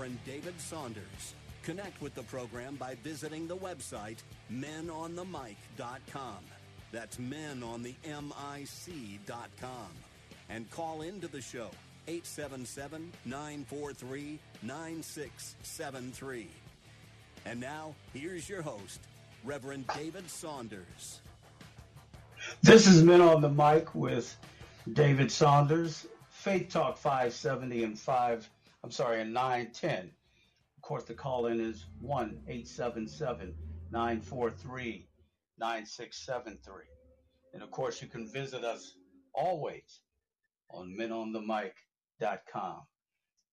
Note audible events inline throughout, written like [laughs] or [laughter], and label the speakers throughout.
Speaker 1: Reverend David Saunders. Connect with the program by visiting the website menonthemic.com. That's men on the M-I-C.com. And call into the show 877-943-9673. And now, here's your host, Reverend David Saunders.
Speaker 2: This is Men on the Mic with David Saunders, Faith Talk 570 and 5, I'm sorry, and 910. Of course, the call in is 1 877 943 9673. And of course, you can visit us always on menonthemic.com.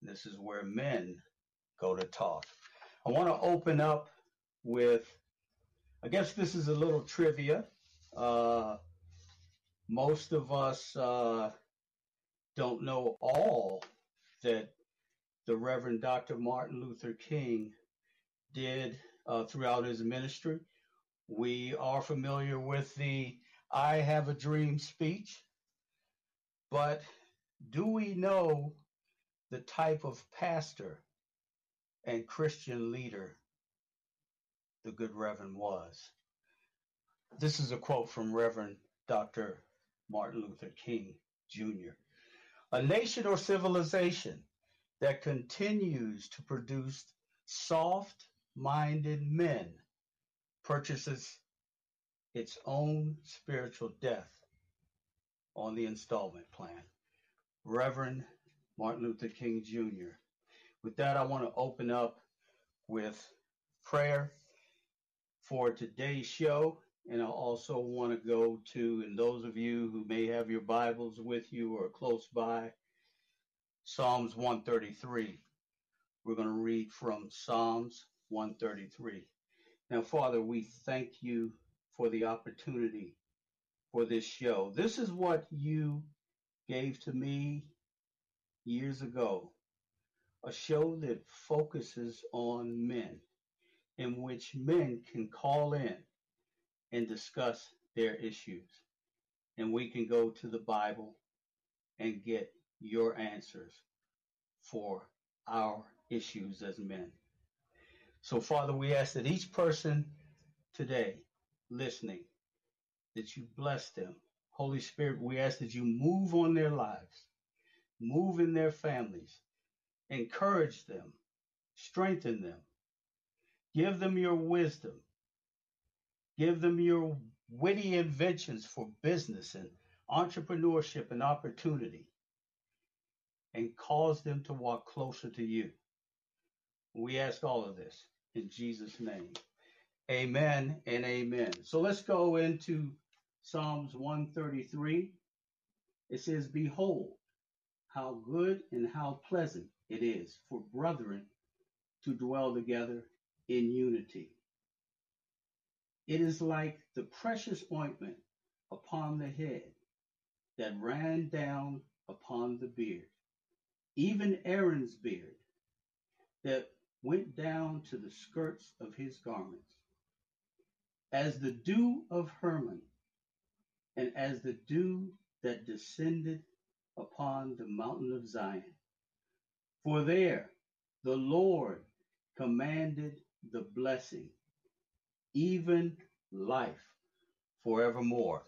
Speaker 2: This is where men go to talk. I want to open up with, I guess this is a little trivia. Uh, most of us uh, don't know all that the Reverend Dr. Martin Luther King did uh, throughout his ministry. We are familiar with the I Have a Dream speech, but do we know the type of pastor and Christian leader the good Reverend was? This is a quote from Reverend Dr. Martin Luther King Jr. A nation or civilization that continues to produce soft minded men purchases its own spiritual death on the installment plan. Reverend Martin Luther King Jr. With that, I want to open up with prayer for today's show. And I also want to go to, and those of you who may have your Bibles with you or close by, Psalms 133. We're going to read from Psalms 133. Now, Father, we thank you for the opportunity for this show. This is what you gave to me years ago a show that focuses on men, in which men can call in and discuss their issues. And we can go to the Bible and get your answers for our issues as men. So, Father, we ask that each person today listening, that you bless them. Holy Spirit, we ask that you move on their lives, move in their families, encourage them, strengthen them, give them your wisdom, give them your witty inventions for business and entrepreneurship and opportunity, and cause them to walk closer to you. We ask all of this in Jesus' name. Amen and amen. So let's go into Psalms 133. It says, Behold, how good and how pleasant it is for brethren to dwell together in unity. It is like the precious ointment upon the head that ran down upon the beard, even Aaron's beard that went down to the skirts of his garments, as the dew of Hermon, and as the dew that descended upon the mountain of Zion. For there the Lord commanded the blessing, even life forevermore.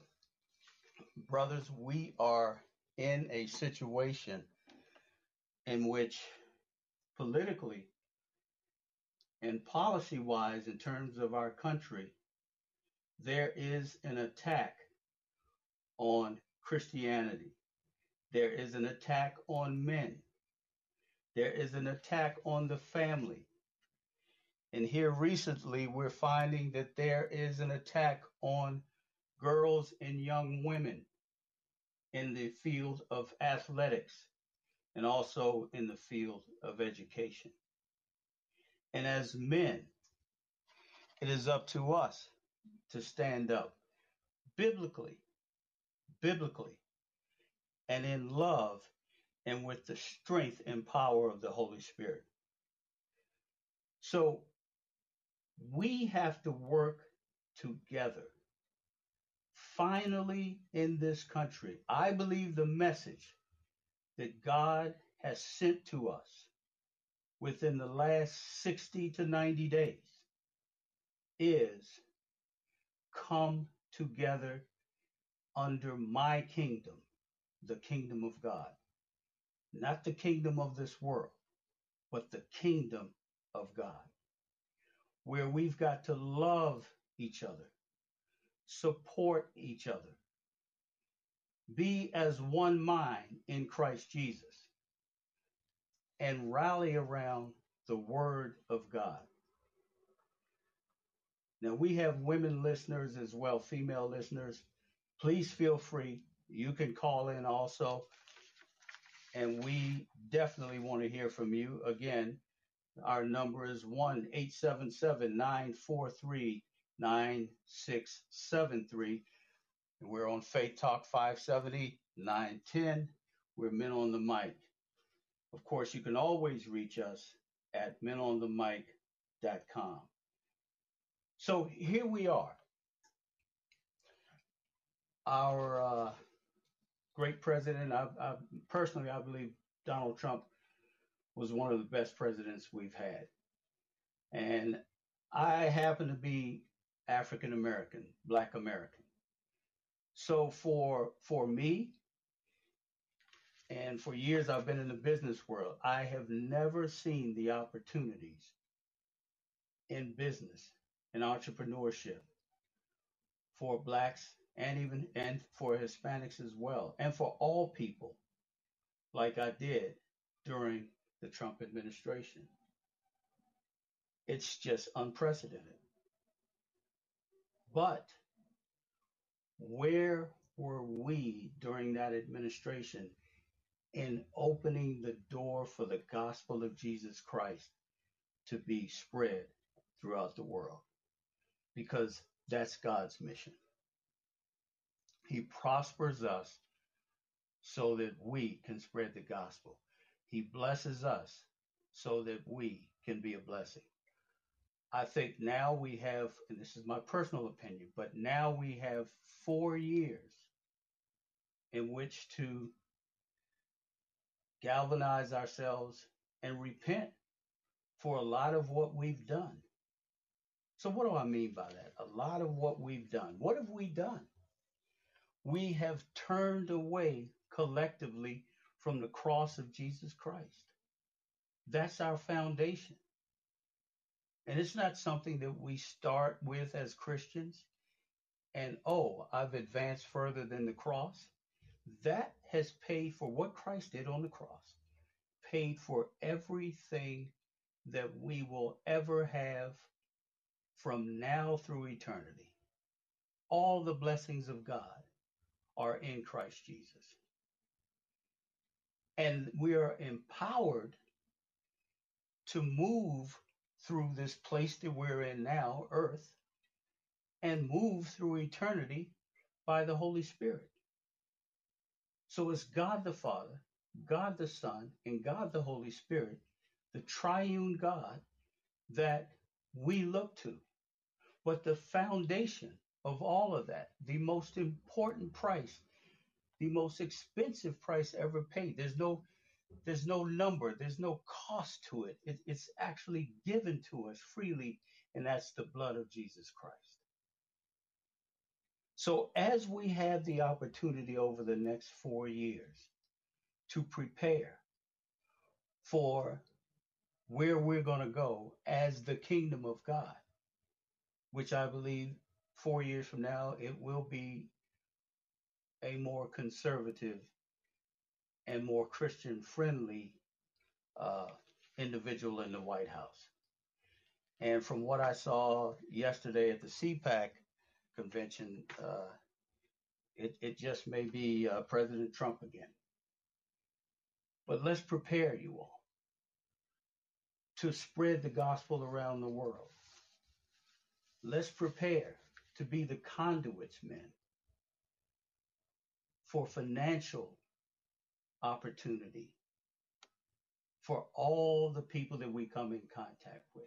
Speaker 2: Brothers, we are in a situation in which politically and policy wise, in terms of our country, there is an attack on Christianity. There is an attack on men. There is an attack on the family. And here recently, we're finding that there is an attack on girls and young women in the field of athletics and also in the field of education. And as men, it is up to us to stand up biblically, biblically, and in love and with the strength and power of the Holy Spirit. So we have to work together. Finally, in this country, I believe the message that God has sent to us within the last 60 to 90 days is come together under my kingdom, the kingdom of God. Not the kingdom of this world, but the kingdom of God, where we've got to love each other, support each other, be as one mind in Christ Jesus, and rally around the Word of God. Now, we have women listeners as well, female listeners. Please feel free. You can call in also. And we definitely want to hear from you. Again, our number is 1 877 943 9673. And we're on Faith Talk 570 910. We're Men on the Mic. Of course, you can always reach us at menonthemic.com. So here we are. Our uh, great president, I, I, personally, I believe Donald Trump was one of the best presidents we've had. And I happen to be African American, Black American. So for for me, and for years I've been in the business world, I have never seen the opportunities in business and entrepreneurship for blacks and even and for Hispanics as well, and for all people, like I did during the Trump administration. It's just unprecedented. But where were we during that administration in opening the door for the gospel of Jesus Christ to be spread throughout the world? because that's God's mission. He prospers us so that we can spread the gospel. He blesses us so that we can be a blessing. I think now we have, and this is my personal opinion, but now we have four years in which to galvanize ourselves and repent for a lot of what we've done. So, what do I mean by that? A lot of what we've done. What have we done? We have turned away collectively from the cross of Jesus Christ. That's our foundation. And it's not something that we start with as Christians and, oh, I've advanced further than the cross. That has paid for what Christ did on the cross, paid for everything that we will ever have from now through eternity. All the blessings of God are in Christ Jesus. And we are empowered to move through this place that we're in now, earth, and move through eternity by the Holy Spirit. So it's God the Father, God the Son, and God the Holy Spirit, the triune God that we look to. But the foundation of all of that, the most important price, the most expensive price ever paid. There's no there's no number, there's no cost to it. it. It's actually given to us freely, and that's the blood of Jesus Christ. So, as we have the opportunity over the next four years to prepare for where we're going to go as the kingdom of God, which I believe four years from now it will be a more conservative and more Christian friendly uh, individual in the White House. And from what I saw yesterday at the CPAC convention, uh, it, it just may be uh, President Trump again. But let's prepare you all to spread the gospel around the world. Let's prepare to be the conduits, men, for financial opportunity for all the people that we come in contact with.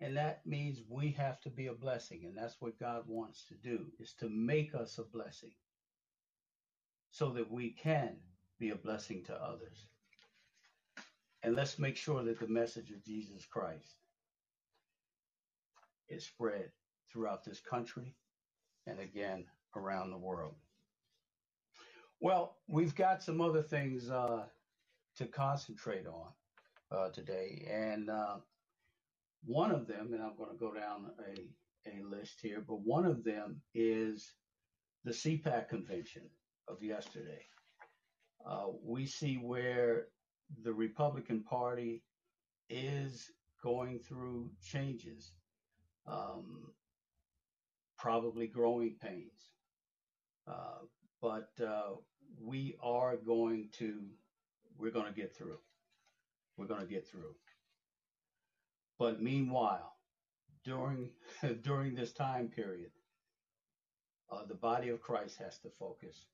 Speaker 2: And that means we have to be a blessing. And that's what God wants to do, is to make us a blessing so that we can be a blessing to others. And let's make sure that the message of Jesus Christ is spread throughout this country and again around the world. Well, we've got some other things uh, to concentrate on uh, today. And uh, one of them, and I'm going to go down a, a list here, but one of them is the CPAC convention of yesterday. Uh, we see where the Republican Party is going through changes, um, probably growing pains. Uh, but uh, we are going to, we're going to get through. We're going to get through. But meanwhile, during [laughs] during this time period, uh, the body of Christ has to focus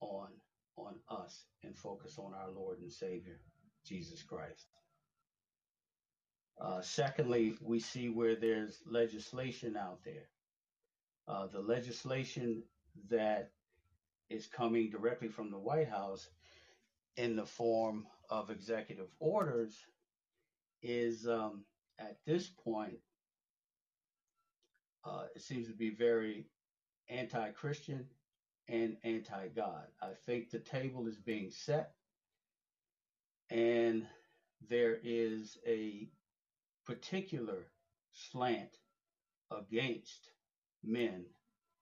Speaker 2: on on us and focus on our Lord and Savior, Jesus Christ. Uh, secondly, we see where there's legislation out there. Uh, the legislation that is coming directly from the White House in the form of executive orders is um, at this point, uh, it seems to be very anti Christian and anti God. I think the table is being set, and there is a particular slant against men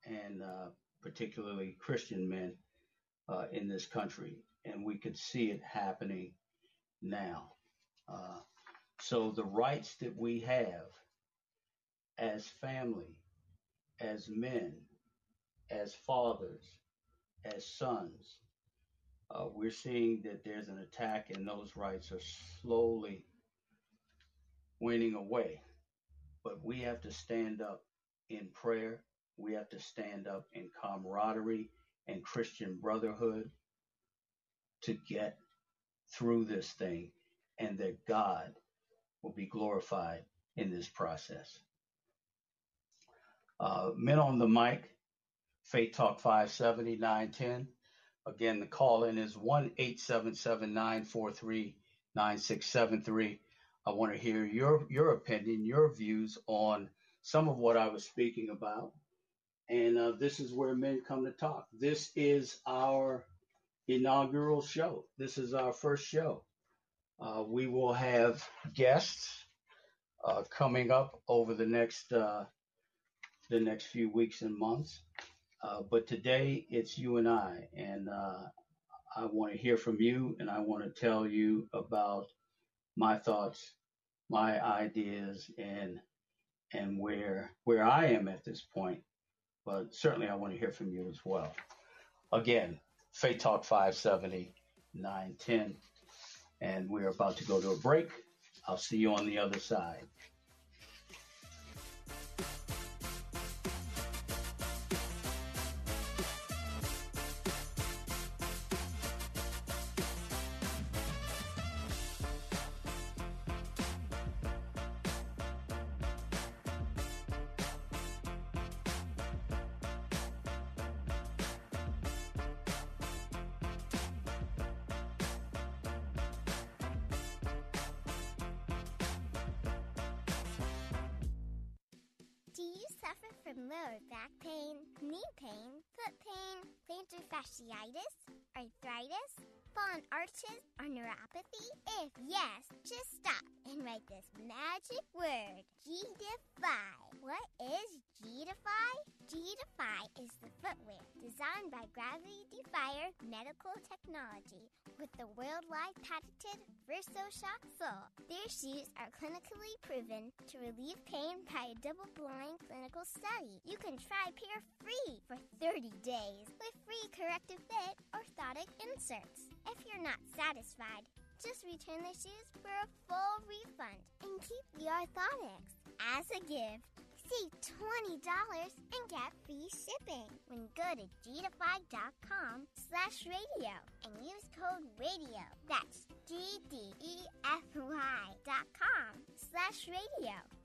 Speaker 2: and uh, particularly Christian men uh, in this country. And we could see it happening now. Uh, so the rights that we have as family, as men, as fathers, as sons, uh, we're seeing that there's an attack and those rights are slowly waning away. But we have to stand up in prayer we have to stand up in camaraderie and Christian brotherhood to get through this thing and that God will be glorified in this process. Uh, men on the mic, Faith Talk 570 910. Again, the call in is 1 877 943 9673. I want to hear your, your opinion, your views on some of what I was speaking about and uh, this is where men come to talk. This is our inaugural show. This is our first show. Uh, we will have guests uh, coming up over the next uh, the next few weeks and months. Uh, but today it's you and I, and uh, I want to hear from you, and I want to tell you about my thoughts, my ideas, and and where where I am at this point but certainly I want to hear from you as well. Again, Faith Talk 570 910. And we're about to go to a break. I'll see you on the other side.
Speaker 3: Pain by
Speaker 4: a double blind clinical study. You can try pair free for 30 days with free corrective fit orthotic inserts. If you're not satisfied, just return the shoes for a full refund and keep the orthotics as a gift. Save $20 and get free shipping when go to gdefy.com slash radio and use code radio. That's G-D-E-F-Y dot com slash radio.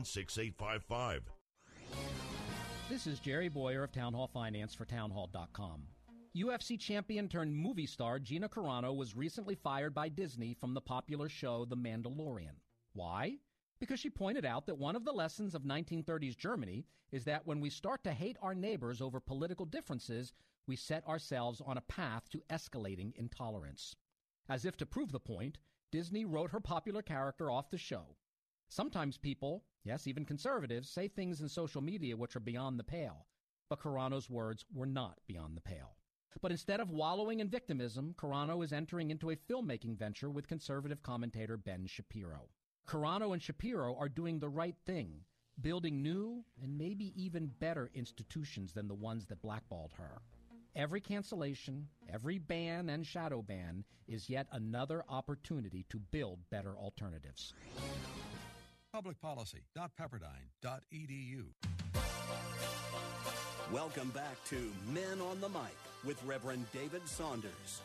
Speaker 5: 6855.
Speaker 6: This is Jerry Bowyer of Town Hall Finance for Townhall.com. UFC champion turned movie star Gina Carano was recently fired by Disney from the popular show The Mandalorian. Why? Because she pointed out that one of the lessons of 1930s Germany is that when we start to hate our neighbors over political differences, we set ourselves on a path to escalating intolerance. As if to prove the point, Disney wrote her popular character off the show. Sometimes people, yes, even conservatives, say things in social media which are beyond the pale. But Carano's words were not beyond the pale. But instead of wallowing in victimism, Carano is entering into a filmmaking venture with conservative commentator Ben Shapiro. Carano and Shapiro are doing the right thing, building new and maybe even better institutions than the ones that blackballed her. Every cancellation, every ban and shadow ban is yet another opportunity to build better alternatives.
Speaker 7: Publicpolicy.pepperdine.edu.
Speaker 1: Welcome back to Men on the Mic with Reverend David Saunders.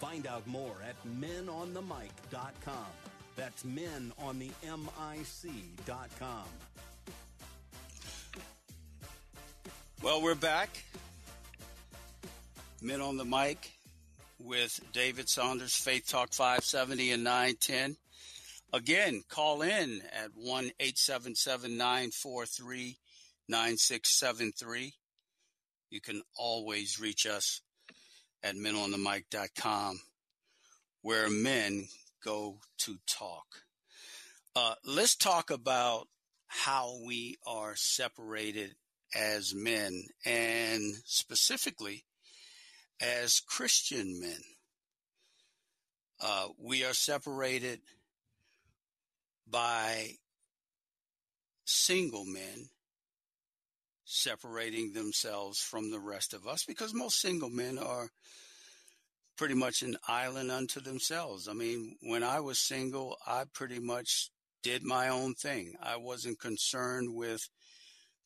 Speaker 1: Find out more at menonthemic.com. That's men on the M-I-C.com.
Speaker 2: Well, we're back. Men on the mic with David Saunders, Faith Talk 570 and 910. Again, call in at 1 877 943 9673. You can always reach us at menonthemic.com where men go to talk. Uh, let's talk about how we are separated as men and specifically as Christian men. Uh, we are separated by single men separating themselves from the rest of us because most single men are pretty much an island unto themselves. I mean, when I was single, I pretty much did my own thing. I wasn't concerned with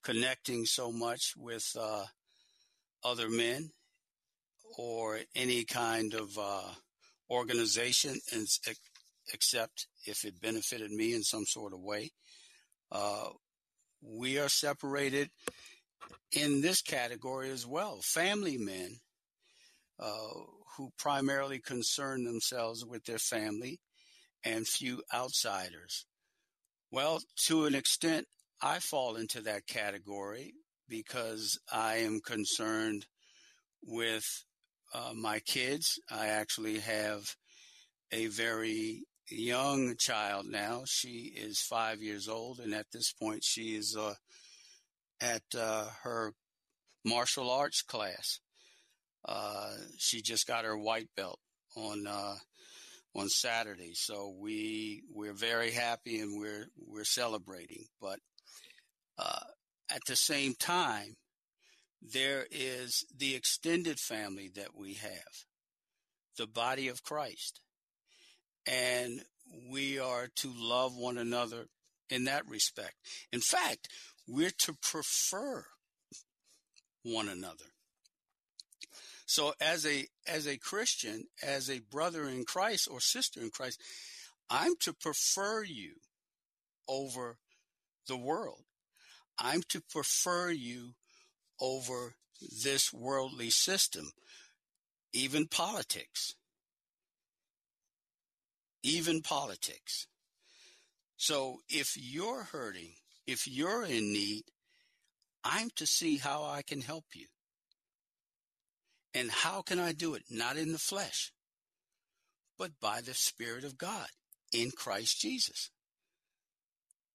Speaker 2: connecting so much with uh, other men or any kind of uh, organization, except if it benefited me in some sort of way. Uh, we are separated in this category as well. Family men uh, who primarily concern themselves with their family and few outsiders. Well, to an extent, I fall into that category because I am concerned with uh, my kids. I actually have a very young child now. She is five years old, and at this point, she is uh, at uh, her martial arts class. Uh, she just got her white belt on uh, on Saturday, so we we're very happy and we're we're celebrating. But uh, at the same time, there is the extended family that we have, the body of Christ. And we are to love one another in that respect. In fact, we're to prefer one another. So as a as a Christian, as a brother in Christ or sister in Christ, I'm to prefer you over the world. I'm to prefer you over this worldly system, even politics. Even politics. So if you're hurting, if you're in need, I'm to see how I can help you. And how can I do it? Not in the flesh, but by the Spirit of God in Christ Jesus.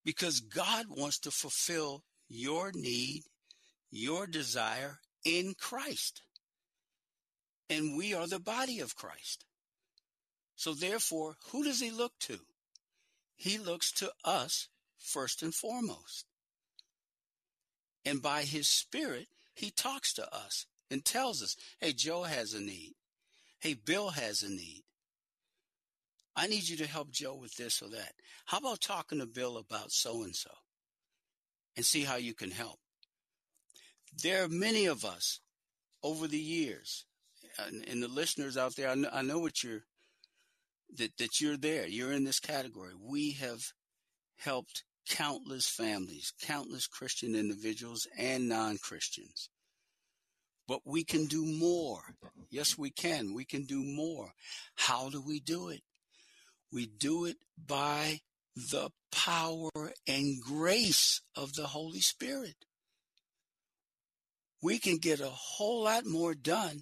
Speaker 2: Because God wants to fulfill your need, your desire in Christ. And we are the body of Christ. So therefore, who does he look to? He looks to us first and foremost. And by his spirit, he talks to us and tells us, hey, Joe has a need. Hey, Bill has a need. I need you to help Joe with this or that. How about talking to Bill about so and so and see how you can help? There are many of us over the years, and, and the listeners out there, I know, I know what you're, that, that you're there. You're in this category. We have helped countless families, countless Christian individuals and non Christians. But we can do more. Yes, we can. We can do more. How do we do it? We do it by the power and grace of the Holy Spirit. We can get a whole lot more done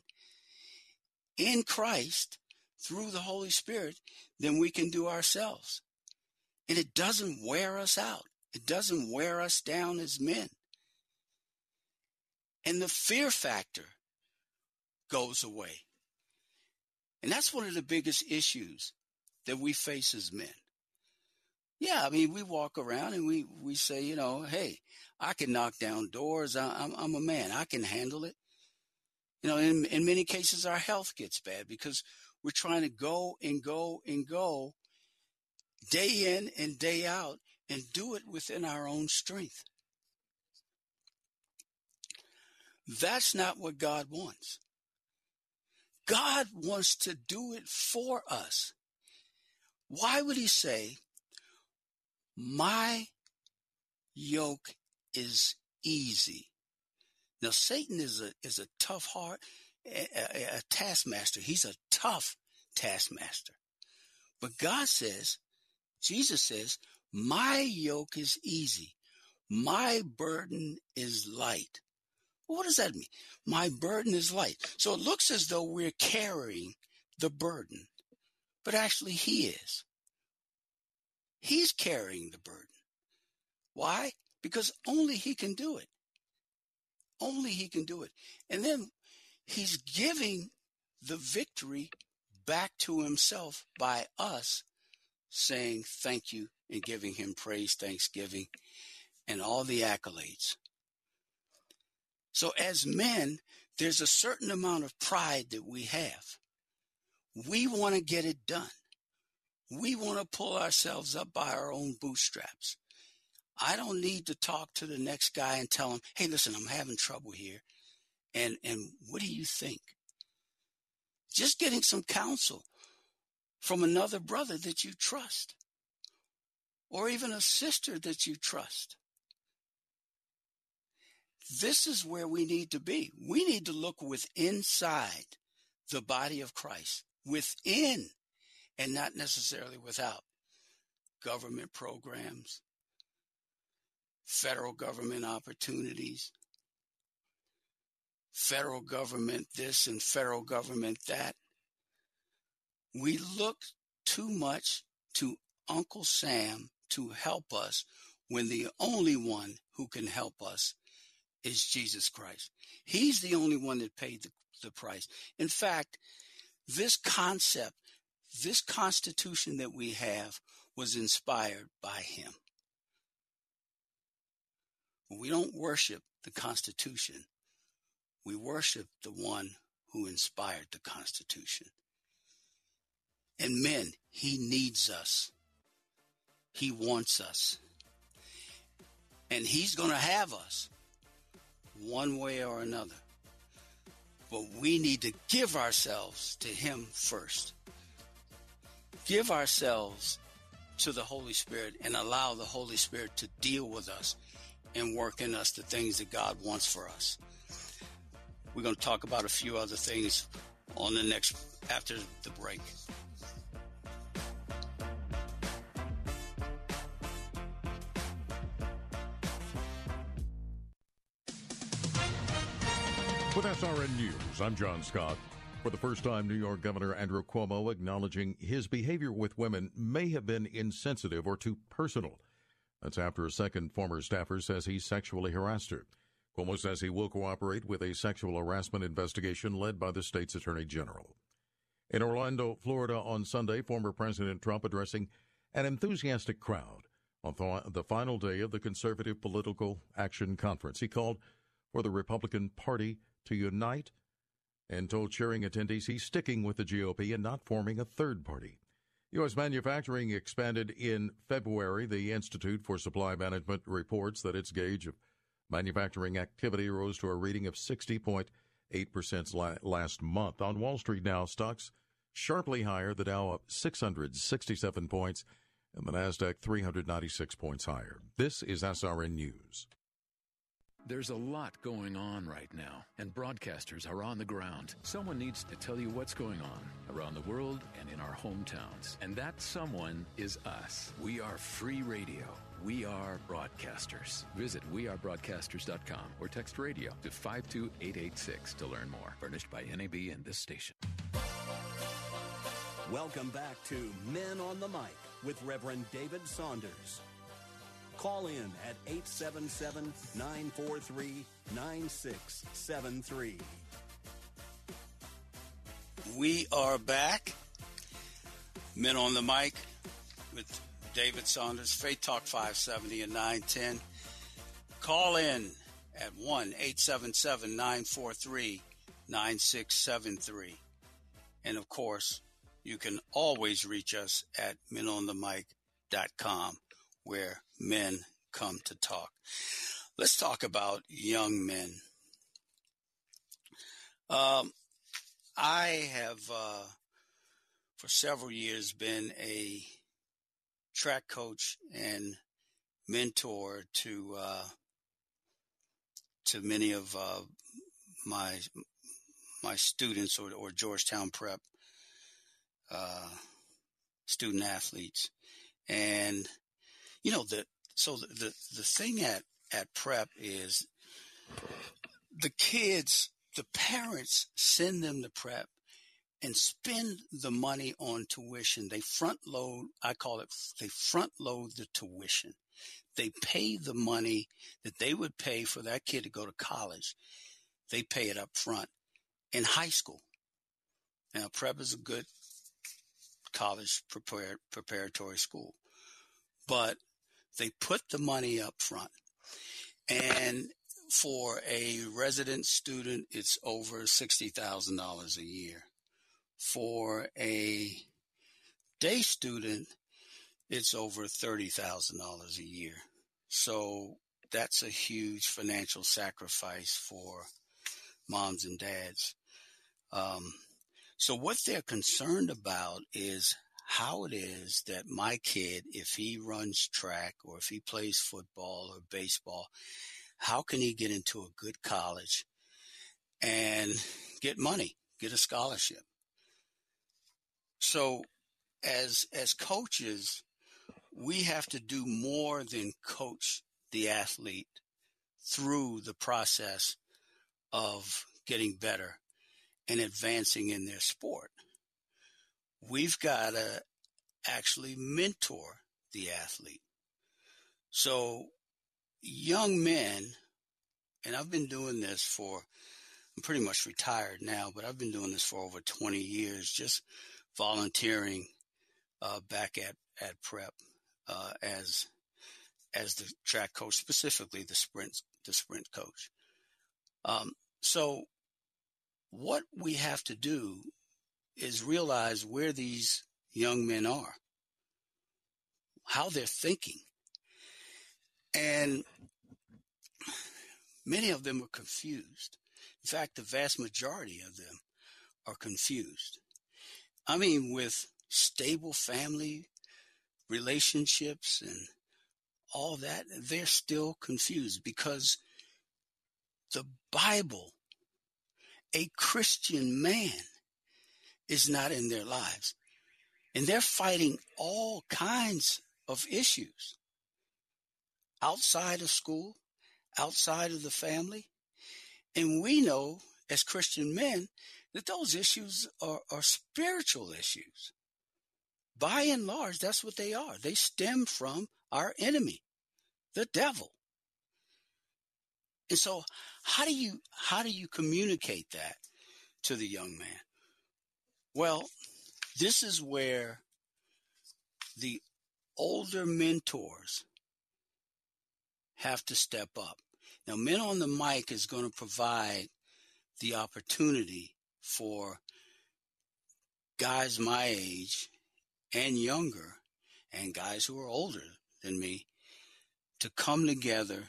Speaker 2: in Christ through the Holy Spirit than we can do ourselves. And it doesn't wear us out. It doesn't wear us down as men. And the fear factor goes away. And that's one of the biggest issues that we face as men. Yeah, I mean, we walk around and we, we say, you know, hey, I can knock down doors. I, am I'm a man. I can handle it. You know, in, in many cases, our health gets bad because we're trying to go and go and go day in and day out and do it within our own strength. That's not what God wants. God wants to do it for us. Why would he say, my yoke is easy? Now, Satan is a, is a tough heart, a, a, taskmaster. He's a tough taskmaster. But God says, Jesus says, my yoke is easy. My burden is light. What does that mean? My burden is light. So it looks as though we're carrying the burden but actually he is. He's carrying the burden. Why? Because only he can do it. Only he can do it. And then he's giving the victory back to himself by us saying thank you and giving him praise, thanksgiving, and all the accolades. So as men, there's a certain amount of pride that we have. We want to get it done. We want to pull ourselves up by our own bootstraps. I don't need to talk to the next guy and tell him, hey, listen, I'm having trouble here. And, and what do you think? Just getting some counsel from another brother that you trust or even a sister that you trust. This is where we need to be. We need to look with inside the body of Christ within and not necessarily without government programs, federal government opportunities, federal government this and federal government that. We look too much to Uncle Sam to help us when the only one who can help us is Jesus Christ. He's the only one that paid the, the price. In fact, this concept, this constitution that we have was inspired by him. We don't worship the Constitution. We worship the one who inspired the Constitution. And men, he needs us. He wants us. And he's going to have us one way or another. But we need to give ourselves to him first. Give ourselves to the Holy Spirit and allow the Holy Spirit to deal with us and work in us the things that God wants for us. We're going to talk about a few other things on the next after the break.
Speaker 8: With SRN News, I'm John Scott. For the first time, New York Governor Andrew Cuomo acknowledging his behavior with women may have been insensitive or too personal. That's after a second former staffer says he sexually harassed her. Cuomo says he will cooperate with a sexual harassment investigation led by the state's attorney general. In Orlando, Florida, on Sunday, former President Trump addressing an enthusiastic crowd on th- the final day of the Conservative Political Action Conference. He called for the Republican Party to unite and told cheering attendees he's sticking with the GOP and not forming a third party. U.S. manufacturing expanded in February. The Institute for Supply Management reports that its gauge of manufacturing activity rose to a reading of 60.8% last month. On Wall Street now, stocks sharply higher, the Dow up 667 points and the Nasdaq 396 points higher. This is SRN News.
Speaker 9: There's a lot going on right now, and broadcasters are on the ground. Someone needs to tell you what's going on around the world and in our hometowns. And that someone is us. We are free radio. We are broadcasters. Visit wearebroadcasters.com or text radio to 52886 to learn more. Furnished by NAB and this station.
Speaker 1: Welcome back to Men on the Mic with Reverend David Saunders. Call in at 877 943 9673.
Speaker 2: We are back. Men on the Mic with David Saunders, Faith Talk 570 and 910. Call in at 1 877 943 9673. And of course, you can always reach us at menonthemic.com where men come to talk. Let's talk about young men. Um, I have, uh, for several years, been a track coach and mentor to uh, to many of uh, my my students or, or Georgetown Prep uh, student athletes, and you know the so the, the the thing at at prep is the kids the parents send them to prep and spend the money on tuition they front load i call it they front load the tuition they pay the money that they would pay for that kid to go to college they pay it up front in high school now prep is a good college preparatory school but they put the money up front. And for a resident student, it's over $60,000 a year. For a day student, it's over $30,000 a year. So that's a huge financial sacrifice for moms and dads. Um, so what they're concerned about is how it is that my kid, if he runs track or if he plays football or baseball, how can he get into a good college and get money, get a scholarship? So as, as coaches, we have to do more than coach the athlete through the process of getting better and advancing in their sport we've got to actually mentor the athlete. So young men, and I've been doing this for, I'm pretty much retired now, but I've been doing this for over 20 years, just volunteering uh, back at, at prep uh, as as the track coach, specifically the sprint the sprint coach. Um, so what we have to do is realize where these young men are, how they're thinking. And many of them are confused. In fact, the vast majority of them are confused. I mean, with stable family relationships and all that, they're still confused because the Bible, a Christian man, is not in their lives. And they're fighting all kinds of issues outside of school, outside of the family. And we know as Christian men that those issues are, are spiritual issues. By and large, that's what they are. They stem from our enemy, the devil. And so how do you how do you communicate that to the young man? Well, this is where the older mentors have to step up. Now, Men on the Mic is going to provide the opportunity for guys my age and younger, and guys who are older than me, to come together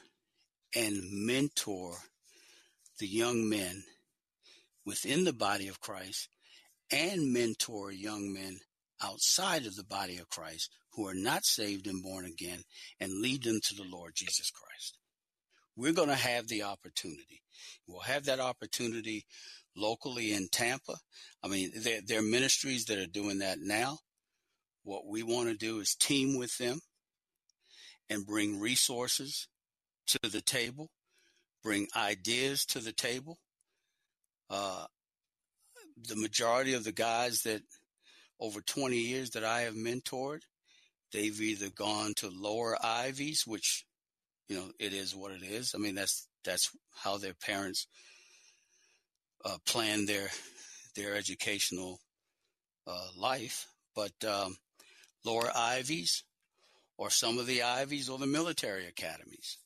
Speaker 2: and mentor the young men within the body of Christ and mentor young men outside of the body of Christ who are not saved and born again and lead them to the Lord Jesus Christ. We're going to have the opportunity. We'll have that opportunity locally in Tampa. I mean, there, there are ministries that are doing that now. What we want to do is team with them and bring resources to the table, bring ideas to the table. Uh, the majority of the guys that over 20 years that I have mentored, they've either gone to lower Ivies, which, you know, it is what it is. I mean, that's, that's how their parents uh, plan their, their educational uh, life. But um, lower Ivies or some of the Ivies or the military academies.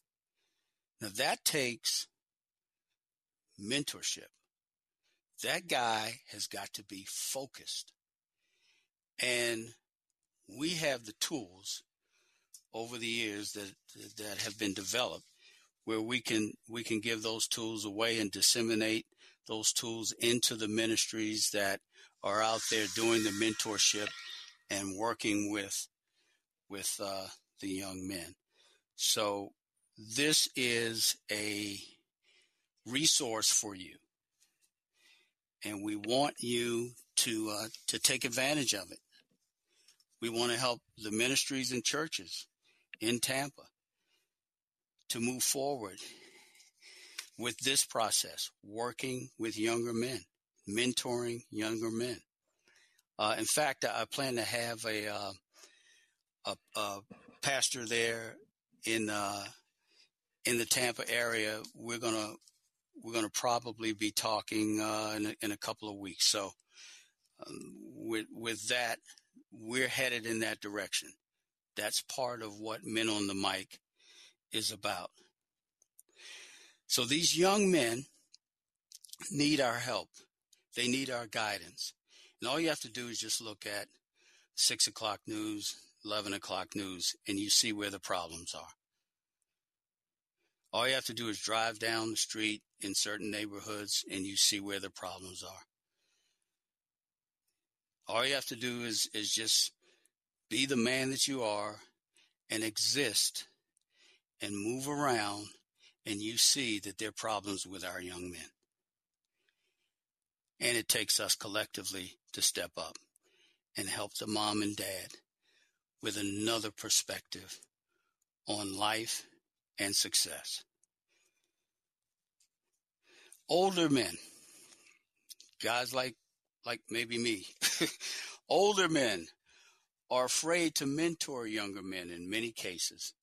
Speaker 2: Now that takes mentorship that guy has got to be focused. And we have the tools over the years that that have been developed where we can we can give those tools away and disseminate those tools into the ministries that are out there doing the mentorship and working with with uh, the young men. So this is a resource for you and we want you to uh, to take advantage of it. We want to help the ministries and churches in Tampa to move forward with this process, working with younger men, mentoring younger men. Uh, in fact, I plan to have a uh, a, a, pastor there in uh, in the Tampa area. We're gonna we're to probably be talking uh, in, a, in, a, couple of weeks. So, um, with with that, we're headed in that direction. That's part of what Men on the Mic is about. So these young men need our help. They need our guidance. And all you have to do is just look at six o'clock news, 11 o'clock news, and you see where the problems are. All you have to do is drive down the street in certain neighborhoods and you see where the problems are. All you have to do is, is just be the man that you are and exist and move around and you see that there are problems with our young men. And it takes us collectively to step up and help the mom and dad with another perspective on life and success. Older men, guys like like maybe me, [laughs] older men are afraid to mentor younger men in many cases.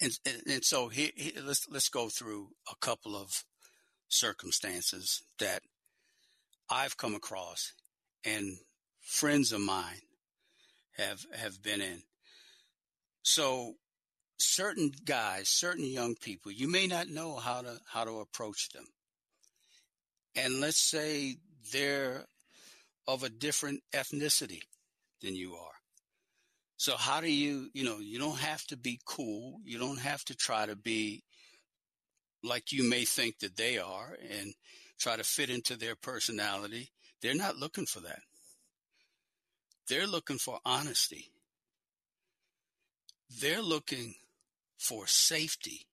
Speaker 2: And, and, and so here, here, let's let's go through a couple of circumstances that I've come across and friends of mine have have been in. So certain guys, certain young people, you may not know how to how to approach them. And let's say they're of a different ethnicity than you are. So how do you, you know, you don't have to be cool. You don't have to try to be like you may think that they are and try to fit into their personality. They're not looking for that. They're looking for honesty. They're looking for safety,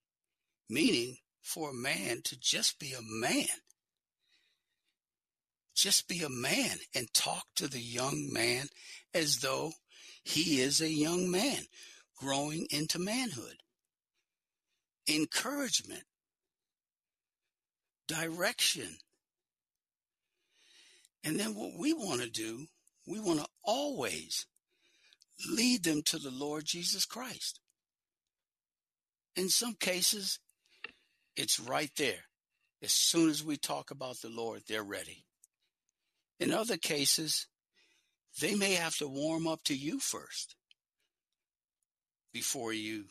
Speaker 2: meaning for a man to just be a man. Just be a man and talk to the young man as though he is a young man growing into manhood. Encouragement, direction. And then what we want to do, we want to always lead them to the Lord Jesus Christ. In some cases, it's right there. As soon as we talk about the Lord, they're ready. In other cases, they may have to warm up to you first before you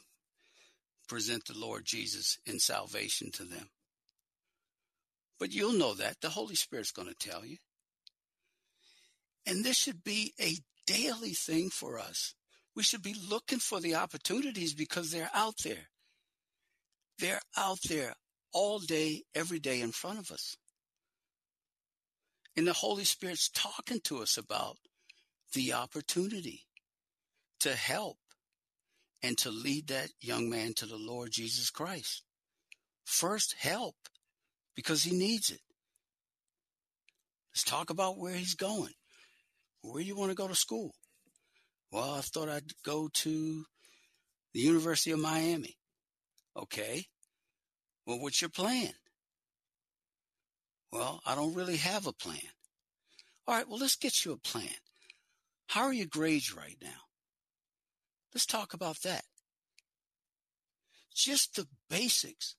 Speaker 2: present the Lord Jesus in salvation to them. But you'll know that. The Holy Spirit's going to tell you. And this should be a daily thing for us. We should be looking for the opportunities because they're out there. They're out there all day, every day in front of us. And the Holy Spirit's talking to us about the opportunity to help and to lead that young man to the Lord Jesus Christ. First, help because he needs it. Let's talk about where he's going. Where do you want to go to school? Well, I thought I'd go to the University of Miami. Okay. Well, what's your plan? Well, I don't really have a plan. All right, well, let's get you a plan. How are your grades right now? Let's talk about that. Just the basics.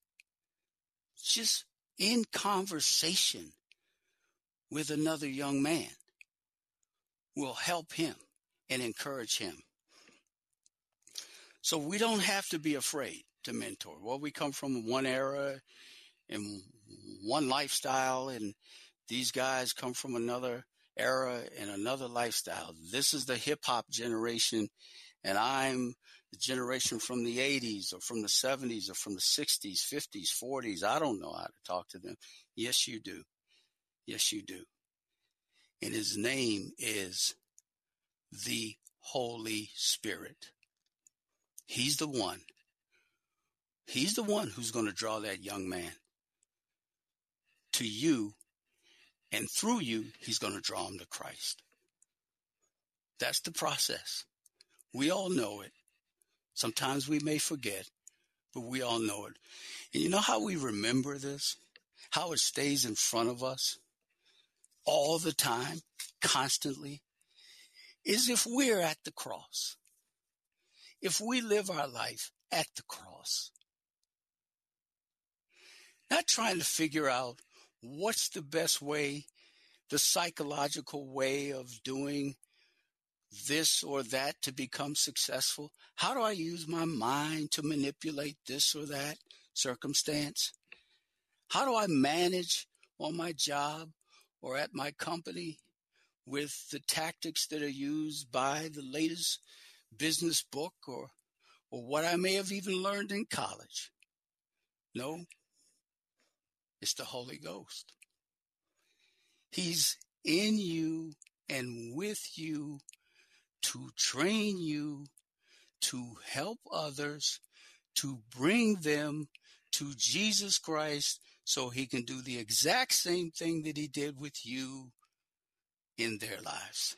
Speaker 2: Just in conversation with another young man will help him and encourage him. So we don't have to be afraid to mentor. Well, we come from one era and one lifestyle, and these guys come from another era and another lifestyle. This is the hip hop generation, and I'm the generation from the 80s or from the 70s or from the 60s, 50s, 40s. I don't know how to talk to them. Yes, you do. Yes, you do. And his name is the Holy Spirit. He's the one. He's the one who's going to draw that young man to you. And through you, he's going to draw them to Christ. That's the process. We all know it. Sometimes we may forget, but we all know it. And you know how we remember this? How it stays in front of us all the time, constantly? Is if we're at the cross. If we live our life at the cross. Not trying to figure out what's the best way, the psychological way of doing this or that to become successful? How do I use my mind to manipulate this or that circumstance? How do I manage on my job or at my company with the tactics that are used by the latest business book or or what I may have even learned in college? No. It's the Holy Ghost. He's in you and with you to train you to help others, to bring them to Jesus Christ so he can do the exact same thing that he did with you in their lives.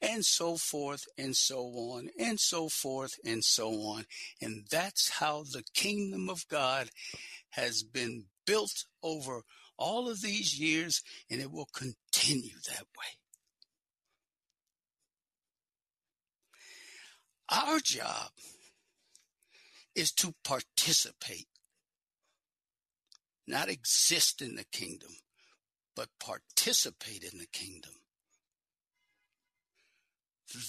Speaker 2: And so forth and so on and so forth and so on. And that's how the kingdom of God has been built over all of these years and it will continue that way. Our job is to participate, not exist in the kingdom, but participate in the kingdom.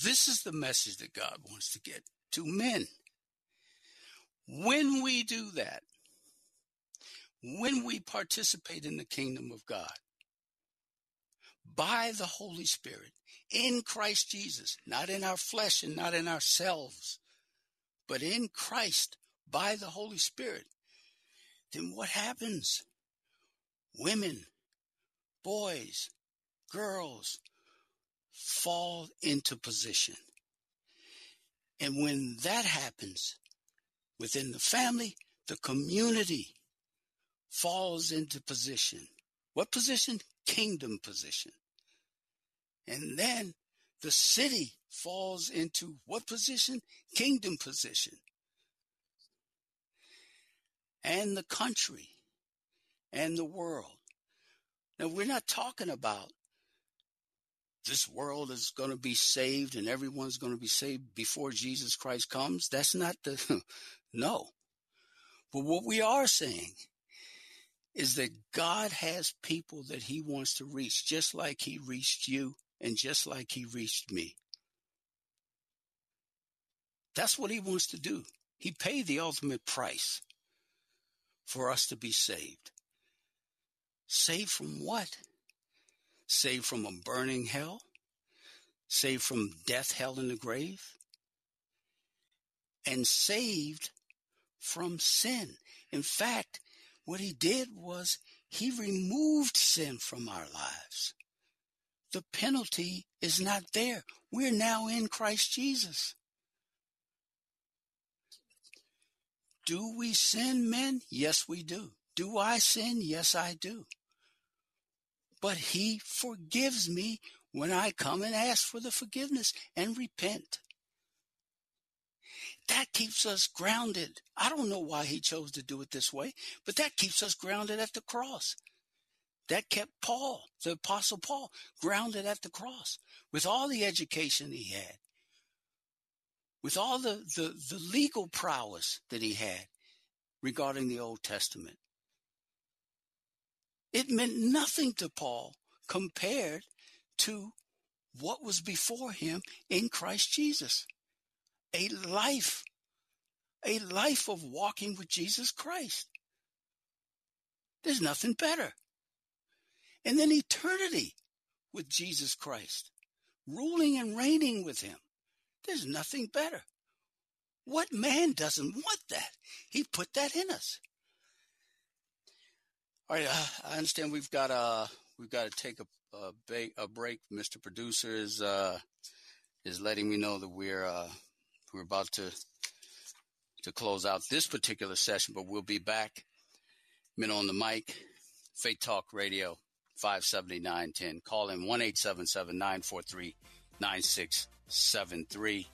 Speaker 2: This is the message that God wants to get to men. When we do that, when we participate in the kingdom of God, by the Holy Spirit in Christ Jesus, not in our flesh and not in ourselves, but in Christ by the Holy Spirit, then what happens? Women, boys, girls fall into position. And when that happens within the family, the community falls into position. What position? Kingdom position. And then the city falls into what position? Kingdom position. And the country and the world. Now, we're not talking about this world is going to be saved and everyone's going to be saved before Jesus Christ comes. That's not the, [laughs] no. But what we are saying is that God has people that he wants to reach, just like he reached you and just like he reached me. That's what he wants to do. He paid the ultimate price for us to be saved. Saved from what? Saved from a burning hell? Saved from death, hell, and the grave? And saved from sin. In fact, what he did was he removed sin from our lives. The penalty is not there. We're now in Christ Jesus. Do we sin, men? Yes, we do. Do I sin? Yes, I do. But he forgives me when I come and ask for the forgiveness and repent that keeps us grounded. I don't know why he chose to do it this way, but that keeps us grounded at the cross. That kept Paul, the apostle Paul, grounded at the cross with all the education he had, with all the, the, the legal prowess that he had regarding the Old Testament. It meant nothing to Paul compared to what was before him in Christ Jesus a life, a life of walking with Jesus Christ. There's nothing better. And then eternity with Jesus Christ, ruling and reigning with him. There's nothing better. What man doesn't want that? He put that in us. All right, uh, I understand we've got uh we've got to take a a, ba- a break. Mr. Producer is uh is letting me know that we're uh we're about to to close out this particular session, but we'll be back. Men on the mic, Faith Talk Radio, 57910. Call in 1 943 9673.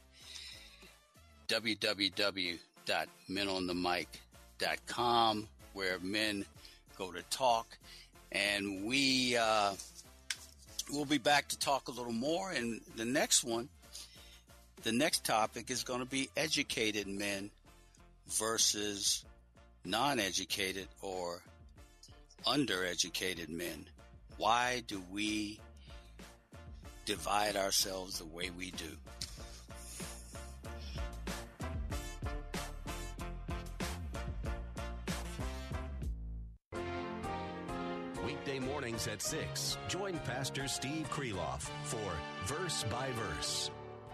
Speaker 2: www.menonthemic.com, where men go to talk. And we uh, will be back to talk a little more. And the next one the next topic is going to be educated men versus non educated or undereducated men. Why do we divide ourselves the way we do?
Speaker 10: Weekday mornings at 6. Join Pastor Steve Kreloff for Verse by Verse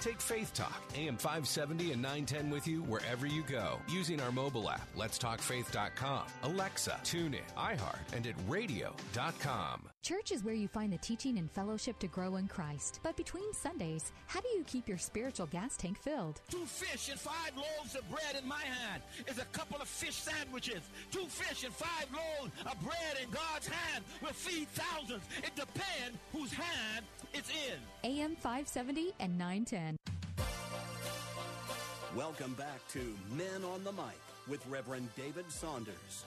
Speaker 11: Take Faith Talk, AM 570 and 910 with you wherever you go using our mobile app, letstalkfaith.com, Alexa, TuneIn, iHeart, and at radio.com.
Speaker 12: Church is where you find the teaching and fellowship to grow in Christ. But between Sundays, how do you keep your spiritual gas tank filled?
Speaker 13: Two fish and five loaves of bread in my hand is a couple of fish sandwiches. Two fish and five loaves of bread in God's hand will feed thousands. It depends whose hand it's in.
Speaker 12: AM 570 and 910.
Speaker 1: Welcome back to Men on the Mic with Reverend David Saunders.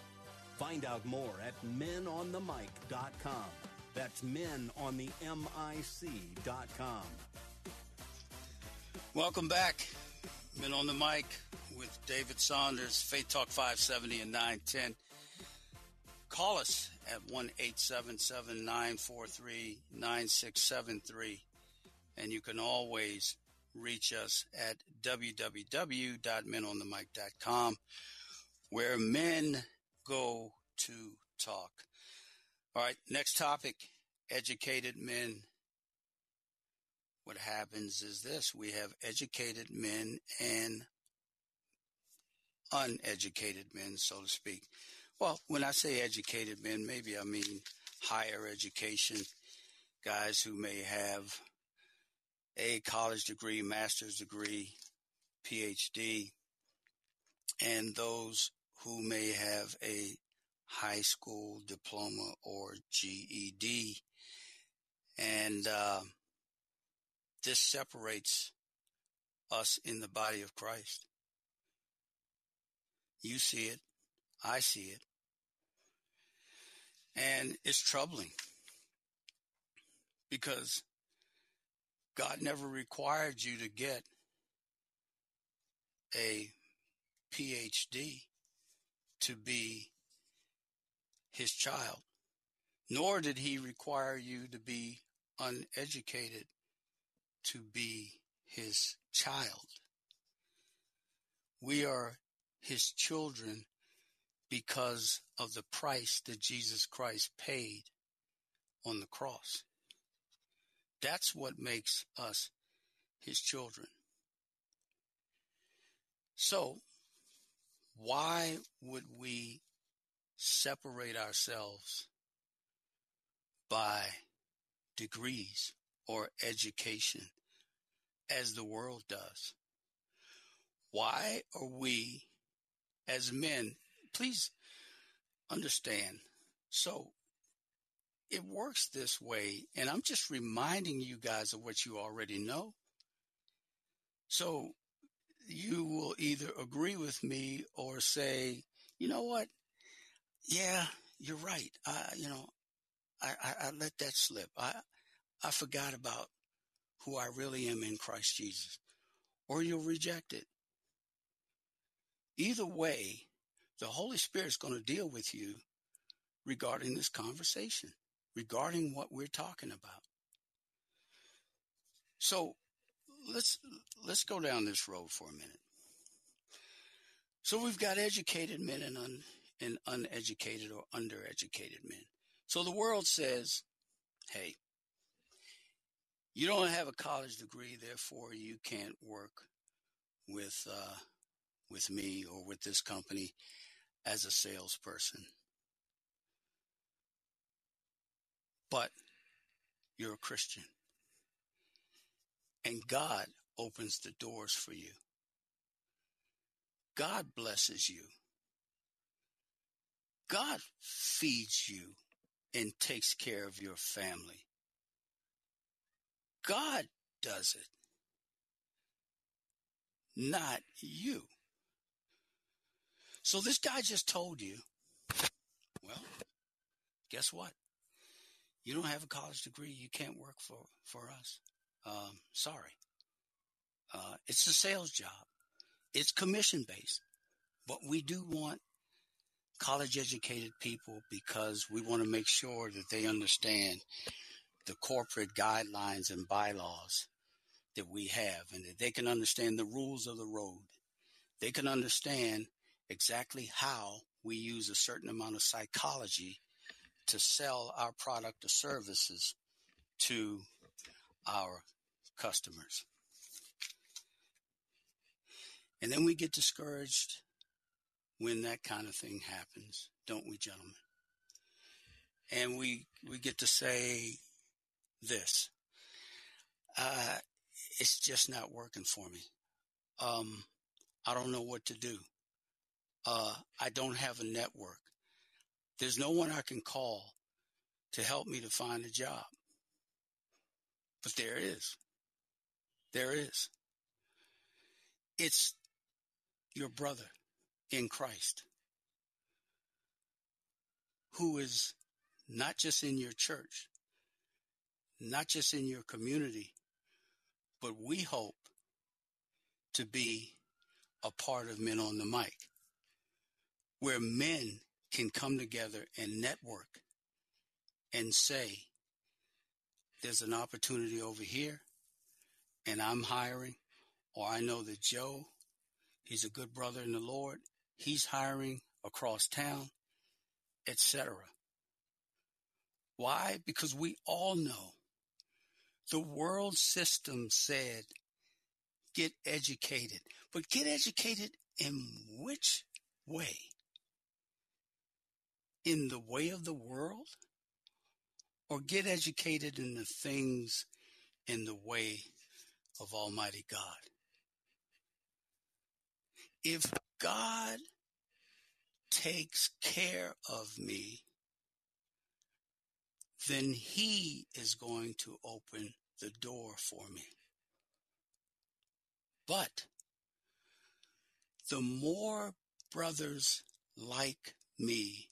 Speaker 1: Find out more at menonthemic.com. That's men on the MIC.com.
Speaker 2: Welcome back, Men on the Mic with David Saunders, Faith Talk 570 and 910. Call us at 1 877 943 9673. And you can always reach us at www.menonthemic.com, where men go to talk. All right, next topic educated men. What happens is this we have educated men and uneducated men, so to speak. Well, when I say educated men, maybe I mean higher education, guys who may have a college degree, master's degree, PhD, and those who may have a high school diploma or GED. And uh, this separates us in the body of Christ. You see it. I see it. And it's troubling because God never required you to get a PhD to be his child, nor did he require you to be uneducated to be his child. We are his children because of the price that Jesus Christ paid on the cross. That's what makes us his children. So, why would we separate ourselves by degrees or education as the world does? Why are we as men, please understand. So it works this way, and I'm just reminding you guys of what you already know. So you will either agree with me or say, you know what? Yeah, you're right. I, you know, I, I, I let that slip. I, I forgot about who I really am in Christ Jesus. Or you'll reject it. Either way, the Holy Spirit is going to deal with you regarding this conversation, regarding what we're talking about. So let's let's go down this road for a minute. So we've got educated men and, un, and uneducated or undereducated men. So the world says, "Hey, you don't have a college degree, therefore you can't work with uh, with me or with this company as a salesperson. But you're a Christian. And God opens the doors for you. God blesses you. God feeds you and takes care of your family. God does it, not you. So this guy just told you, well, guess what? You don't have a college degree. You can't work for, for us. Um, sorry. Uh, it's a sales job. It's commission based, but we do want college educated people because we want to make sure that they understand the corporate guidelines and bylaws that we have and that they can understand the rules of the road. They can understand exactly how we use a certain amount of psychology to sell our product or services to our customers. And then we get discouraged when that kind of thing happens, don't we, gentlemen? And we, we get to say this. Uh, it's just not working for me. Um, I don't know what to do. Uh, I don't have a network. There's no one I can call to help me to find a job. But there is. There is. It's your brother in Christ who is not just in your church, not just in your community, but we hope to be a part of Men on the Mic, where men can come together and network and say, there's an opportunity over here and I'm hiring, or I know that Joe, he's a good brother in the Lord, he's hiring across town, etc. Why? Because we all know the world system said get educated, but get educated in which way? In the way of the world? Or get educated in the things in the way of Almighty God? If God takes care of me, then He is going to open the door for me. But the more brothers like me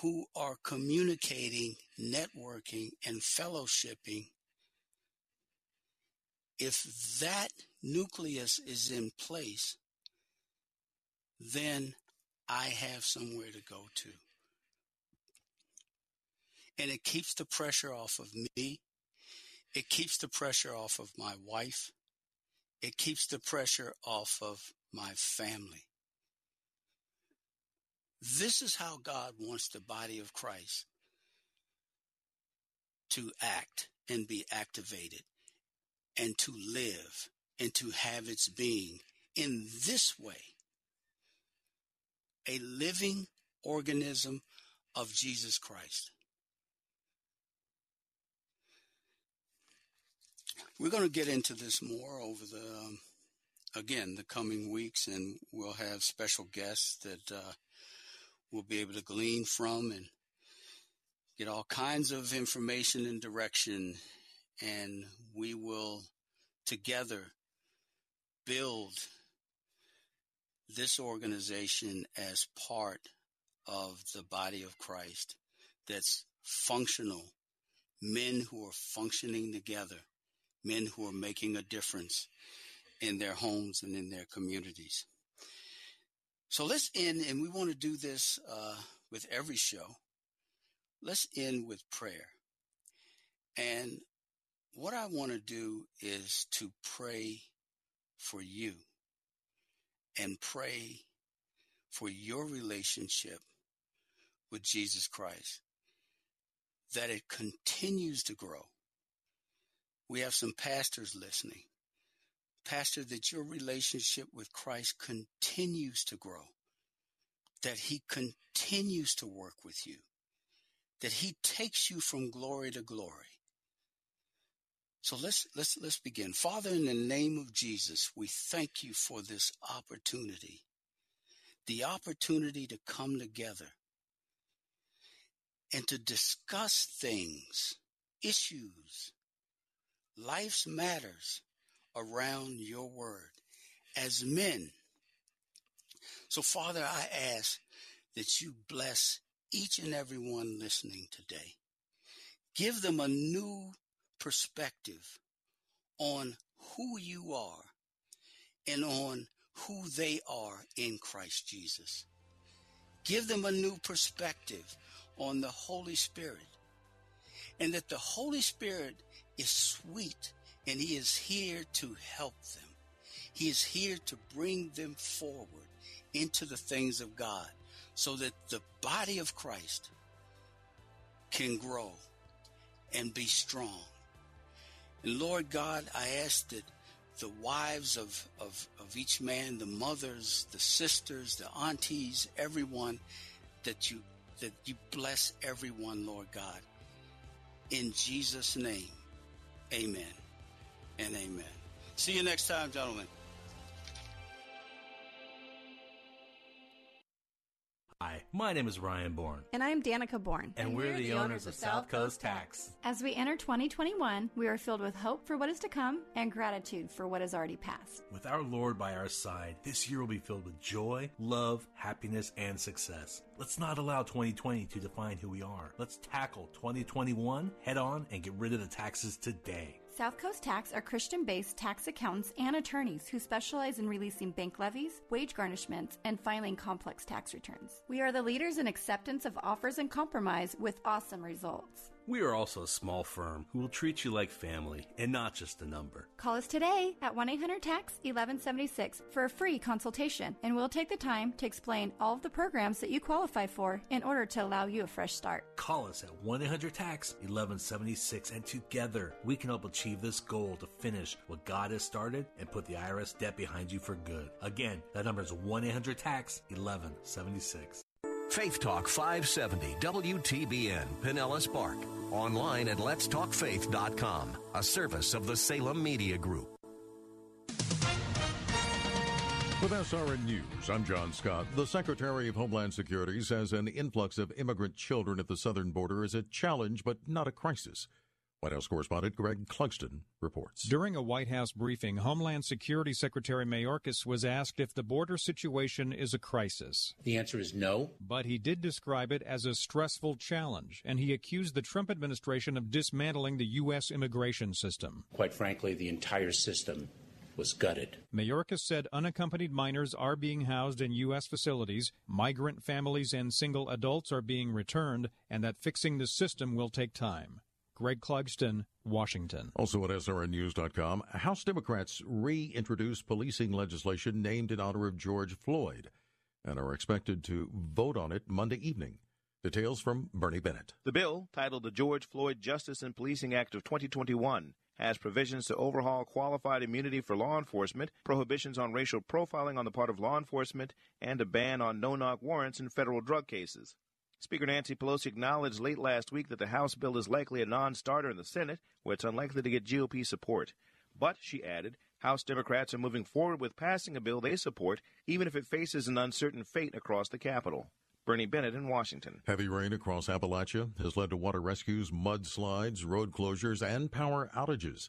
Speaker 2: who are communicating, networking, and fellowshipping, if that nucleus is in place, then I have somewhere to go to. And it keeps the pressure off of me. It keeps the pressure off of my wife. It keeps the pressure off of my family. This is how God wants the body of Christ to act and be activated and to live and to have its being in this way. A living organism of Jesus Christ. We're going to get into this more over the, um, again, the coming weeks, and we'll have special guests that uh, we'll be able to glean from and get all kinds of information and direction. And we will together build this organization as part of the body of Christ that's functional, men who are functioning together men who are making a difference in their homes and in their communities. So let's end, and we want to do this uh, with every show. Let's end with prayer. And what I want to do is to pray for you and pray for your relationship with Jesus Christ, that it continues to grow we have some pastors listening. Pastor, that your relationship with Christ continues to grow, that he continues to work with you, that he takes you from glory to glory. So let's let's let's begin. Father, in the name of Jesus, we thank you for this opportunity. The opportunity to come together and to discuss things, issues life's matters around your word as men. So, Father, I ask that you bless each and every one listening today. Give them a new perspective on who you are and on who they are in Christ Jesus. Give them a new perspective on the Holy Spirit and that the Holy Spirit is sweet and he is here to help them. He is here to bring them forward into the things of God so that the body of Christ can grow and be strong. And Lord God, I ask that the wives of, of, of each man, the mothers, the sisters, the aunties, everyone, that you that you bless everyone, Lord God. In Jesus' name. Amen and amen. See you next time, gentlemen.
Speaker 14: Hi, my name is Ryan Bourne.
Speaker 15: And I'm Danica Bourne.
Speaker 14: And, and we're, we're, the, the owners, of South Coast Tax.
Speaker 15: As we enter 2021, we are filled with hope for what is to come and gratitude for what has already passed.
Speaker 14: With our Lord by our side, this year will be filled with joy, love, happiness, and success. Let's not allow 2020 to define who we are. Let's tackle 2021 head on and get rid of the taxes today.
Speaker 15: South Coast Tax are Christian based tax accountants and attorneys who specialize in releasing bank levies, wage garnishments, and filing complex tax returns. We are the leaders in acceptance of offers and compromise with awesome results.
Speaker 14: We are also a small firm who will treat you like family and not just a number.
Speaker 15: Call us today at 1 800 TAX 1176 for a free consultation, and we'll take the time to explain all of the programs that you qualify for in order to allow you a fresh start.
Speaker 14: Call us at 1 800 TAX 1176, and together we can help achieve this goal to finish what God has started and put the IRS debt behind you for good. Again, that number is 1 800 TAX 1176.
Speaker 10: Faith Talk 570 WTBN Pinellas Park. Online at letstalkfaith.com, a service of the Salem Media Group.
Speaker 8: With SRN News, I'm John Scott. The Secretary of Homeland Security says an influx of immigrant children at the southern border is a challenge but not a crisis. White House correspondent Greg Clugston reports.
Speaker 16: During a White House briefing, Homeland Security Secretary Mayorkas was asked if the border situation is a crisis.
Speaker 17: The answer is no.
Speaker 16: But he did describe it as a stressful challenge, and he accused the Trump administration of dismantling the U.S. immigration system.
Speaker 17: Quite frankly, the entire system was gutted.
Speaker 16: Mayorkas said unaccompanied minors are being housed in U.S. facilities, migrant families and single adults are being returned, and that fixing the system will take time. Greg Clugston, Washington.
Speaker 8: Also at SRNNews.com, House Democrats reintroduced policing legislation named in honor of George Floyd and are expected to vote on it Monday evening. Details from Bernie Bennett.
Speaker 18: The bill, titled the George Floyd Justice and Policing Act of 2021, has provisions to overhaul qualified immunity for law enforcement, prohibitions on racial profiling on the part of law enforcement, and a ban on no knock warrants in federal drug cases. Speaker Nancy Pelosi acknowledged late last week that the House bill is likely a non starter in the Senate, where it's unlikely to get GOP support. But, she added, House Democrats are moving forward with passing a bill they support, even if it faces an uncertain fate across the Capitol. Bernie Bennett in Washington.
Speaker 8: Heavy rain across Appalachia has led to water rescues, mudslides, road closures, and power outages.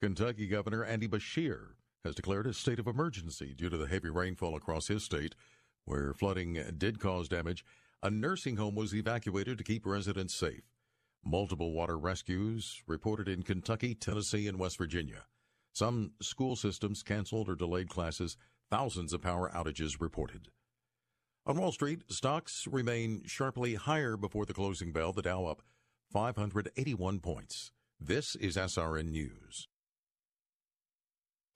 Speaker 8: Kentucky Governor Andy Beshear has declared a state of emergency due to the heavy rainfall across his state, where flooding did cause damage a nursing home was evacuated to keep residents safe. Multiple water rescues reported in Kentucky, Tennessee, and West Virginia. Some school systems canceled or delayed classes. Thousands of power outages reported. On Wall Street, stocks remain sharply higher before the closing bell, the Dow up 581 points. This is SRN News.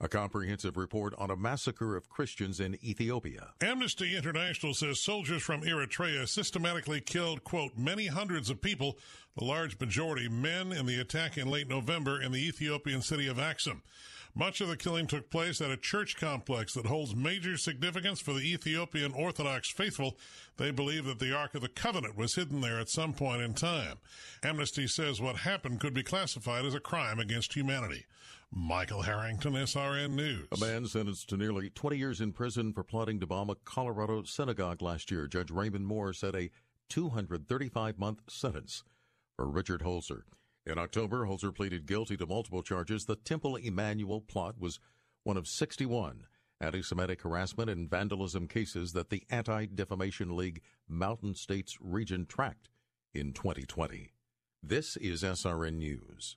Speaker 8: A comprehensive report on a massacre of Christians in Ethiopia.
Speaker 19: Amnesty International says soldiers from Eritrea systematically killed, quote, many hundreds of people, the large majority men, in the attack in late November in the Ethiopian city of Axum. Much of the killing took place at a church complex that holds major significance for the Ethiopian Orthodox faithful. They believe that the Ark of the Covenant was hidden there at some point in time. Amnesty says what happened could be classified as a crime against humanity. Michael Harrington, SRN News.
Speaker 8: A man sentenced to nearly 20 years in prison for plotting to bomb a Colorado synagogue last year. Judge Raymond Moore set a 235 month sentence for Richard Holzer. In October, Holzer pleaded guilty to multiple charges. The Temple Emanuel plot was one of 61 anti Semitic harassment and vandalism cases that the Anti Defamation League Mountain States region tracked in 2020. This is SRN News.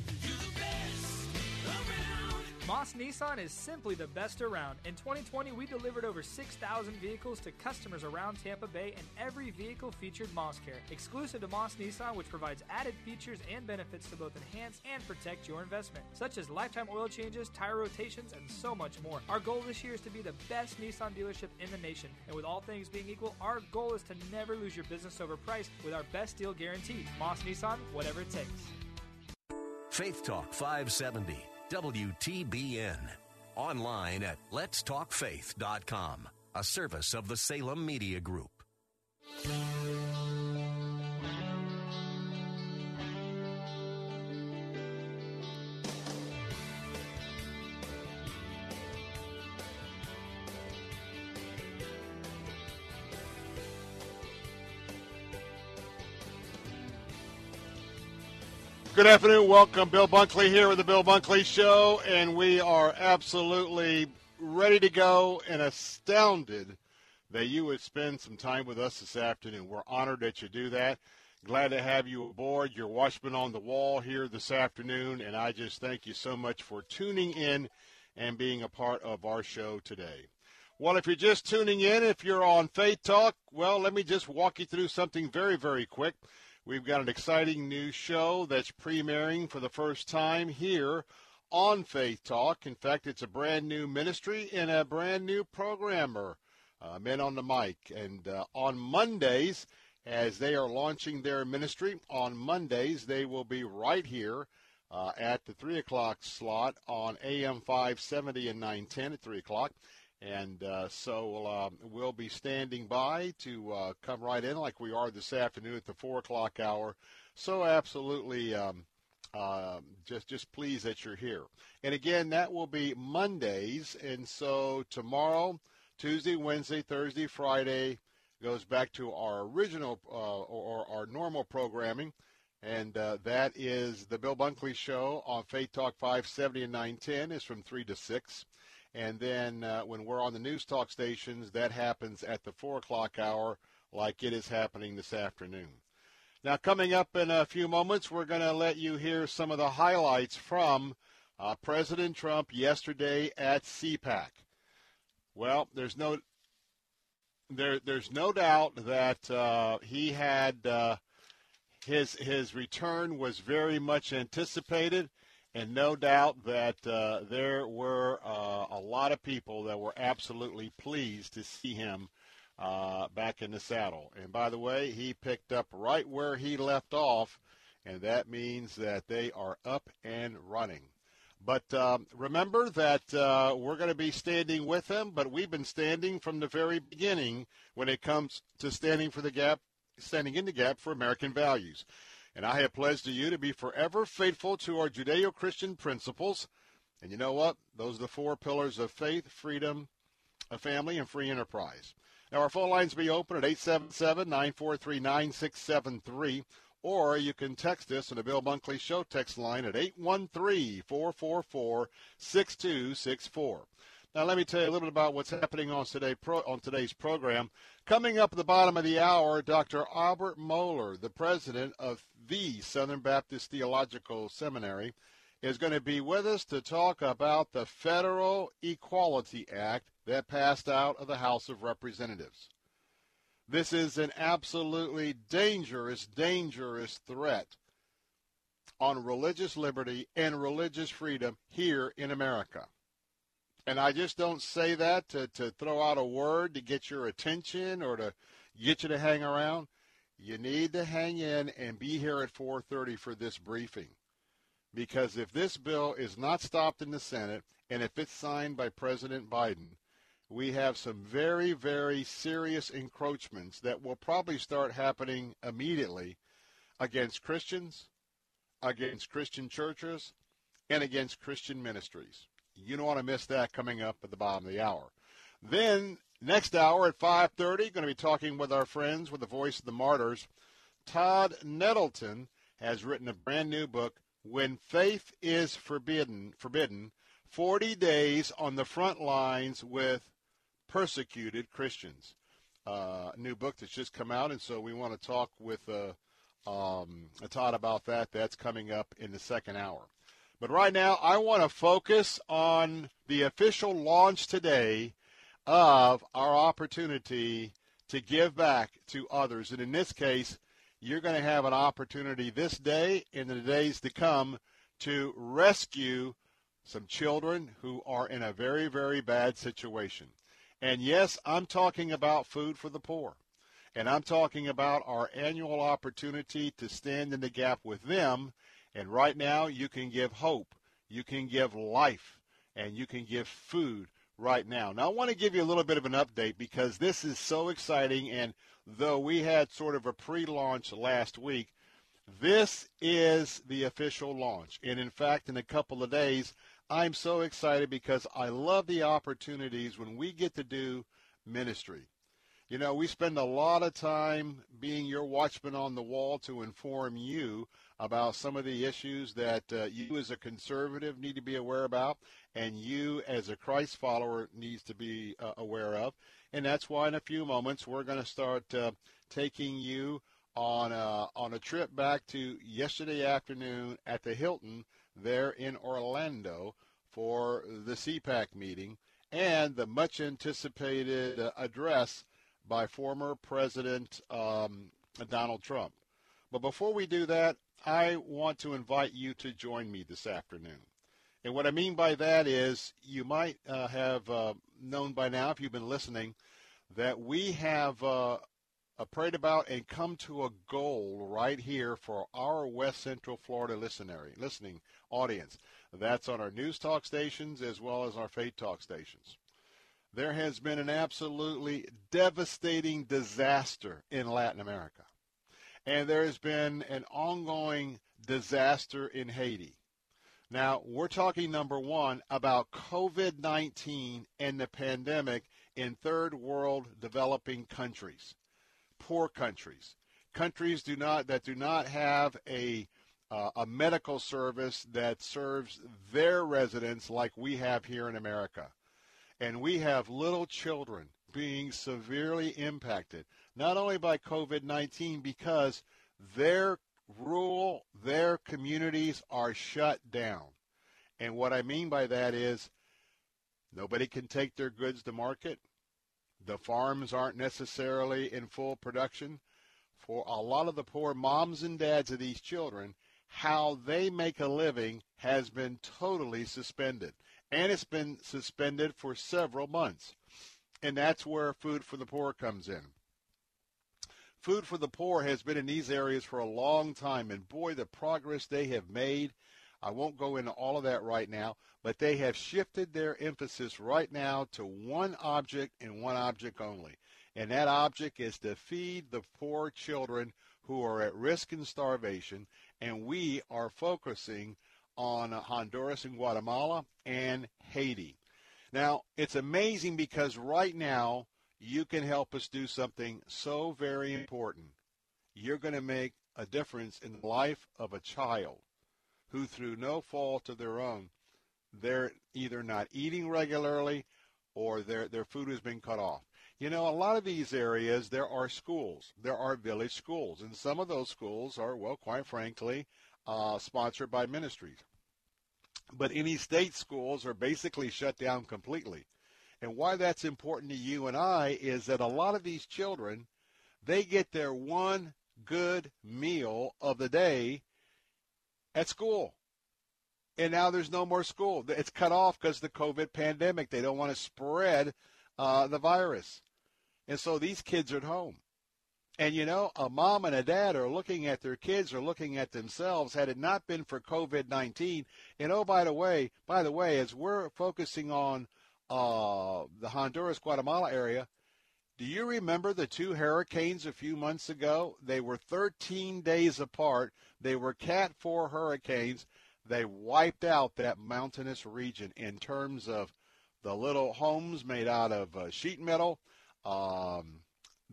Speaker 20: Moss Nissan is simply the best around. In 2020, we delivered over 6,000 vehicles to customers around Tampa Bay, and every vehicle featured Moss Care, exclusive to Moss Nissan, which provides added features and benefits to both enhance and protect your investment, such as lifetime oil changes, tire rotations, and so much more. Our goal this year is to be the best Nissan dealership in the nation, and with all things being equal, our goal is to never lose your business over price with our best deal guarantee. Moss Nissan, whatever it takes.
Speaker 10: Faith Talk 570. WTBN. Online at letstalkfaith.com, a service of the Salem Media Group.
Speaker 21: Good afternoon. Welcome. Bill Bunkley here with the Bill Bunkley Show, and we are absolutely ready to go and astounded that you would spend some time with us this afternoon. We're honored that you do that. Glad to have you aboard. You're watchman on the wall here this afternoon, and I just thank you so much for tuning in and being a part of our show today. Well, if you're just tuning in, if you're on Faith Talk, well, let me just walk you through something very, very quick. We've got an exciting new show that's premiering for the first time here on Faith Talk. In fact, it's a brand new ministry and a brand new programmer, uh, Men on the Mic. And uh, on Mondays, as they are launching their ministry, on Mondays, they will be right here uh, at the 3 o'clock slot on AM 570 and 910 at 3 o'clock. And uh, so we'll, uh, we'll be standing by to uh, come right in like we are this afternoon at the 4 o'clock hour. So absolutely um, uh, just, just pleased that you're here. And again, that will be Mondays. And so tomorrow, Tuesday, Wednesday, Thursday, Friday goes back to our original uh, or, or, our normal programming. And uh, that is the Bill Bunkley Show on Faith Talk 570 and 910 is from 3 to 6. And then uh, when we're on the news talk stations, that happens at the 4 o'clock hour, like it is happening this afternoon. Now, coming up in a few moments, we're going to let you hear some of the highlights from uh, President Trump yesterday at CPAC. Well, there's no there, there's no doubt that uh, he had uh, his his return was very much anticipated and no doubt that uh, there were uh, a lot of people that were absolutely pleased to see him uh, back in the saddle. And by the way, he picked up right where he left off, and that means that they are up and running. But um, remember that uh, we're going to be standing with him, but we've been standing from the very beginning when it comes to standing for the gap, standing in the gap for American values. And I have pledged to you to be forever faithful to our Judeo Christian principles. And you know what? Those are the four pillars of faith, freedom, a family, and free enterprise. Now, our phone lines will be open at 877 943 9673, or you can text us on the Bill Bunkley Show text line at 813 444 6264. Now, let me tell you a little bit about what's happening on today pro, on today's program. Coming up at the bottom of the hour, Dr. Albert Mohler, the president of the Southern Baptist Theological Seminary, is going to be with us to talk about the Federal Equality Act that passed out of the House of Representatives. This is an absolutely dangerous, dangerous threat on religious liberty and religious freedom here in America. And I just don't say that to, to throw out a word to get your attention or to get you to hang around. You need to hang in and be here at 4:30 for this briefing. Because if this bill is not stopped in the Senate and if it's signed by President Biden, we have some very, very serious encroachments that will probably start happening immediately against Christians, against Christian churches, and against Christian ministries. You don't want to miss that coming up at the bottom of the hour. Then next hour at 5:30, going to be talking with our friends with the Voice of the Martyrs. Todd Nettleton has written a brand new book, When Faith is Forbidden, Forbidden 40 Days on the Front Lines with persecuted Christians. Uh, new book that's just come out, and so we want to talk with uh, um, Todd about that. That's coming up in the second hour. But right now, I want to focus on the official launch today of our opportunity to give back to others. And in this case, you're going to have an opportunity this day and the days to come to rescue some children who are in a very, very bad situation. And yes, I'm talking about food for the poor. And I'm talking about our annual opportunity to stand in the gap with them. And right now, you can give hope, you can give life, and you can give food right now. Now, I want to give you a little bit of an update because this is so exciting. And though we had sort of a pre launch last week, this is the official launch. And in fact, in a couple of days, I'm so excited because I love the opportunities when we get to do ministry. You know, we spend a lot of time being your watchman on the wall to inform you about some of the issues that uh, you as a conservative need to be aware about and you as a Christ follower needs to be uh, aware of. And that's why in a few moments we're going to start uh, taking you on a, on a trip back to yesterday afternoon at the Hilton there in Orlando for the CPAC meeting and the much anticipated uh, address by former President um, Donald Trump. But before we do that, I want to invite you to join me this afternoon. And what I mean by that is you might uh, have uh, known by now, if you've been listening, that we have uh, uh, prayed about and come to a goal right here for our West Central Florida listening, listening audience. That's on our news talk stations as well as our faith talk stations. There has been an absolutely devastating disaster in Latin America. And there has been an ongoing disaster in Haiti. Now, we're talking, number one, about COVID 19 and the pandemic in third world developing countries poor countries, countries do not that do not have a uh, a medical service that serves their residents like we have here in America. And we have little children being severely impacted, not only by COVID 19, because their rural, their communities are shut down. And what I mean by that is nobody can take their goods to market. The farms aren't necessarily in full production. For a lot of the poor moms and dads of these children, how they make a living has been totally suspended. And it's been suspended for several months. And that's where Food for the Poor comes in. Food for the Poor has been in these areas for a long time, and boy, the progress they have made I won't go into all of that right now, but they have shifted their emphasis right now to one object and one object only. And that object is to feed the poor children who are at risk in starvation. And we are focusing on Honduras and Guatemala and Haiti. Now, it's amazing because right now you can help us do something so very important. You're going to make a difference in the life of a child who, through no fault of their own, they're either not eating regularly or their, their food has been cut off. You know, a lot of these areas, there are schools. There are village schools. And some of those schools are, well, quite frankly, uh, sponsored by ministries. But any state schools are basically shut down completely. And why that's important to you and I is that a lot of these children, they get their one good meal of the day at school. And now there's no more school. It's cut off because of the COVID pandemic. They don't want to spread uh, the virus. And so these kids are at home. And you know, a mom and a dad are looking at their kids or looking at themselves had it not been for COVID-19. And oh, by the way, by the way, as we're focusing on uh, the Honduras Guatemala area, do you remember the two hurricanes a few months ago? They were 13 days apart. They were Cat 4 hurricanes. They wiped out that mountainous region in terms of the little homes made out of uh, sheet metal, um,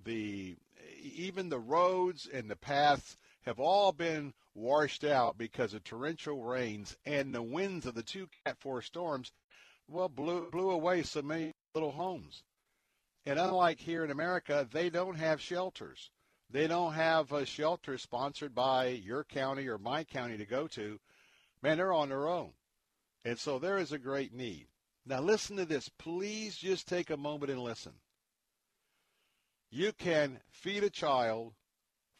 Speaker 21: the even the roads and the paths have all been washed out because of torrential rains and the winds of the two Cat 4 storms, well, blew, blew away so many little homes. And unlike here in America, they don't have shelters. They don't have a shelter sponsored by your county or my county to go to. Man, they're on their own. And so there is a great need. Now listen to this. Please just take a moment and listen. You can feed a child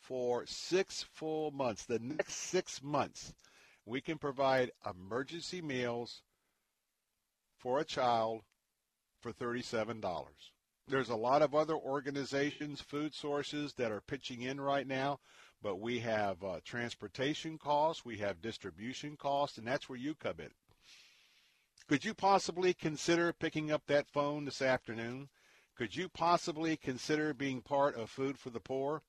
Speaker 21: for six full months. The next six months, we can provide emergency meals for a child for $37. There's a lot of other organizations, food sources that are pitching in right now, but we have uh, transportation costs, we have distribution costs, and that's where you come in. Could you possibly consider picking up that phone this afternoon? Could you possibly consider being part of Food for the Poor?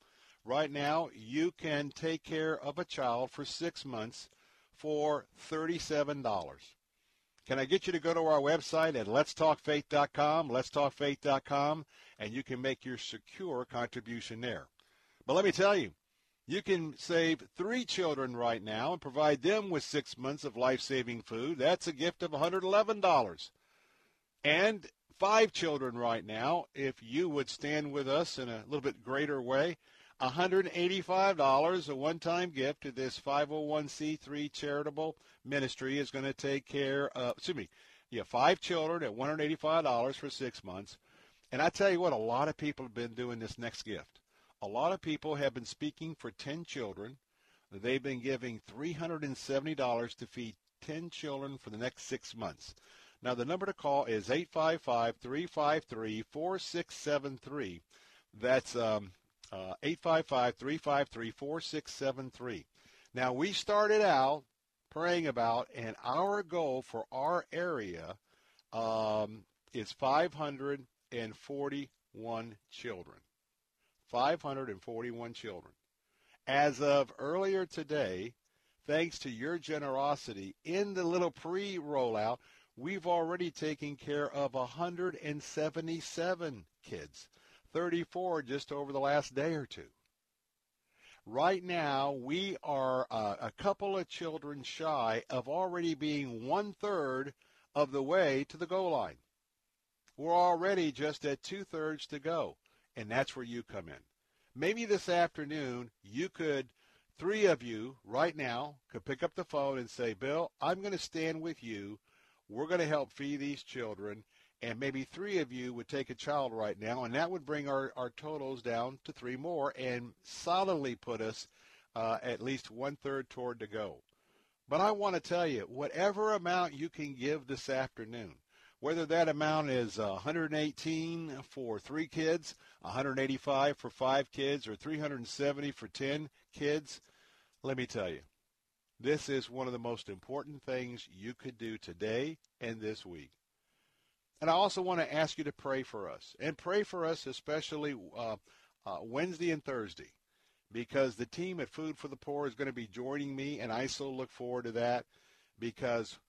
Speaker 21: Right now, you can take care of a child for six months for $37. Can I get you to go to our website at letstalkfaith.com, letstalkfaith.com, and you can make your secure contribution there. But let me tell you, you can save three children right now and provide them with six months of life-saving food. That's a gift of $111. And five children right now, if you would stand with us in a little bit greater way, $185, a one-time gift to this 501c3 charitable ministry is going to take care of, excuse me, yeah, five children at $185 for six months. And I tell you what, a lot of people have been doing this next gift. A lot of people have been speaking for 10 children. They've been giving $370 to feed 10 children for the next six months. Now, the number to call is 855-353-4673. That's um, uh, 855-353-4673. Now, we started out praying about, and our goal for our area um, is 541 children. 541 children. As of earlier today, thanks to your generosity, in the little pre-rollout, we've already taken care of 177 kids. 34 just over the last day or two. Right now, we are uh, a couple of children shy of already being one third of the way to the goal line. We're already just at two thirds to go, and that's where you come in. Maybe this afternoon, you could, three of you right now, could pick up the phone and say, Bill, I'm going to stand with you. We're going to help feed these children and maybe three of you would take a child right now, and that would bring our, our totals down to three more and solidly put us uh, at least one third toward to go. But I want to tell you, whatever amount you can give this afternoon, whether that amount is 118 for three kids, 185 for five kids, or 370 for 10 kids, let me tell you, this is one of the most important things you could do today and this week. And I also want to ask you to pray for us, and pray for us especially uh, uh, Wednesday and Thursday, because the team at Food for the Poor is going to be joining me, and I so look forward to that, because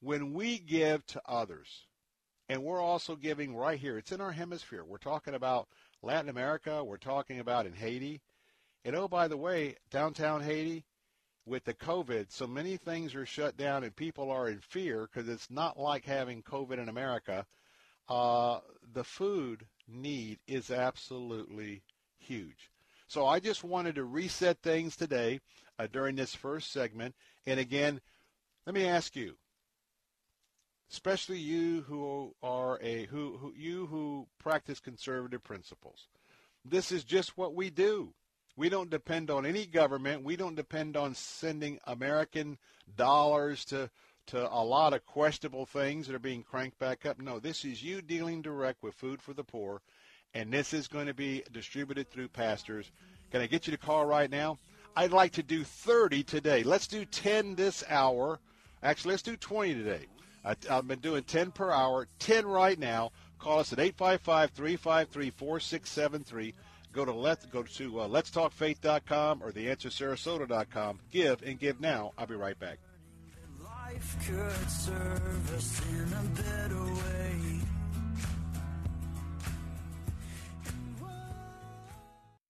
Speaker 21: when we give to others, and we're also giving right here, it's in our hemisphere. We're talking about Latin America, we're talking about in Haiti, and oh, by the way, downtown Haiti, with the COVID, so many things are shut down and people are in fear because it's not like having COVID in America. Uh, the food need is absolutely huge. So I just wanted to reset things today uh, during this first segment. And again, let me ask you, especially you who are a who, who you who practice conservative principles. This is just what we do. We don't depend on any government. We don't depend on sending American dollars to to a lot of questionable things that are being cranked back up. No, this is you dealing direct with food for the poor, and this is going to be distributed through pastors. Can I get you to call right now? I'd like to do 30 today. Let's do 10 this hour. Actually, let's do 20 today. I, have been doing 10 per hour, 10 right now. Call us at 855 353 4673. Go to let go to uh, letstalkfaith.com or theanswersarasota.com. Give and give now. I'll be right back.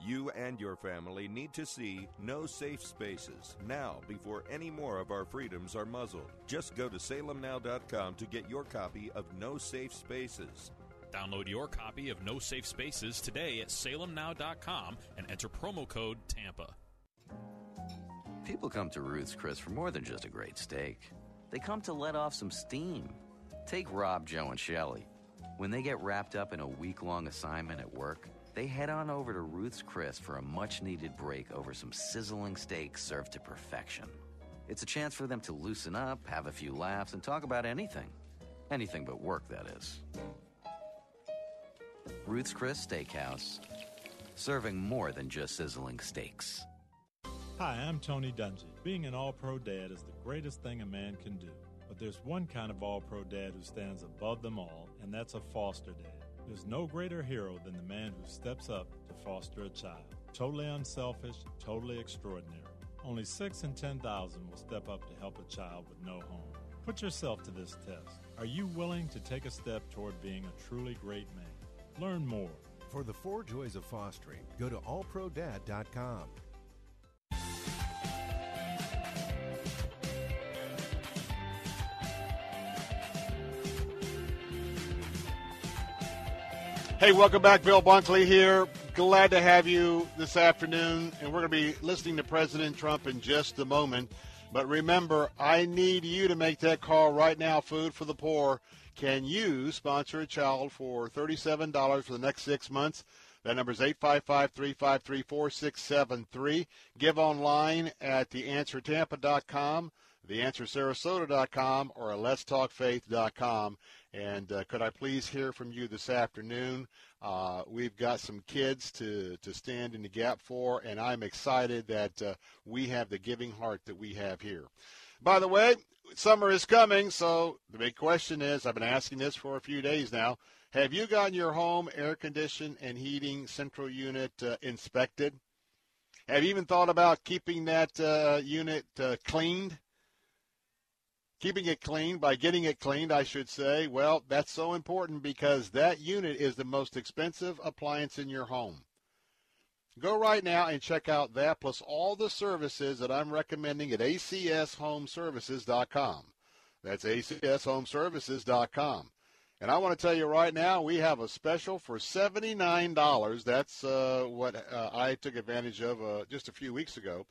Speaker 22: You and your family need to see No Safe Spaces now before any more of our freedoms are muzzled. Just go to salemnow.com to get your copy of No Safe Spaces.
Speaker 23: Download your copy of No Safe Spaces today at salemnow.com and enter promo code TAMPA.
Speaker 24: People come to Ruth's Chris for more than just a great steak. They come to let off some steam. Take Rob, Joe, and Shelley. When they get wrapped up in a week long assignment at work, they head on over to Ruth's Chris for a much needed break over some sizzling steak served to perfection. It's a chance for them to loosen up, have a few laughs, and talk about anything. Anything but work, that is. Ruth's Chris Steakhouse, serving more than just sizzling steaks.
Speaker 25: Hi, I'm Tony Dungy. Being an all pro dad is the greatest thing a man can do. But there's one kind of all pro dad who stands above them all, and that's a foster dad. There's no greater hero than the man who steps up to foster a child. Totally unselfish, totally extraordinary. Only 6 in 10,000 will step up to help a child with no home. Put yourself to this test. Are you willing to take a step toward being a truly great man? Learn more.
Speaker 26: For the four joys of fostering, go to allprodad.com.
Speaker 21: Hey, welcome back. Bill Bunkley here. Glad to have you this afternoon. And we're going to be listening to President Trump in just a moment. But remember, I need you to make that call right now. Food for the Poor. Can you sponsor a child for $37 for the next six months? That number is 855-353-4673. Give online at theanswertampa.com, theanswersarasota.com, or letstalkfaith.com. And uh, could I please hear from you this afternoon? Uh, we've got some kids to, to stand in the gap for, and I'm excited that uh, we have the giving heart that we have here. By the way, summer is coming, so the big question is I've been asking this for a few days now. Have you gotten your home air conditioning and heating central unit uh, inspected? Have you even thought about keeping that uh, unit uh, cleaned? Keeping it clean by getting it cleaned, I should say. Well, that's so important because that unit is the most expensive appliance in your home. Go right now and check out that plus all the services that I'm recommending at acshomeservices.com. That's acshomeservices.com. And I want to tell you right now, we have a special for $79. That's uh, what uh, I took advantage of uh, just a few weeks ago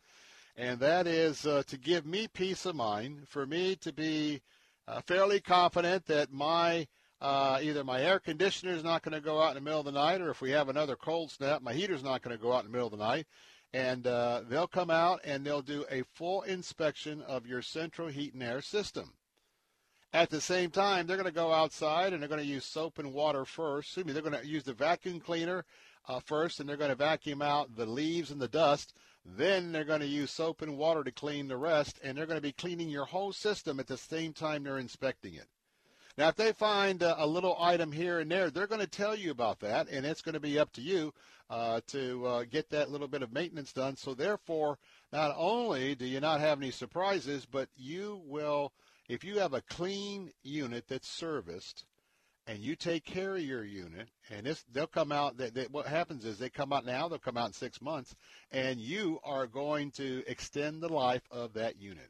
Speaker 21: and that is uh, to give me peace of mind, for me to be uh, fairly confident that my uh, either my air conditioner is not going to go out in the middle of the night, or if we have another cold snap, my heater's not going to go out in the middle of the night. And uh, they'll come out and they'll do a full inspection of your central heat and air system. At the same time, they're going to go outside and they're going to use soap and water first. Excuse me, they're going to use the vacuum cleaner uh, first, and they're going to vacuum out the leaves and the dust then they're going to use soap and water to clean the rest, and they're going to be cleaning your whole system at the same time they're inspecting it. Now, if they find a, little item here and there, they're going to tell you about that, and it's going to be up to you uh, to uh, get that little bit of maintenance done. So, therefore, not only do you not have any surprises, but you will, if you have a clean unit that's serviced, and you take care of your unit, and they'll come out. What happens is they come out now. They'll come out in six months, and you are going to extend the life of that unit.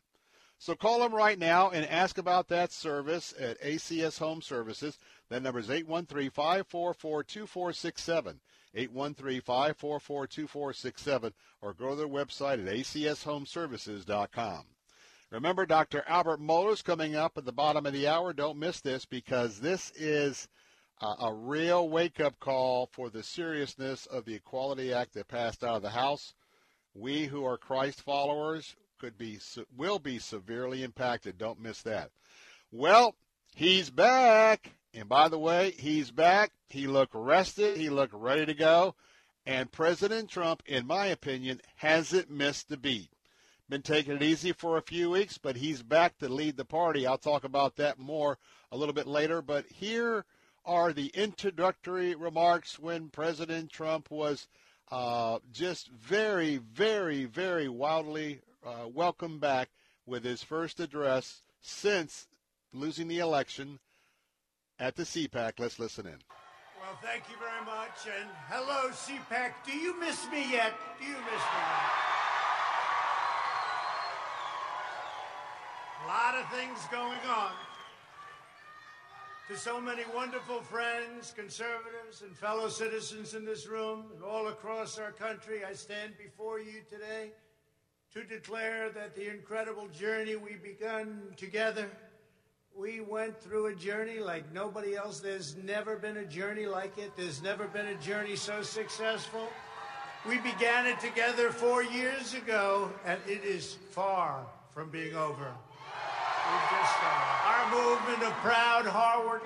Speaker 21: So call them right now and ask about that service at ACS Home Services. That number is 813-544-2467. 813-544-2467 or go to their website at acshomeservices.com. Remember, Dr. Albert Mohler's coming up at the bottom of the hour. Don't miss this because this is a, a real wake-up call for the seriousness of the Equality Act that passed out of the House. we who are Christ followers could be will be severely impacted. Don't miss that. Well, he's back. And by the way, he's back. He looked rested. He looked ready to go. And President Trump, in my opinion, hasn't missed a beat. Been taking it easy for a few weeks, but he's back to lead the party. I'll talk about that more a little bit later. But here are the introductory remarks when President Trump was uh, just very, very, very wildly uh, welcomed back with his first address since losing the election at the CPAC. Let's listen in.
Speaker 27: Well, thank you very much. And hello, CPAC. Do you miss me yet? Do you miss me yet? A lot of things going on. To so many wonderful friends, conservatives, and fellow citizens in this room and all across our country, I stand before you today to declare that the incredible journey we begun together we went through a journey like nobody else. There's never been a journey like it. There's never been a journey so successful. We began it together four years ago, and it is far from being over. Uh, our movement of proud, hard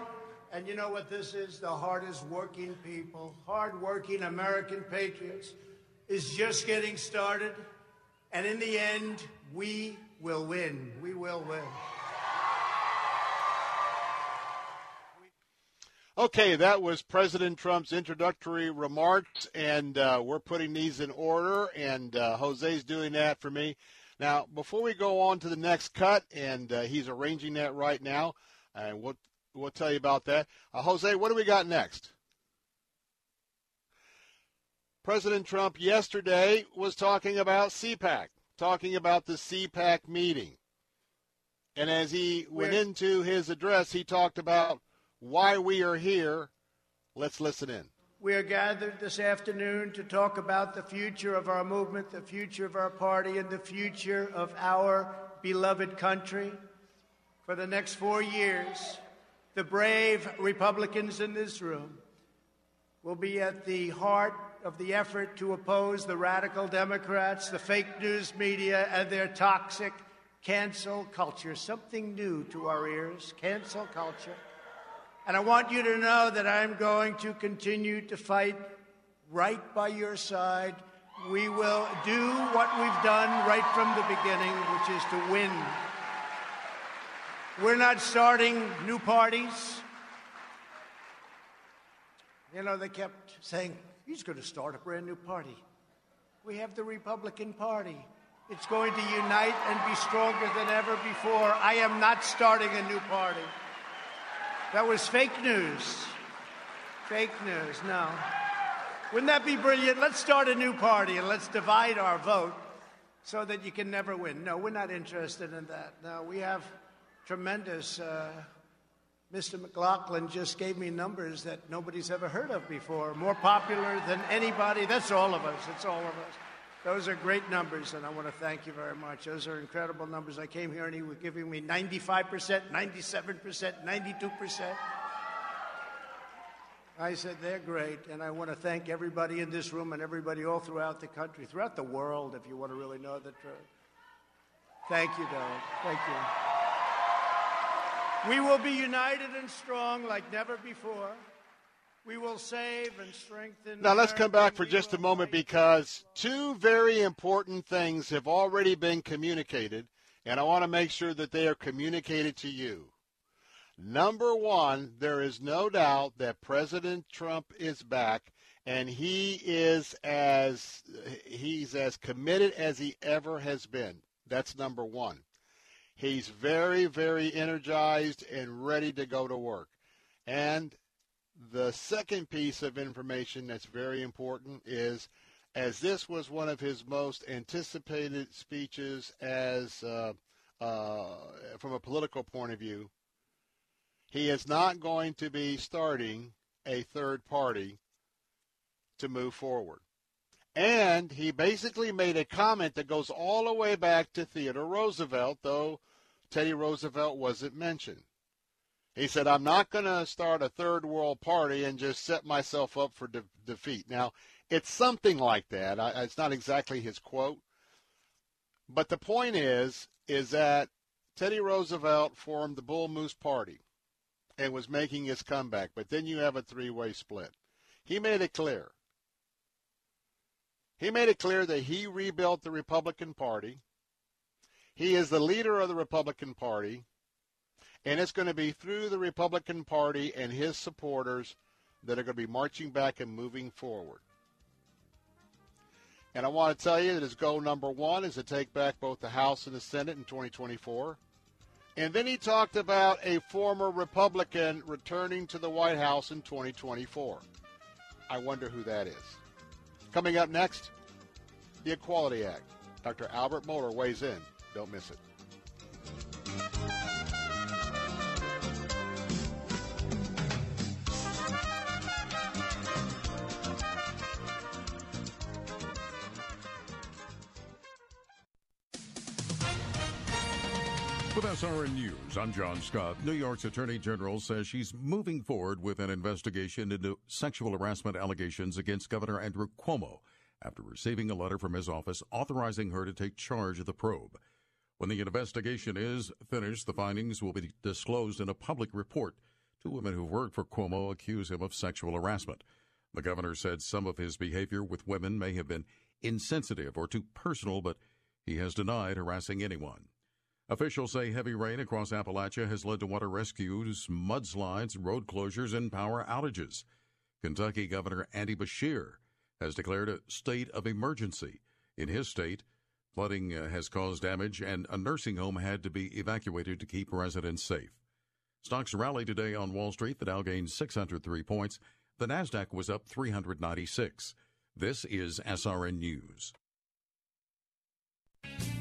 Speaker 27: and you know what this is? The hardest working people, hard-working American patriots, is just getting started. And in the end, we will win. We will win.
Speaker 21: Okay, that was President Trump's introductory remarks, and uh, we're putting these in order, and uh, Jose's doing that for me. Now, before we go on to the next cut, and uh, he's arranging that right now, and we'll, we'll tell you about that. Uh, Jose, what do we got next? President Trump yesterday was talking about CPAC, talking about the CPAC meeting. And as he went into his address, he talked about why we are here. Let's listen in.
Speaker 27: We are gathered this afternoon to talk about the future of our movement, the future of our party, and the future of our beloved country. For the next four years, the brave Republicans in this room will be at the heart of the effort to oppose the radical Democrats, the fake news media, and their toxic cancel culture. Something new to our ears cancel culture. And I want you to know that I'm going to continue to fight right by your side. We will do what we've done right from the beginning, which is to win. We're not starting new parties. You know, they kept saying, he's going to start a brand new party. We have the Republican Party. It's going to unite and be stronger than ever before. I am not starting a new party. That was fake news. Fake news, no. Wouldn't that be brilliant? Let's start a new party and let's divide our vote so that you can never win. No, we're not interested in that. No, we have tremendous. Uh, Mr. McLaughlin just gave me numbers that nobody's ever heard of before. More popular than anybody. That's all of us. It's all of us. Those are great numbers, and I want to thank you very much. Those are incredible numbers. I came here and he was giving me 95%, 97%, 92%. I said, they're great, and I want to thank everybody in this room and everybody all throughout the country, throughout the world, if you want to really know the truth. Thank you, Doug. Thank you. We will be united and strong like never before. We will save and strengthen.
Speaker 21: Now let's come back for just a moment because two very important things have already been communicated, and I want to make sure that they are communicated to you. Number one, there is no doubt that President Trump is back, and he is as he's as committed as he ever has been. That's number one. He's very, very energized and ready to go to work. And the second piece of information that's very important is as this was one of his most anticipated speeches as uh, uh, from a political point of view, he is not going to be starting a third party to move forward. And he basically made a comment that goes all the way back to Theodore Roosevelt, though Teddy Roosevelt wasn't mentioned. He said, I'm not going to start a third world party and just set myself up for de- defeat. Now, It's something like that. I, it's not exactly his quote. But the point is, is that Teddy Roosevelt formed the Bull Moose Party and was making his comeback. But then you have a three-way split. He made it clear. He made it clear that he rebuilt the Republican Party. He is the leader of the Republican Party. And it's going to be through the Republican Party and his supporters that are going to be marching back and moving forward. And I want to tell you that his goal number one is to take back both the House and the Senate in 2024. And then he talked about a former Republican returning to the White House in 2024. I wonder who that is. Coming up next, the Equality Act. Dr. Albert Mohler weighs in. Don't miss it.
Speaker 8: With SRN News, I'm John Scott. New York's Attorney General says she's moving forward with an investigation into sexual harassment allegations against Governor Andrew Cuomo after receiving a letter from his office authorizing her to take charge of the probe. When the investigation is finished, the findings will be disclosed in a public report. Two women who've worked for Cuomo accuse him of sexual harassment. The governor said some of his behavior with women may have been insensitive or too personal, but he has denied harassing anyone. Officials say heavy rain across Appalachia has led to water rescues, mudslides, road closures, and power outages. Kentucky Governor Andy Beshear has declared a state of emergency. In his state, flooding uh, has caused damage, and a nursing home had to be evacuated to keep residents safe. Stocks rallied today on Wall Street. The Dow gained 603 points. The Nasdaq was up 396. This is SRN News.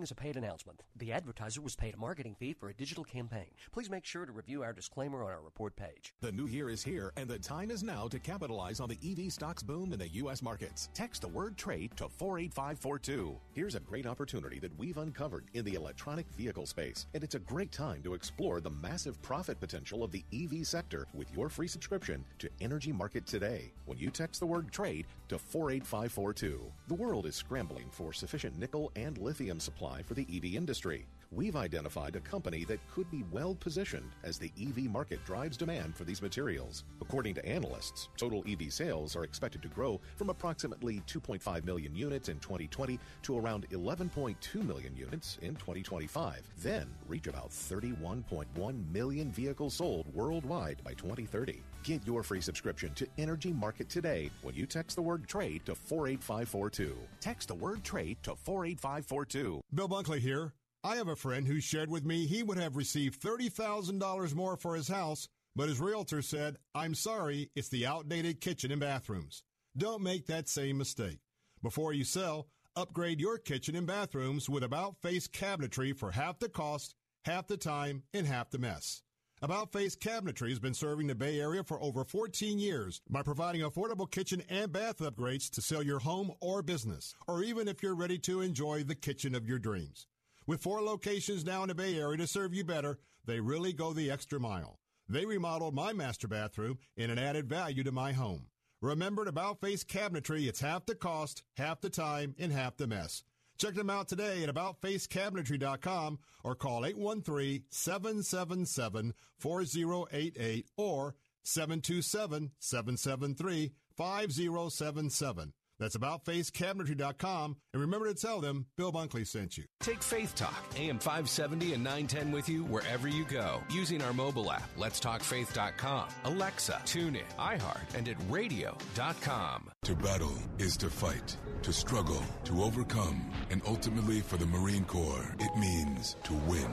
Speaker 28: is a paid announcement. The advertiser was paid a marketing fee for a digital campaign. Please make sure to review our disclaimer on our report page.
Speaker 29: The new year is here, and the time is now to capitalize on the EV stocks boom in the U.S. markets. Text the word trade to 48542. Here's a great opportunity that we've uncovered in the electronic vehicle space, and it's a great time to explore the massive profit potential of the EV sector with your free subscription to Energy Market today. When you text the word trade to 48542, the world is scrambling for sufficient nickel and lithium supply for the EV industry. We've identified a company that could be well positioned as the EV market drives demand for these materials. According to analysts, total EV sales are expected to grow from approximately 2.5 million units in 2020 to around 11.2 million units in 2025, then reach about 31.1 million vehicles sold worldwide by 2030. Get your free subscription to Energy Market today when you text the word trade to 48542. Text the word trade to 48542.
Speaker 30: Bill Bunkley here. I have a friend who shared with me he would have received $30,000 more for his house, but his realtor said, I'm sorry, it's the outdated kitchen and bathrooms. Don't make that same mistake. Before you sell, upgrade your kitchen and bathrooms with About Face cabinetry for half the cost, half the time, and half the mess. About Face Cabinetry has been serving the Bay Area for over 14 years by providing affordable kitchen and bath upgrades to sell your home or business, or even if you're ready to enjoy the kitchen of your dreams. With four locations now in the Bay Area to serve you better, they really go the extra mile. They remodeled my master bathroom and it added value to my home. Remember, About Face Cabinetry, it's half the cost, half the time, and half the mess. Check them out today at AboutFaceCabinetry.com or call 813-777-4088 or 727-773-5077. That's AboutFaceCabinetry.com. And remember to tell them Bill Bunkley sent you.
Speaker 31: Take Faith Talk, AM 570 and 910 with you wherever you go using our mobile app, letstalkfaith.com, Alexa, TuneIn, iHeart, and at radio.com.
Speaker 32: To battle is to fight, to struggle, to overcome, and ultimately for the Marine Corps, it means to win.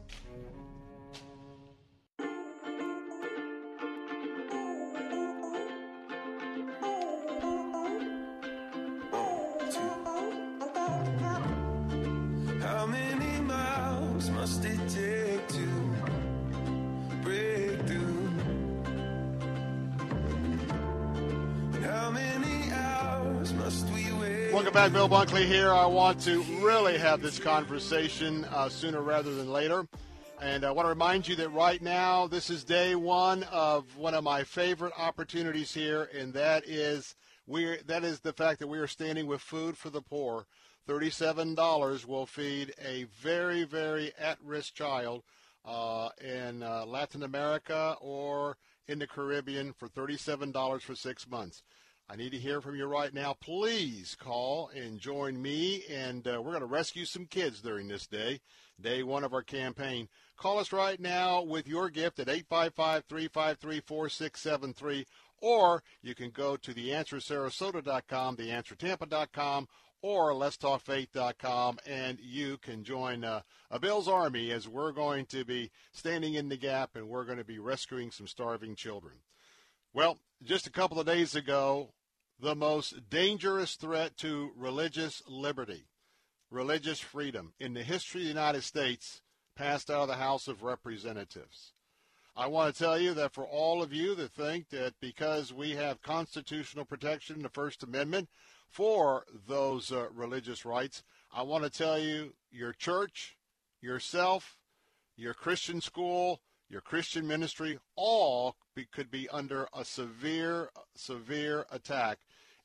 Speaker 21: Back, Bill Bunkley here. I want to really have this conversation uh, sooner rather than later. And I want to remind you that right now, this is day one of one of my favorite opportunities here, and that is we that is the fact that we are standing with Food for the Poor. Thirty-seven dollars will feed a very, very at-risk child uh, in uh, Latin America or in the Caribbean for thirty-seven dollars for six months. I need to hear from you right now. Please call and join me, and uh, we're going to rescue some kids during this day, day one of our campaign. Call us right now with your gift at 855-353-4673, or you can go to theanswersarasota.com, theanswertampa.com, or letstalkfaith.com, and you can join uh, a Bill's Army as we're going to be standing in the gap and we're going to be rescuing some starving children. Well, just a couple of days ago, the most dangerous threat to religious liberty, religious freedom in the history of the United States passed out of the House of Representatives. I want to tell you that for all of you that think that because we have constitutional protection in the First Amendment for those uh, religious rights, I want to tell you your church, yourself, your Christian school, your Christian ministry, all be, could be under a severe, severe attack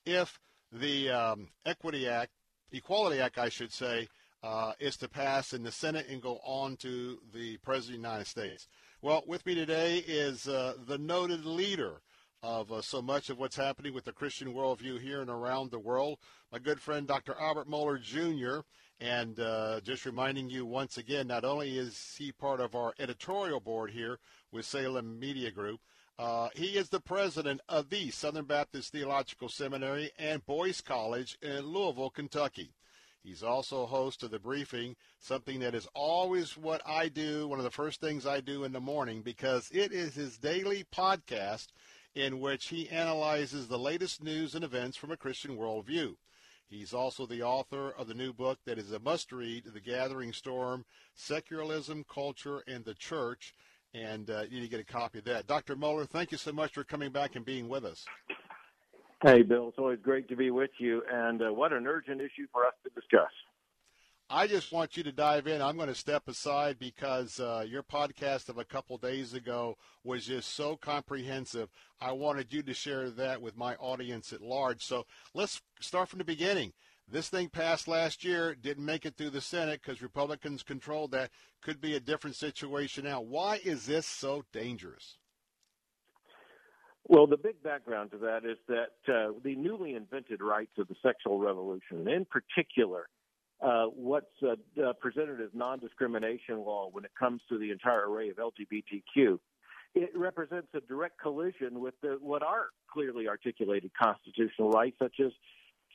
Speaker 21: if the um, Equity Act, Equality Act, I should say, uh, is to pass in the Senate and go on to the President of the United States. Well, with me today is uh, the noted leader of uh, so much of what's happening with the Christian worldview here and around the world, my good friend Dr. Albert Mohler Jr. And uh, just reminding you once again, not only is he part of our editorial board here with Salem Media Group, uh, he is the president of the Southern Baptist Theological Seminary and Boyce College in Louisville, Kentucky. He's also host of the briefing, something that is always what I do, one of the first things I do in the morning, because it is his daily podcast in which he analyzes the latest news and events from a Christian worldview. He's also the author of the new book that is a must read, The Gathering Storm Secularism, Culture, and the Church. And uh, you need to get a copy of that. Dr. Mohler, thank you so much for coming back and being with us.
Speaker 33: Hey, Bill, it's always great to be with you. And uh, what an urgent issue for us to discuss.
Speaker 21: I just want you to dive in. I'm going to step aside because uh, your podcast of a couple days ago was just so comprehensive. I wanted you to share that with my audience at large. So let's start from the beginning. This thing passed last year, didn't make it through the Senate because Republicans controlled that. Could be a different situation now. Why is this so dangerous?
Speaker 33: Well, the big background to that is that uh, the newly invented rights of the sexual revolution, in particular, uh, what's uh, uh, presented as non-discrimination law when it comes to the entire array of LGBTQ, it represents a direct collision with the, what are clearly articulated constitutional rights, such as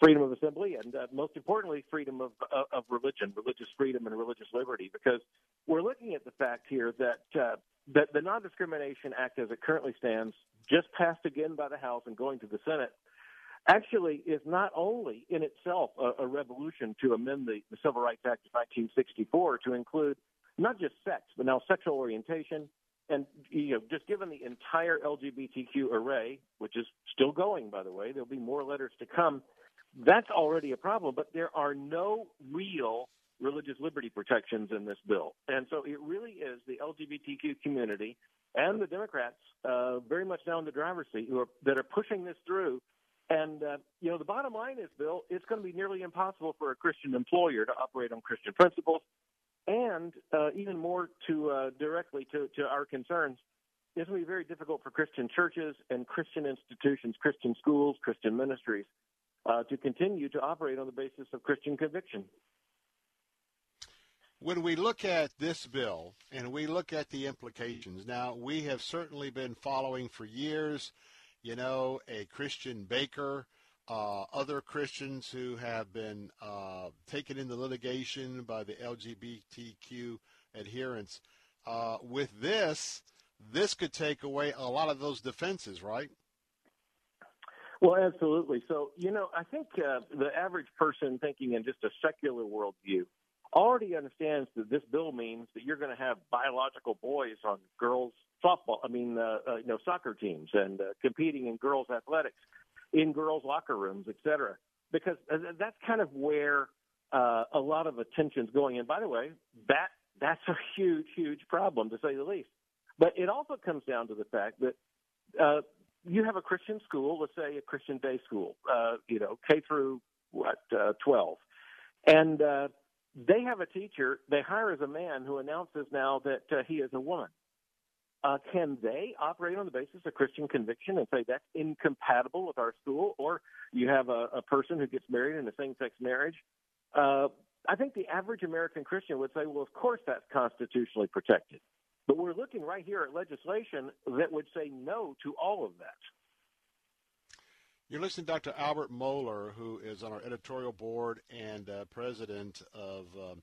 Speaker 33: freedom of assembly and, uh, most importantly, freedom of, uh, of religion, religious freedom and religious liberty. Because we're looking at the fact here that uh, that the Non-Discrimination Act, as it currently stands, just passed again by the House and going to the Senate, actually is not only in itself a, a revolution to amend the, the Civil Rights Act of 1964 to include not just sex, but now sexual orientation, and you know, just given the entire LGBTQ array, which is still going, by the way, there'll be more letters to come. That's already a problem, but there are no real religious liberty protections in this bill. And so it really is the LGBTQ community and the Democrats uh, very much now in the driver's seat who are, that are pushing this through. And, uh, you know, the bottom line is, Bill, it's going to be nearly impossible for a Christian employer to operate on Christian principles. And uh, even more to uh, directly to, to our concerns, it's going to be very difficult for Christian churches and Christian institutions, Christian schools, Christian ministries uh, to continue to operate on the basis of Christian conviction.
Speaker 21: When we look at this bill and we look at the implications, now we have certainly been following for years, you know, a Christian baker, uh, other Christians who have been uh, taken into litigation by the LGBTQ adherents. Uh, with this, this could take away a lot of those defenses, right?
Speaker 33: Well, absolutely. So, you know, I think uh, the average person thinking in just a secular worldview already understands that this bill means that you're going to have biological boys on girls softball, I mean, uh, uh, you know, soccer teams and uh, competing in girls athletics, in girls locker rooms, et cetera, because uh, that's kind of where uh, a lot of attention's going. And by the way, that that's a huge, huge problem to say the least. But it also comes down to the fact that uh, you have a Christian school, let's say a Christian day school, uh, you know, K through what uh, twelve, and uh, they have a teacher they hire as a man who announces now that uh, he is a woman. Uh, can they operate on the basis of Christian conviction and say that's incompatible with our school? Or you have a, a person who gets married in a same-sex marriage. Uh, I think the average American Christian would say, well, of course that's constitutionally protected. But we're looking right here at legislation that would say no to all of that.
Speaker 21: You're listening to Dr. Albert Mohler, who is on our editorial board and uh, president of um,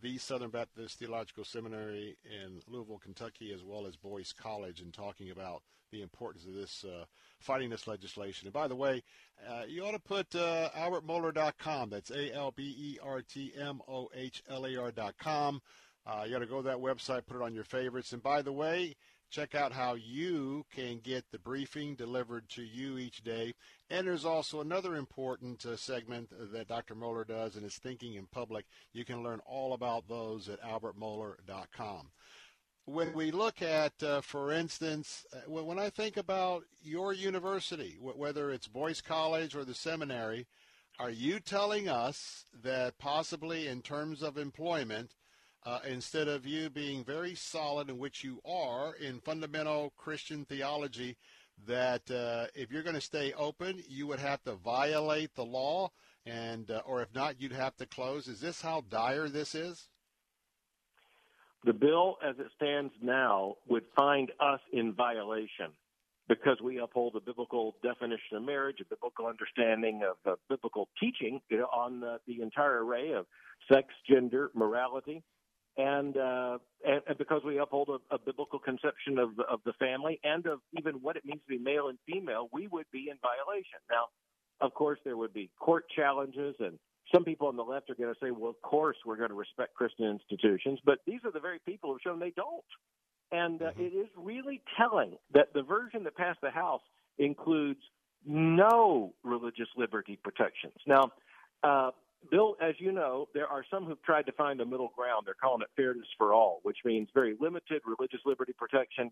Speaker 21: the Southern Baptist Theological Seminary in Louisville, Kentucky, as well as Boyce College, and talking about the importance of this uh, fighting this legislation. And by the way, uh, you ought to put uh, albertmohler.com. That's A L B E R T M O H L A R.com. Uh, you got to go to that website, put it on your favorites. And by the way, check out how you can get the briefing delivered to you each day. And there's also another important uh, segment that Dr. Mohler does, and it's Thinking in Public. You can learn all about those at albertmohler.com. When we look at, uh, for instance, uh, when I think about your university, whether it's Boyce College or the seminary, are you telling us that possibly in terms of employment, uh, instead of you being very solid in which you are in fundamental Christian theology, that uh, if you're going to stay open, you would have to violate the law, and uh, or if not, you'd have to close. Is this how dire this is?
Speaker 33: The bill, as it stands now, would find us in violation because we uphold the biblical definition of marriage, a biblical understanding of uh, biblical teaching you know, on the, the entire array of sex, gender, morality and, uh, and, and because we uphold a, a biblical conception of of the family and of even what it means to be male and female, we would be in violation. Now, of course, there would be court challenges, and some people on the left are going to say, "Well, of course, we're going to respect Christian institutions," but these are the very people who've shown they don't. And uh, mm-hmm. it is really telling that the version that passed the House includes no religious liberty protections. Now, uh, Bill, as you know, there are some who've tried to find a middle ground. They're calling it fairness for all, which means very limited religious liberty protection.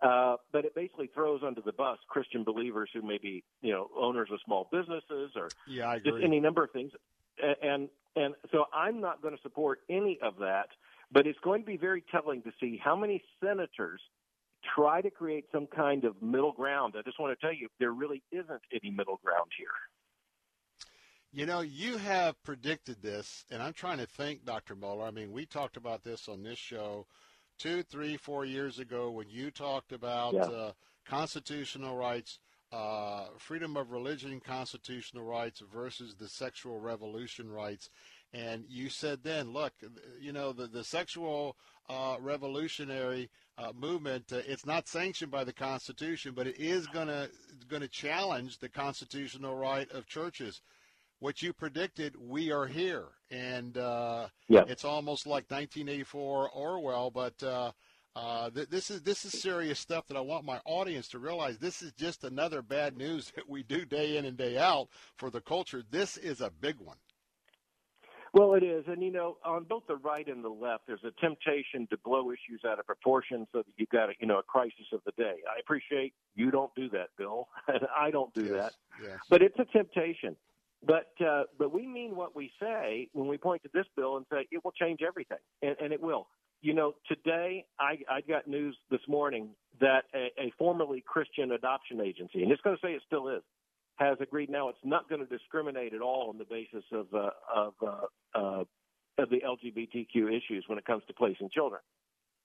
Speaker 33: Uh, but it basically throws under the bus Christian believers who may be, you know, owners of small businesses or
Speaker 21: yeah,
Speaker 33: just any number of things. And and so I'm not going to support any of that. But it's going to be very telling to see how many senators try to create some kind of middle ground. I just want to tell you, there really isn't any middle ground here.
Speaker 21: You know, you have predicted this, and I'm trying to think, Dr. Mohler. I mean, we talked about this on this show two, three, four years ago when you talked about yeah. uh, constitutional rights, uh, freedom of religion, constitutional rights versus the sexual revolution rights. And you said then, look, you know, the, the sexual uh, revolutionary uh, movement, uh, it's not sanctioned by the Constitution, but it is going to going to challenge the constitutional right of churches what you predicted, we are here, and uh,
Speaker 33: yeah.
Speaker 21: it's almost like 1984 Orwell. But uh, uh, th- this is this is serious stuff that I want my audience to realize. This is just another bad news [laughs] that we do day in and day out for the culture. This is a big one.
Speaker 33: Well, it is, and you know, on both the right and the left, there's a temptation to blow issues out of proportion so that you've got a, you know a crisis of the day. I appreciate you don't do that, Bill, and [laughs] I don't do
Speaker 21: yes,
Speaker 33: that.
Speaker 21: Yes.
Speaker 33: But it's a temptation. But uh, but we mean what we say when we point to this bill and say it will change everything, and, and it will. You know, today I, I got news this morning that a, a formerly Christian adoption agency, and it's going to say it still is, has agreed now it's not going to discriminate at all on the basis of uh, of uh, uh, of the LGBTQ issues when it comes to placing children.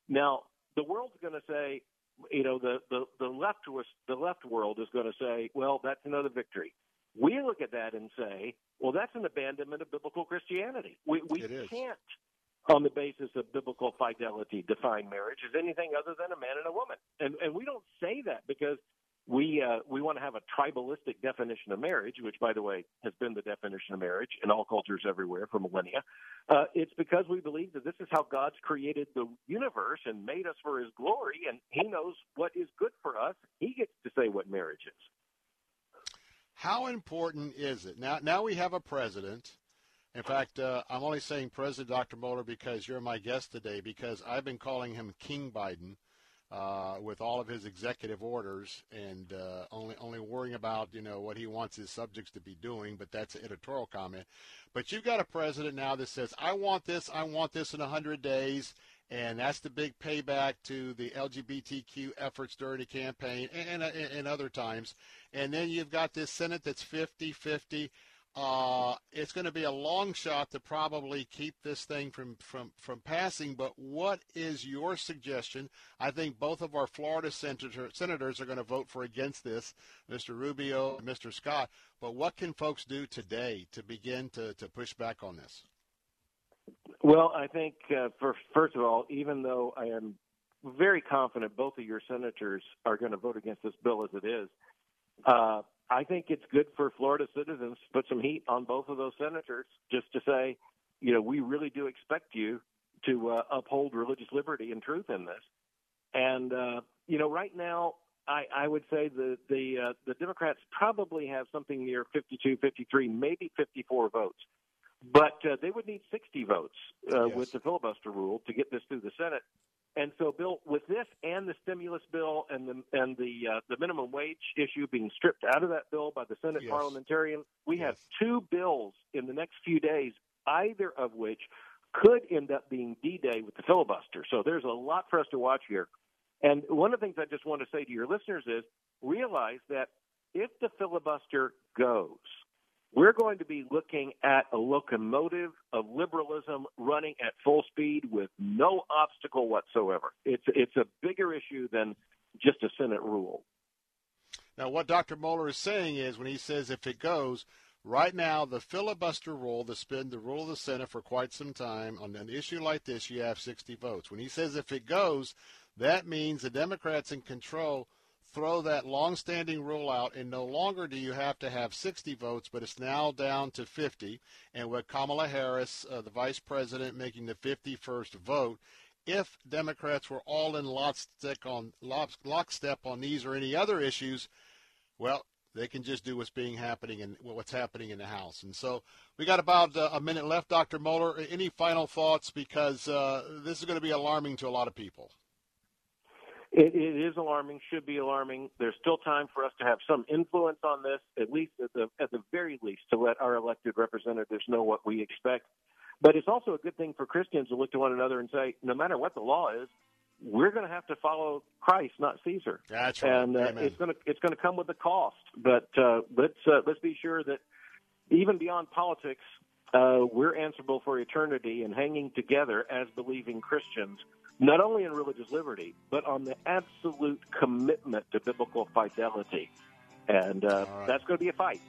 Speaker 33: Now, the world's going to say, you know, the, the, the the left world is going to say, well, that's another victory. We look at that and say, well, that's an abandonment of biblical Christianity. We, we can't, on the basis of biblical fidelity, define marriage as anything other than a man and a woman. And, and we don't say that because we uh, we want to have a tribalistic definition of marriage, which, by the way, has been the definition of marriage in all cultures everywhere for millennia. Uh, it's because we believe that this is how God's created the universe and made us for His glory, and He knows what is good for us. He gets to say what marriage is.
Speaker 21: How important is it now? Now we have a president. In fact, uh, I'm only saying President Dr. Mohler because you're my guest today. Because I've been calling him King Biden uh, with all of his executive orders and uh, only only worrying about you know what he wants his subjects to be doing. But that's an editorial comment. But you've got a president now that says, "I want this. I want this in hundred days." And that's the big payback to the LGBTQ efforts during the campaign and, and, and other times. And then you've got this Senate that's 50 50. Uh, it's going to be a long shot to probably keep this thing from, from, from passing. But what is your suggestion? I think both of our Florida senator, senators are going to vote for against this, Mr. Rubio and Mr. Scott. But what can folks do today to begin to, to push back on this?
Speaker 33: Well, I think uh, for first of all, even though I am very confident both of your senators are going to vote against this bill as it is, uh, I think it's good for Florida citizens to put some heat on both of those senators just to say, you know, we really do expect you to uh, uphold religious liberty and truth in this. And uh, you know, right now, I, I would say the the uh, the Democrats probably have something near 52, 53, maybe 54 votes, but uh, they would need 60 votes uh, yes. with the filibuster rule to get this through the Senate. And so, Bill, with this and the stimulus bill and the and the uh, the minimum wage issue being stripped out of that bill by the Senate
Speaker 21: yes.
Speaker 33: parliamentarian, we
Speaker 21: yes.
Speaker 33: have two bills in the next few days, either of which could end up being D-Day with the filibuster. So there's a lot for us to watch here. And one of the things I just want to say to your listeners is realize that if the filibuster goes, we're going to be looking at a locomotive of liberalism running at full speed with no obstacle whatsoever. It's it's a bigger issue than just a Senate rule.
Speaker 21: Now, what Dr. Mohler is saying is when he says if it goes, right now the filibuster rule that's been the rule of the Senate for quite some time on an issue like this, you have 60 votes. When he says if it goes, that means the Democrats in control throw that long-standing rule out, and no longer do you have to have 60 votes, but it's now down to 50. And with Kamala Harris, uh, the vice president, making the 51st vote, if Democrats were all in lockstep on lockstep on these or any other issues, well, they can just do what's being happening and what's happening in the House. And so we got about uh, a minute left, Dr. Mohler. Any final thoughts? Because uh, this is going to be alarming to a lot of people.
Speaker 33: It, it is alarming, should be alarming. There's still time for us to have some influence on this, at least at the at the very least, to let our elected representatives know what we expect. But it's also a good thing for Christians to look to one another and say, no matter what the law is, we're going to have to follow Christ, not Caesar.
Speaker 21: That's right.
Speaker 33: And uh, it's going to it's going to come with a cost. But uh, let's uh, let's be sure that even beyond politics, uh, we're answerable for eternity and hanging together as believing Christians not only in religious liberty, but on the absolute commitment to biblical fidelity. And uh,
Speaker 21: right.
Speaker 33: that's going to be a fight.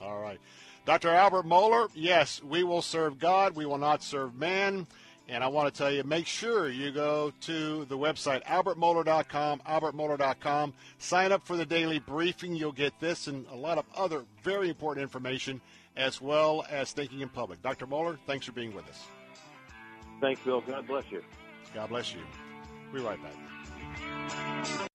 Speaker 21: All right. Dr. Albert Mohler, yes, we will serve God. We will not serve man. And I want to tell you, make sure you go to the website, albertmohler.com, albertmohler.com. Sign up for the daily briefing. You'll get this and a lot of other very important information, as well as thinking in public. Dr. Mohler, thanks for being with us.
Speaker 33: Thanks, Bill. God bless you.
Speaker 21: God bless you. Be right back.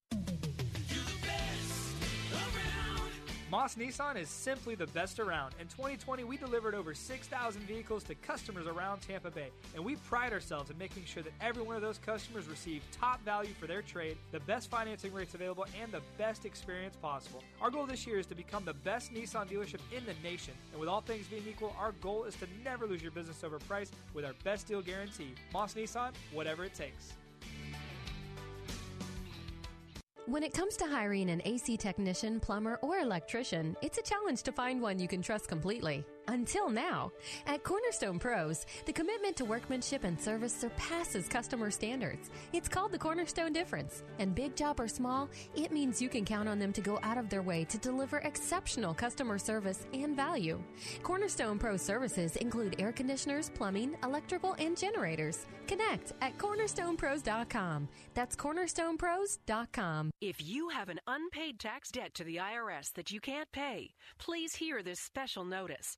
Speaker 20: Moss Nissan is simply the best around. In 2020, we delivered over 6,000 vehicles to customers around Tampa Bay, and we pride ourselves in making sure that every one of those customers receive top value for their trade, the best financing rates available, and the best experience possible. Our goal this year is to become the best Nissan dealership in the nation, and with all things being equal, our goal is to never lose your business over price with our best deal guarantee. Moss Nissan, whatever it takes.
Speaker 34: When it comes to hiring an AC technician, plumber, or electrician, it's a challenge to find one you can trust completely. Until now. At Cornerstone Pros, the commitment to workmanship and service surpasses customer standards. It's called the Cornerstone Difference. And big job or small, it means you can count on them to go out of their way to deliver exceptional customer service and value. Cornerstone Pro services include air conditioners, plumbing, electrical, and generators. Connect at cornerstonepros.com. That's cornerstonepros.com.
Speaker 35: If you have an unpaid tax debt to the IRS that you can't pay, please hear this special notice.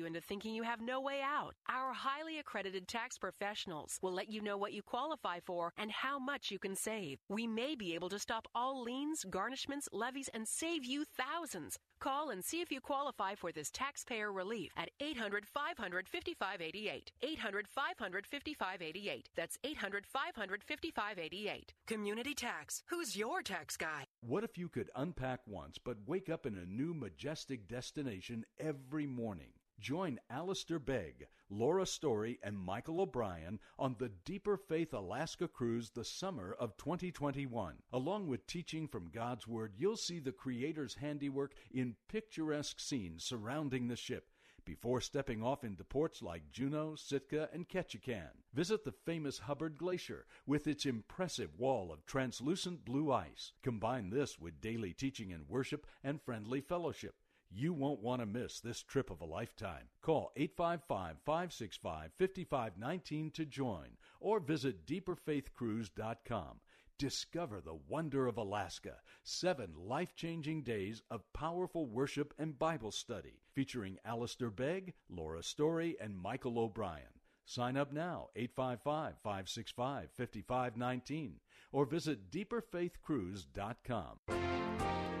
Speaker 35: into thinking you have no way out. Our highly accredited tax professionals will let you know what you qualify for and how much you can save. We may be able to stop all liens, garnishments, levies, and save you thousands. Call and see if you qualify for this taxpayer relief at 800 500 5588. 800 500 5588. That's 800 500 5588. Community Tax. Who's your tax guy?
Speaker 36: What if you could unpack once but wake up in a new majestic destination every morning? Join Alistair Begg, Laura Story, and Michael O'Brien on the Deeper Faith Alaska cruise the summer of 2021. Along with teaching from God's Word, you'll see the Creator's handiwork in picturesque scenes surrounding the ship before stepping off into ports like Juneau, Sitka, and Ketchikan. Visit the famous Hubbard Glacier with its impressive wall of translucent blue ice. Combine this with daily teaching and worship and friendly fellowship. You won't want to miss this trip of a lifetime. Call 855 565 5519 to join or visit deeperfaithcruise.com. Discover the wonder of Alaska. Seven life changing days of powerful worship and Bible study featuring Alistair Begg, Laura Story, and Michael O'Brien. Sign up now, 855 565 5519, or visit deeperfaithcruise.com.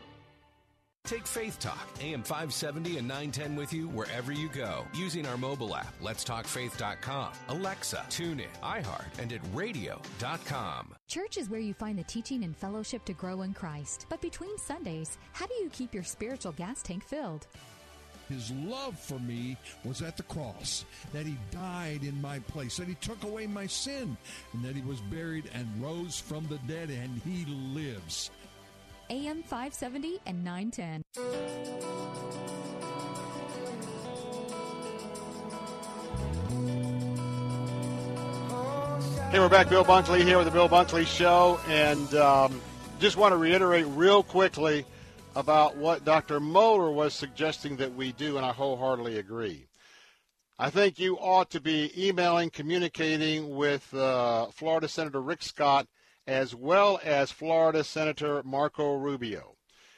Speaker 31: Take Faith Talk, AM 570 and 910 with you wherever you go using our mobile app, letstalkfaith.com, Alexa, TuneIn, iHeart, and at radio.com.
Speaker 37: Church is where you find the teaching and fellowship to grow in Christ. But between Sundays, how do you keep your spiritual gas tank filled?
Speaker 38: His love for me was at the cross, that he died in my place, that he took away my sin, and that he was buried and rose from the dead, and he lives.
Speaker 37: AM 570 and 910.
Speaker 21: Hey, we're back. Bill Bunkley here with the Bill Bunkley Show, and um, just want to reiterate real quickly about what Dr. Mohler was suggesting that we do, and I wholeheartedly agree. I think you ought to be emailing, communicating with uh, Florida Senator Rick Scott as well as Florida Senator Marco Rubio.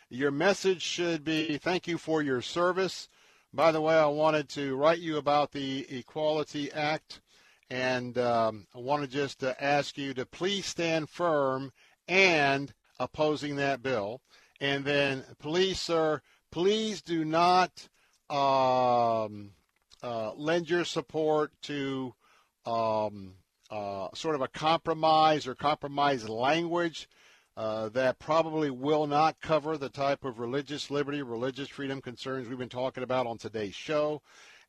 Speaker 21: Your message should be thank you for your service. By the way, I wanted to write you about the Equality Act, and um, I want to just uh, ask you to please stand firm and opposing that bill. And then, please, sir, please do not um, uh, lend your support to um, uh, sort of a compromise or compromise language uh, that probably will not cover the type of religious liberty, religious freedom concerns we've been talking about on today's show,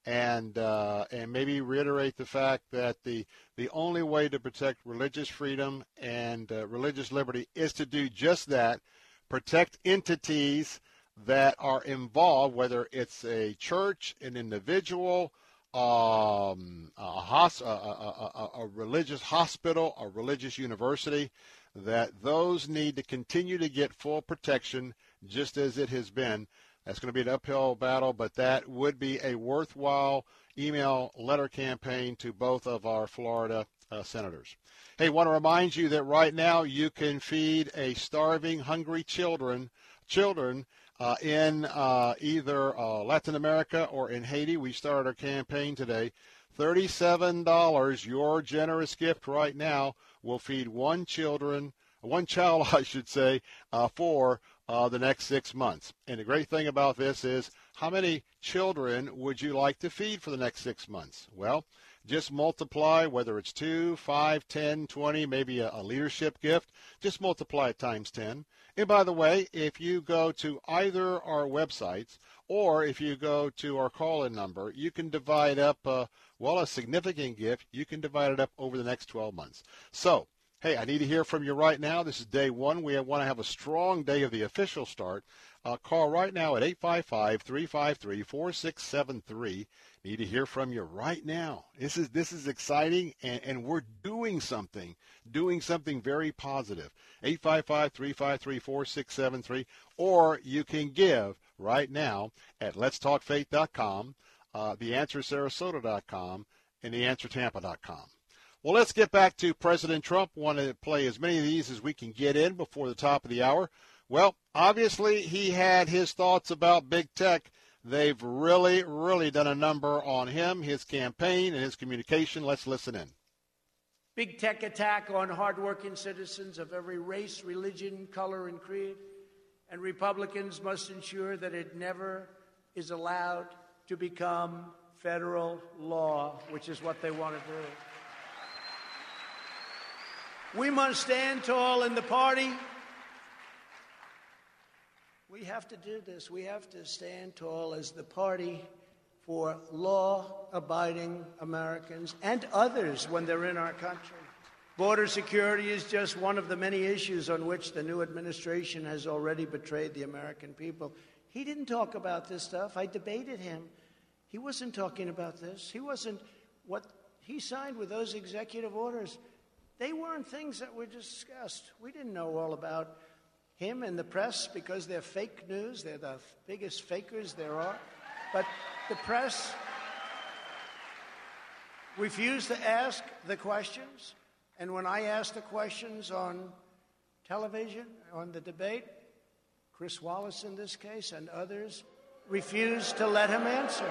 Speaker 21: and uh, and maybe reiterate the fact that the the only way to protect religious freedom and uh, religious liberty is to do just that, protect entities that are involved, whether it's a church, an individual, um, a, a, a, a, religious hospital, a religious university, that those need to continue to get full protection, just as it has been That's going to be an uphill battle, but that would be a worthwhile email letter campaign to both of our Florida uh, senators. Hey, want to remind you that right now you can feed a starving, hungry children children uh, in uh, either uh, Latin America or in Haiti. We started our campaign today. $37, your generous gift right now will feed one children, one child, [laughs] I should say, uh, for uh, the next six months. And the great thing about this is, how many children would you like to feed for the next six months? Well, just multiply whether it's two, five, ten, twenty, maybe a, a leadership gift. Just multiply it times ten. And by the way, if you go to either our websites or if you go to our call-in number, you can divide up, uh, well, a significant gift. You can divide it up over the next 12 months. So Hey, I need to hear from you right now. This is day one. We want to have a strong day of the official start. Uh, call right now at 855-353-4673. Need to hear from you right now. This is this is exciting, and, and we're doing something, doing something very positive. 855-353-4673, or you can give right now at letstalkfaith.com, uh, theanswersarasota.com, and theanswertampa.com. Well, let's get back to President Trump. Want to play as many of these as we can get in before the top of the hour. Well, obviously, he had his thoughts about big tech. They've really, really done a number on him, his campaign, and his communication. Let's listen in.
Speaker 27: Big tech attack on hardworking citizens of every race, religion, color, and creed. And Republicans must ensure that it never is allowed to become federal law, which is what they want to do. We must stand tall in the party. We have to do this. We have to stand tall as the party for law abiding Americans and others when they're in our country. Border security is just one of the many issues on which the new administration has already betrayed the American people. He didn't talk about this stuff. I debated him. He wasn't talking about this. He wasn't what he signed with those executive orders they weren't things that were discussed. We didn't know all about him and the press because they're fake news. They're the biggest fakers there are. But the press refused to ask the questions. And when I asked the questions on television, on the debate, Chris Wallace in this case and others refused to let him answer.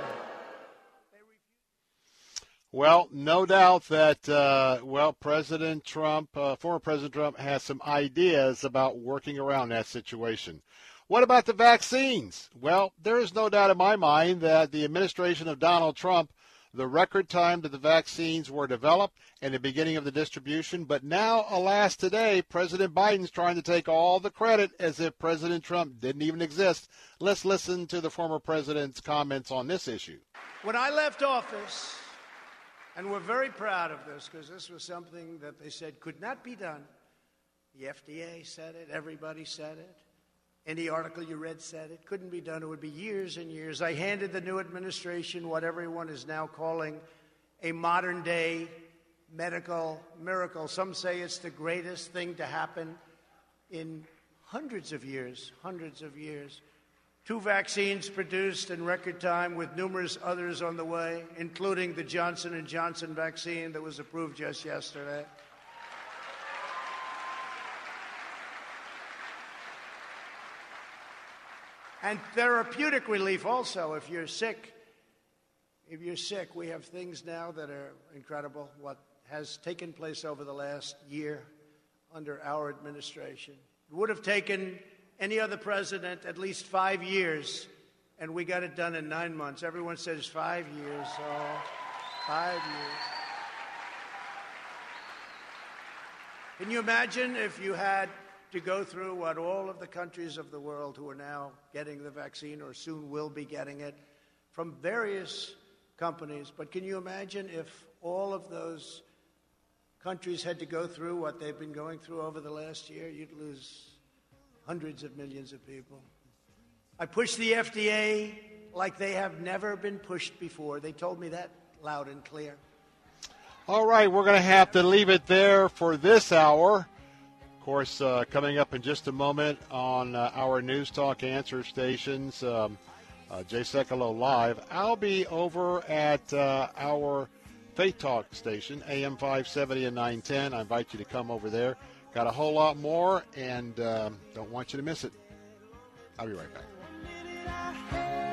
Speaker 21: Well, no doubt that, uh, well, President Trump, uh, former President Trump, has some ideas about working around that situation. What about the vaccines? Well, there is no doubt in my mind that the administration of Donald Trump, the record time that the vaccines were developed and the beginning of the distribution, but now, alas, today, President Biden's trying to take all the credit as if President Trump didn't even exist. Let's listen to the former president's comments on this issue.
Speaker 27: When I left office, and we're very proud of this because this was something that they said could not be done. The FDA said it, everybody said it. Any article you read said it. Couldn't be done. It would be years and years. I handed the new administration what everyone is now calling a modern day medical miracle. Some say it's the greatest thing to happen in hundreds of years, hundreds of years. Two vaccines produced in record time with numerous others on the way, including the Johnson & Johnson vaccine that was approved just yesterday. And therapeutic relief also if you're sick. If you're sick, we have things now that are incredible what has taken place over the last year under our administration. It would have taken any other president at least five years, and we got it done in nine months. Everyone says five years, so five years. Can you imagine if you had to go through what all of the countries of the world who are now getting the vaccine or soon will be getting it from various companies? But can you imagine if all of those countries had to go through what they've been going through over the last year? You'd lose hundreds of millions of people. I pushed the FDA like they have never been pushed before. They told me that loud and clear.
Speaker 21: All right, we're going to have to leave it there for this hour. Of course, uh, coming up in just a moment on uh, our News Talk answer stations, um, uh, Jay Sekulow Live, I'll be over at uh, our Faith Talk station, AM 570 and 910. I invite you to come over there. Got a whole lot more, and um, don't want you to miss it. I'll be right back.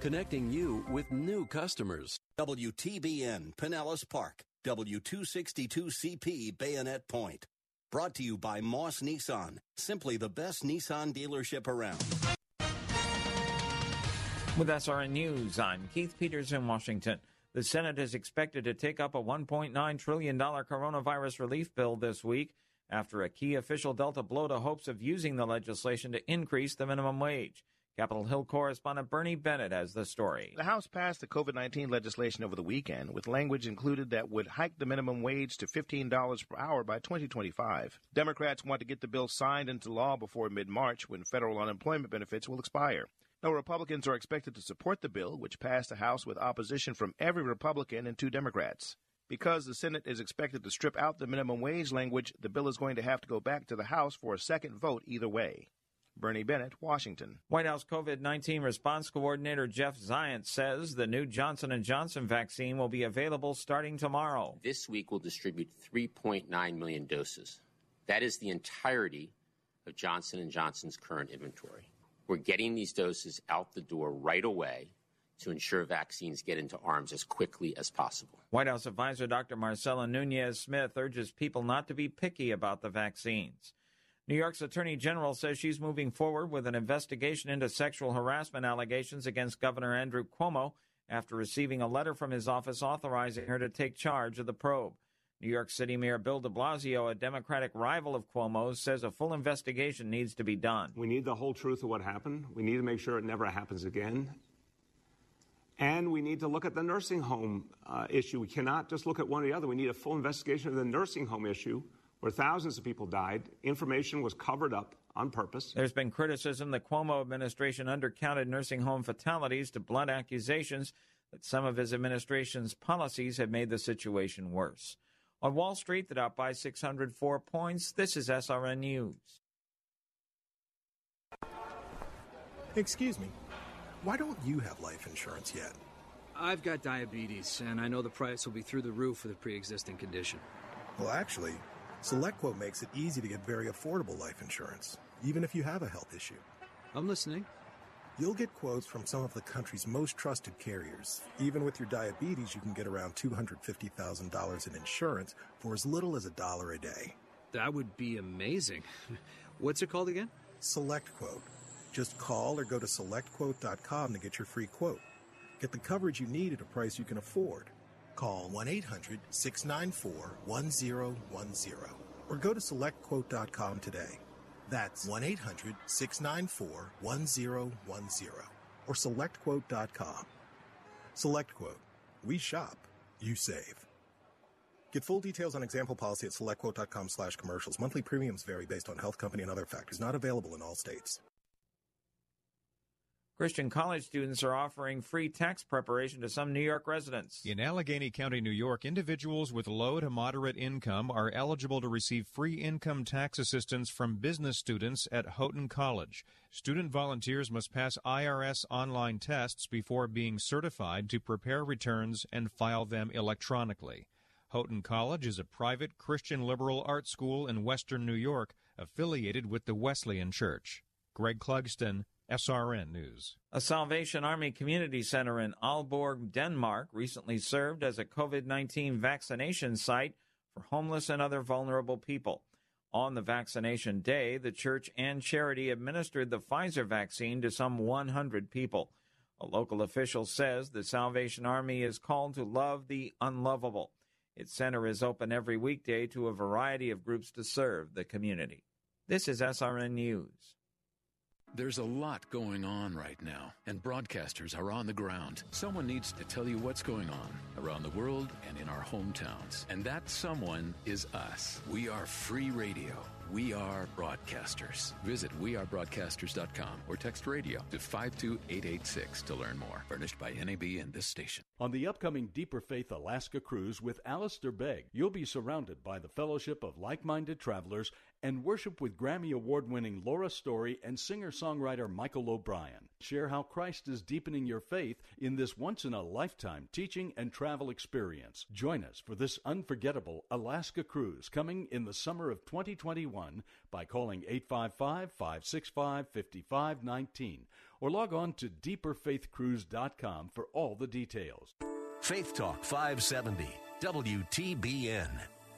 Speaker 39: connecting you with new customers.
Speaker 10: WTBN Pinellas Park, W262CP Bayonet Point. Brought to you by Moss Nissan, simply the best Nissan dealership around.
Speaker 40: With SRN News, I'm Keith Peters in Washington. The Senate is expected to take up a $1.9 trillion coronavirus relief bill this week after a key official dealt a blow to hopes of using the legislation to increase the minimum wage. Capitol Hill correspondent Bernie Bennett has the story.
Speaker 41: The House passed the COVID 19 legislation over the weekend with language included that would hike the minimum wage to $15 per hour by 2025. Democrats want to get the bill signed into law before mid March when federal unemployment benefits will expire. No Republicans are expected to support the bill, which passed the House with opposition from every Republican and two Democrats. Because the Senate is expected to strip out the minimum wage language, the bill is going to have to go back to the House for a second vote either way. Bernie Bennett, Washington.
Speaker 40: White House COVID-19 response coordinator Jeff Zients says the new Johnson & Johnson vaccine will be available starting tomorrow.
Speaker 42: This week we'll distribute 3.9 million doses. That is the entirety of Johnson & Johnson's current inventory. We're getting these doses out the door right away to ensure vaccines get into arms as quickly as possible.
Speaker 40: White House advisor Dr. Marcella Nunez Smith urges people not to be picky about the vaccines. New York's Attorney General says she's moving forward with an investigation into sexual harassment allegations against Governor Andrew Cuomo after receiving a letter from his office authorizing her to take charge of the probe. New York City Mayor Bill de Blasio, a Democratic rival of Cuomo's, says a full investigation needs to be done.
Speaker 43: We need the whole truth of what happened. We need to make sure it never happens again. And we need to look at the nursing home uh, issue. We cannot just look at one or the other. We need a full investigation of the nursing home issue where thousands of people died. Information was covered up on purpose.
Speaker 40: There's been criticism the Cuomo administration undercounted nursing home fatalities to blunt accusations that some of his administration's policies have made the situation worse. On Wall Street, the Dow by 604 points. This is SRN News.
Speaker 44: Excuse me. Why don't you have life insurance yet?
Speaker 45: I've got diabetes, and I know the price will be through the roof for the pre existing condition.
Speaker 44: Well, actually, SelectQuote makes it easy to get very affordable life insurance, even if you have a health issue.
Speaker 45: I'm listening.
Speaker 44: You'll get quotes from some of the country's most trusted carriers. Even with your diabetes, you can get around $250,000 in insurance for as little as a dollar a day.
Speaker 45: That would be amazing. [laughs] What's it called again?
Speaker 44: SelectQuote. Just call or go to selectquote.com to get your free quote. Get the coverage you need at a price you can afford. Call 1 800 694 1010 or go to selectquote.com today. That's 1 800 694 1010 or selectquote.com. SelectQuote. We shop, you save. Get full details on example policy at selectquote.com slash commercials. Monthly premiums vary based on health company and other factors. Not available in all states.
Speaker 40: Christian college students are offering free tax preparation to some New York residents.
Speaker 46: In Allegany County, New York, individuals with low to moderate income are eligible to receive free income tax assistance from business students at Houghton College. Student volunteers must pass IRS online tests before being certified to prepare returns and file them electronically. Houghton College is a private Christian liberal arts school in western New York affiliated with the Wesleyan Church. Greg Clugston, SRN News.
Speaker 40: A Salvation Army Community Center in Aalborg, Denmark, recently served as a COVID 19 vaccination site for homeless and other vulnerable people. On the vaccination day, the church and charity administered the Pfizer vaccine to some 100 people. A local official says the Salvation Army is called to love the unlovable. Its center is open every weekday to a variety of groups to serve the community. This is SRN News.
Speaker 47: There's a lot going on right now, and broadcasters are on the ground. Someone needs to tell you what's going on around the world and in our hometowns. And that someone is us. We are free radio. We are broadcasters. Visit wearebroadcasters.com or text radio to 52886 to learn more. Furnished by NAB and this station.
Speaker 36: On the upcoming Deeper Faith Alaska cruise with Alistair Begg, you'll be surrounded by the fellowship of like minded travelers and worship with Grammy Award winning Laura Story and singer songwriter Michael O'Brien. Share how Christ is deepening your faith in this once in a lifetime teaching and travel experience. Join us for this unforgettable Alaska cruise coming in the summer of 2021 by calling 855 565 5519 or log on to deeperfaithcruise.com for all the details.
Speaker 10: Faith Talk 570, WTBN.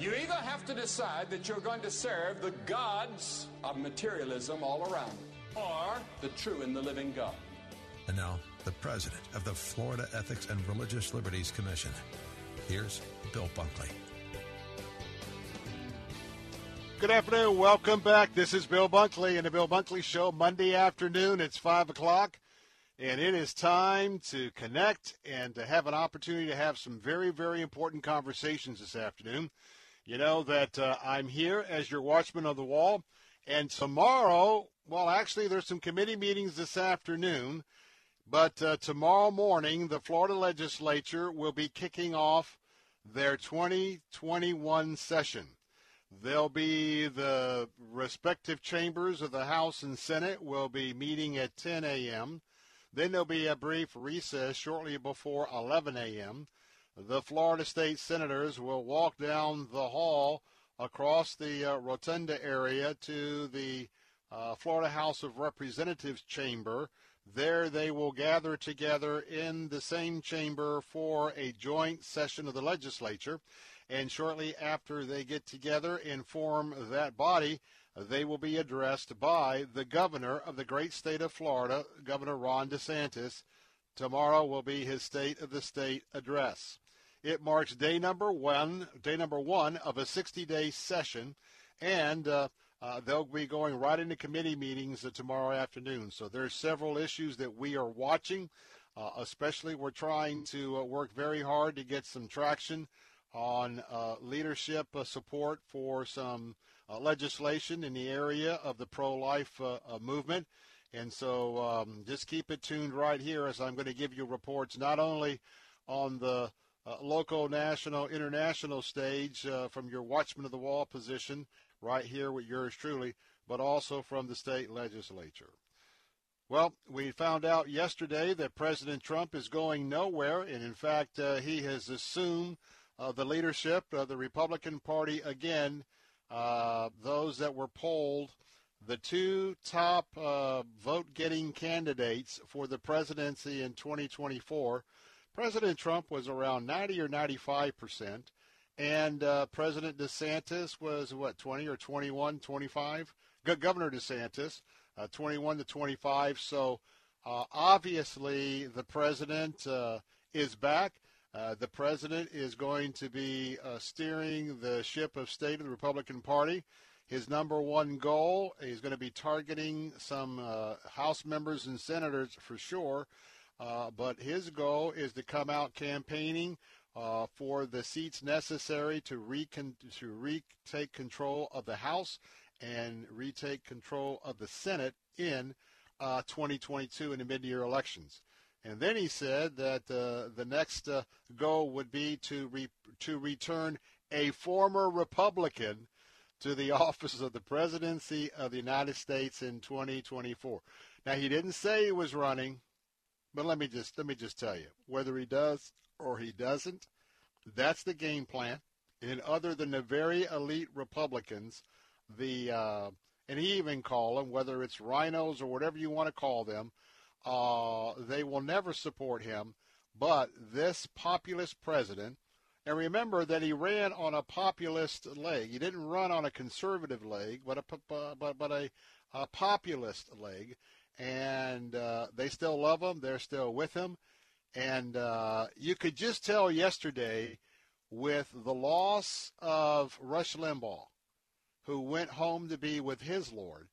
Speaker 48: You either have to decide that you're going to serve the gods of materialism all around, or the true and the living God.
Speaker 49: And now, the president of the Florida Ethics and Religious Liberties Commission. Here's Bill Bunkley.
Speaker 21: Good afternoon. Welcome back. This is Bill Bunkley and the Bill Bunkley Show. Monday afternoon, it's 5 o'clock, and it is time to connect and to have an opportunity to have some very, very important conversations this afternoon. You know that uh, I'm here as your watchman on the wall, and tomorrow, well, actually, there's some committee meetings this afternoon, but uh, tomorrow morning, the Florida legislature will be kicking off their 2021 session. There'll be the respective chambers of the House and Senate will be meeting at 10 a.m. Then there'll be a brief recess shortly before 11 a.m. The Florida State Senators will walk down the hall across the uh, rotunda area to the uh, Florida House of Representatives chamber. There they will gather together in the same chamber for a joint session of the legislature and shortly after they get together and form that body, they will be addressed by the governor of the great state of Florida, Governor Ron DeSantis. Tomorrow will be his State of the State address. It marks day number one, day number one of a 60-day session, and uh, uh, they'll be going right into committee meetings uh, tomorrow afternoon. So there's several issues that we are watching. Uh, especially, we're trying to uh, work very hard to get some traction on uh, leadership support for some legislation in the area of the pro-life movement. And so um, just keep it tuned right here as I'm going to give you reports not only on the uh, local, national, international stage from your Watchman of the Wall position right here with yours truly, but also from the state legislature. Well, we found out yesterday that President Trump is going nowhere, and in fact, he has assumed uh, the leadership of the Republican Party again. Uh, those that were polled, the two top uh, vote-getting candidates for the presidency in 2024. President Trump was around 90 or 95 percent, and uh, President DeSantis was what 20 or 21, 25. Governor DeSantis uh, 21 to 25. So uh, obviously the president uh, is back. Uh, the president is going to be steering the ship of state of the Republican Party. His number one goal, he's going to be targeting some uh, House members and senators for sure, uh, but his goal is to come out campaigning uh, for the seats necessary to, recon- to retake control of the House and retake control of the Senate in uh, 2022 in the mid-year elections. And then he said that uh, the next uh, goal would be to re- to return a former Republican to the [laughs] office of the presidency of the United States in 2024. Now he didn't say he was running, but let me just let me just tell you, whether he does or he doesn't, that's the game plan. And other than the very elite Republicans, the uh, and he even call them whether it's rhinos or whatever you want to call them, uh, they will never support him. But this populist president and remember that he ran on a populist leg. He didn't run on a conservative leg, but a but but a, a populist leg. And uh, they still love him. They're still with him. And uh, you could just tell yesterday with the loss of Rush Limbaugh, who went home to be with his Lord,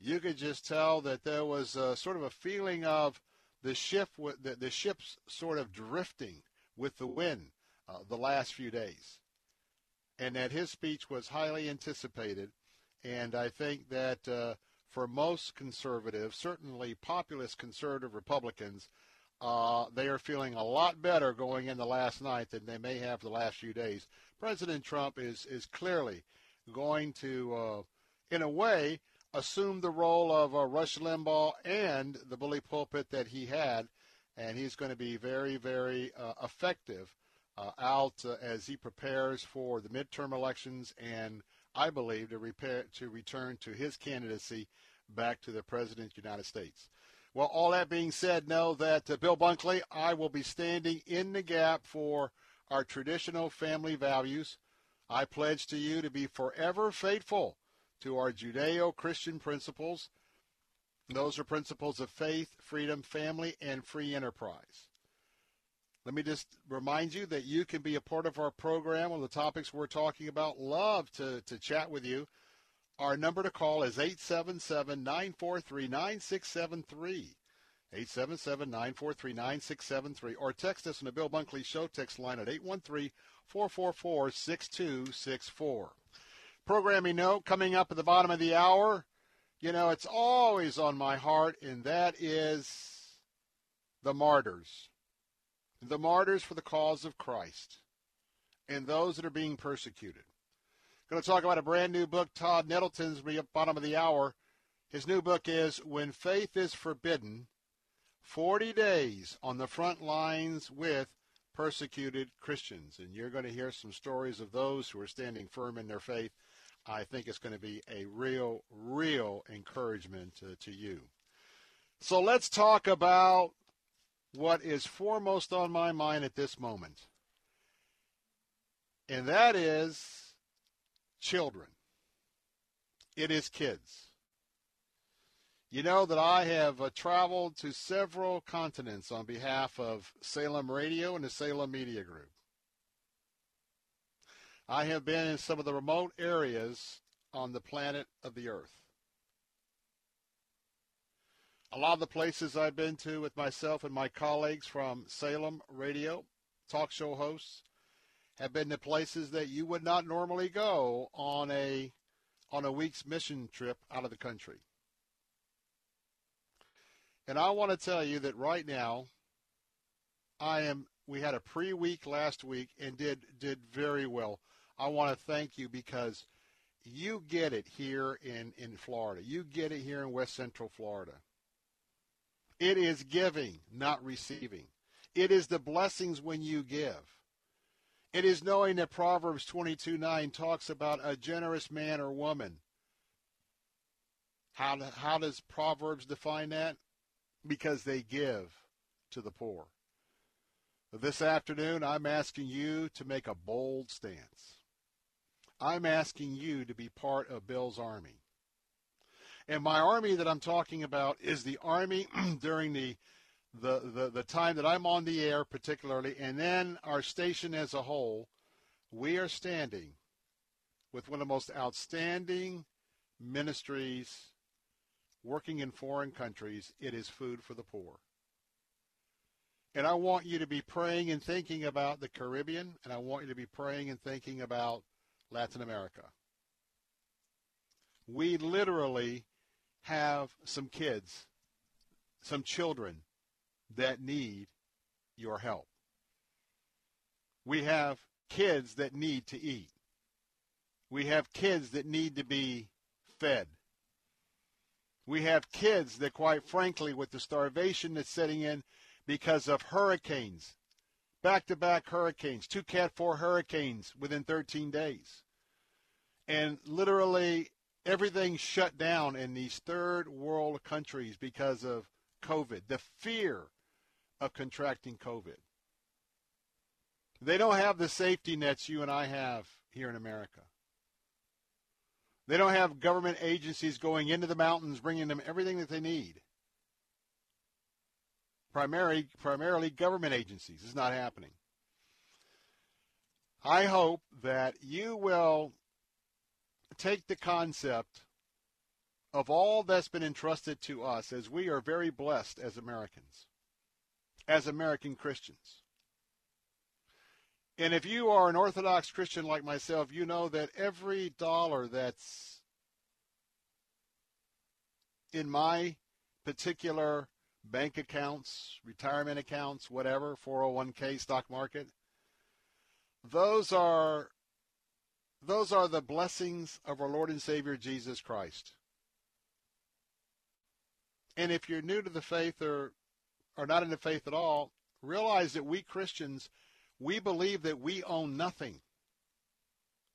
Speaker 21: you could just tell that there was a, sort of a feeling of the ship, the, the ship's sort of drifting with the wind uh, the last few days, and that his speech was highly anticipated. And I think that uh, for most conservatives, certainly populist conservative Republicans, uh, they are feeling a lot better going into last night than they may have the last few days. President Trump is is clearly going to, uh, in a way, assume the role of uh, Rush Limbaugh and the bully pulpit that he had, and he's going to be very, very uh, effective out uh, as he prepares for the midterm elections and I believe to repair to return to his candidacy back to the president of the United States. Well, all that being said, know that uh, Bill Bunkley, I will be standing in the gap for our traditional family values. I pledge to you to be forever faithful to our Judeo-Christian principles. Those are principles of faith, freedom, family, and free enterprise. Let me just remind you that you can be a part of our program on the topics we're talking about. Love to, to chat with you. Our number to call is 877 943 9673. 877 943 9673. Or text us on the Bill Bunkley Show text line at 813 444 6264. Programming note coming up at the bottom of the hour. You know, it's always on my heart, and that is the martyrs the martyrs for the cause of Christ, and those that are being persecuted. Going to talk about a brand new book. Todd Nettleton's be at bottom of the hour. His new book is When Faith is Forbidden 40 Days on the Front Lines with Persecuted Christians. And you're going to hear some stories of those who are standing firm in their faith. I think it's going to be a real, real encouragement to, to you. So let's talk about what is foremost on my mind at this moment, and that is children. It is kids. You know that I have uh, traveled to several continents on behalf of Salem Radio and the Salem Media Group. I have been in some of the remote areas on the planet of the Earth a lot of the places I've been to with myself and my colleagues from Salem Radio, talk show hosts, have been to places that you would not normally go on a on a week's mission trip out of the country. And I want to tell you that right now I am we had a pre-week last week and did did very well. I want to thank you because you get it here in in Florida. You get it here in West Central Florida. It is giving, not receiving. It is the blessings when you give. It is knowing that Proverbs 22 9 talks about a generous man or woman. How, how does Proverbs define that? Because they give to the poor. This afternoon, I'm asking you to make a bold stance. I'm asking you to be part of Bill's army. And my army that I'm talking about is the army [clears throat] during the, the, the, the time that I'm on the air, particularly, and then our station as a whole. We are standing with one of the most outstanding ministries working in foreign countries. It is food for the poor. And I want you to be praying and thinking about the Caribbean, and I want you to be praying and thinking about Latin America. We literally have some kids, some children that need your help. We have kids that need to eat. We have kids that need to be fed. We have kids that, quite frankly, with the starvation that's setting in because of hurricanes, back to back hurricanes, two Cat 4 hurricanes within 13 days. And literally everything shut down in these third world countries because of COVID, the fear of contracting COVID. They don't have the safety nets you and I have here in America. They don't have government agencies going into the mountains bringing them everything that they need. Primarily, primarily government agencies. It's not happening. I hope that you will take the concept of all that's been entrusted to us as we are very blessed as Americans, as American Christians. And if you are an Orthodox Christian like myself, you know that every dollar that's in my particular bank accounts, retirement accounts, whatever, 401k, stock market, those are those are the blessings of our Lord and Savior Jesus Christ. And if you're new to the faith or are not in the faith at all, realize that we Christians we believe that we own nothing.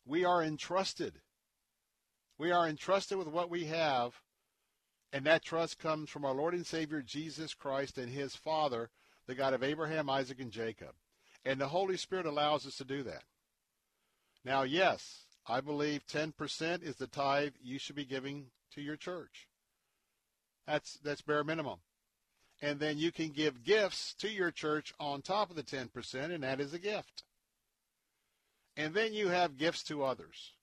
Speaker 21: We are entrusted. We are entrusted with what we have, and that trust comes from our Lord and Savior Jesus Christ and his Father, the God of Abraham, Isaac, and Jacob. And the Holy Spirit allows us to do that. Now, yes, I believe 10% is the tithe you should be giving to your church. That's that's bare minimum and then you can give gifts to your church on top of the 10%, and that is a gift. And then you have gifts to others.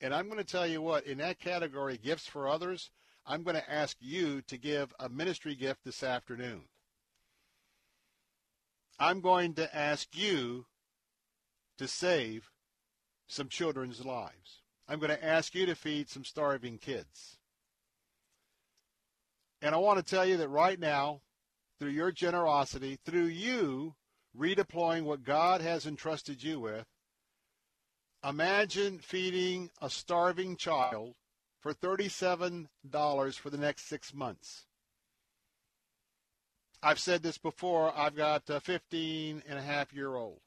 Speaker 21: And I'm going to tell you what, in that category, gifts for others, I'm going to ask you to give a ministry gift this afternoon. I'm going to ask you to save some children's lives. I'm going to ask you to feed some starving kids. And I want to tell you that right now, through your generosity, through you redeploying what God has entrusted you with, imagine feeding a starving child for $37 for the next six months. I've said this before. I've got a 15 and a half year old.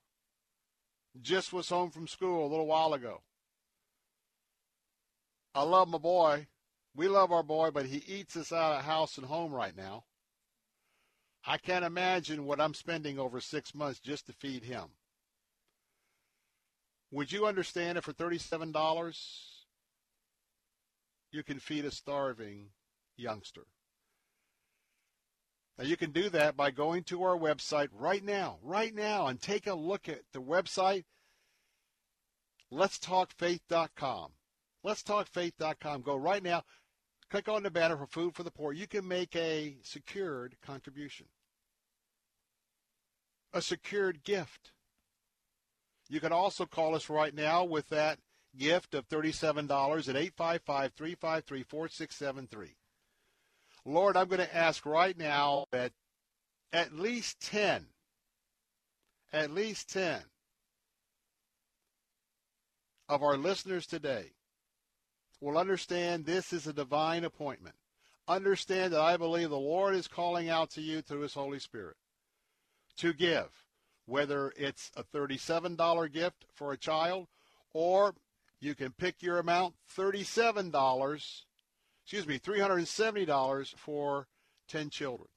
Speaker 21: Just was home from school a little while ago. I love my boy, we love our boy, but he eats us out of house and home right now. I can't imagine what I'm spending over six months just to feed him. Would you understand if for $37 you can feed a starving youngster? Now you can do that by going to our website right now, right now, and take a look at the website, letstalkfaith.com. Letstalkfaith.com. Go right now. Click on the banner for Food for the Poor. You can make a secured contribution, a secured gift. You can also call us right now with that gift of $37 at 855 353 4673. Lord, I'm going to ask right now that at least 10, at least 10 of our listeners today will understand this is a divine appointment. Understand that I believe the Lord is calling out to you through his Holy Spirit to give, whether it's a $37 gift for a child or you can pick your amount $37, excuse me, $370 for 10 children.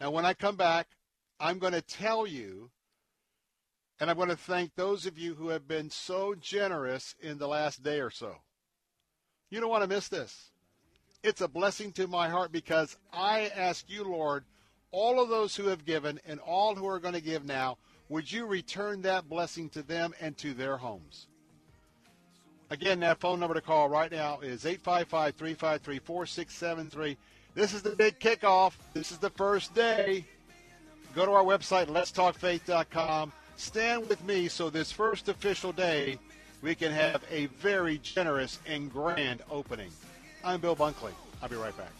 Speaker 21: Now, when I come back, I'm going to tell you, and I'm going to thank those of you who have been so generous in the last day or so. You don't want to miss this. It's a blessing to my heart because I ask you, Lord, all of those who have given and all who are going to give now, would you return that blessing to them and to their homes? Again, that phone number to call right now is 855 353 4673. This is the big kickoff. This is the first day. Go to our website, letstalkfaith.com. Stand with me so this first official day we can have a very generous and grand opening. I'm Bill Bunkley. I'll be right back.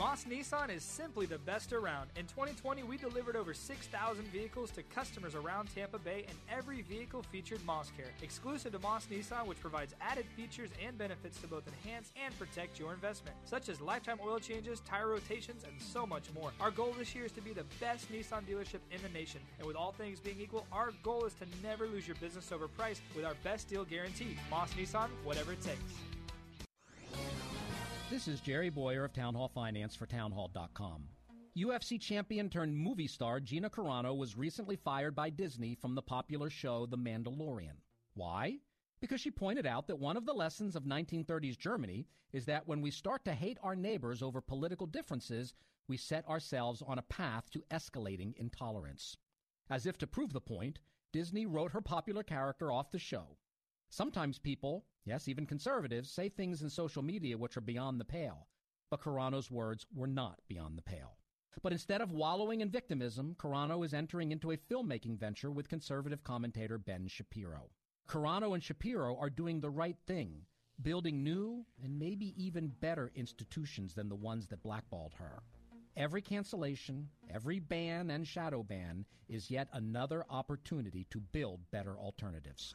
Speaker 50: Moss Nissan is simply the best around. In 2020, we delivered over 6,000 vehicles to customers around Tampa Bay, and every vehicle featured Moss Care, exclusive to Moss Nissan, which provides added features and benefits to both enhance and protect your investment, such as lifetime oil changes, tire rotations, and so much more. Our goal this year is to be the best Nissan dealership in the nation, and with all things being equal, our goal is to never lose your business over price with our best deal guarantee. Moss Nissan, whatever it takes.
Speaker 6: This is Jerry Bowyer of Town Hall Finance for Townhall.com. UFC champion turned movie star Gina Carano was recently fired by Disney from the popular show The Mandalorian. Why? Because she pointed out that one of the lessons of 1930s Germany is that when we start to hate our neighbors over political differences, we set ourselves on a path to escalating intolerance. As if to prove the point, Disney wrote her popular character off the show. Sometimes people, yes, even conservatives, say things in social media which are beyond the pale. But Carano's words were not beyond the pale. But instead of wallowing in victimism, Carano is entering into a filmmaking venture with conservative commentator Ben Shapiro. Carano and Shapiro are doing the right thing, building new and maybe even better institutions than the ones that blackballed her. Every cancellation, every ban and shadow ban is yet another opportunity to build better alternatives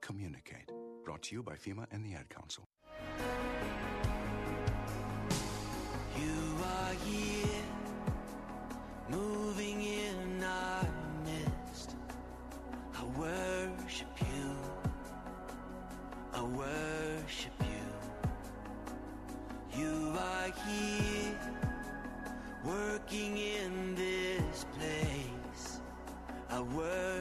Speaker 51: Communicate. Brought to you by FEMA and the Ad Council.
Speaker 52: You are here, moving in our midst. I worship you. I worship you. You are here, working in this place. I worship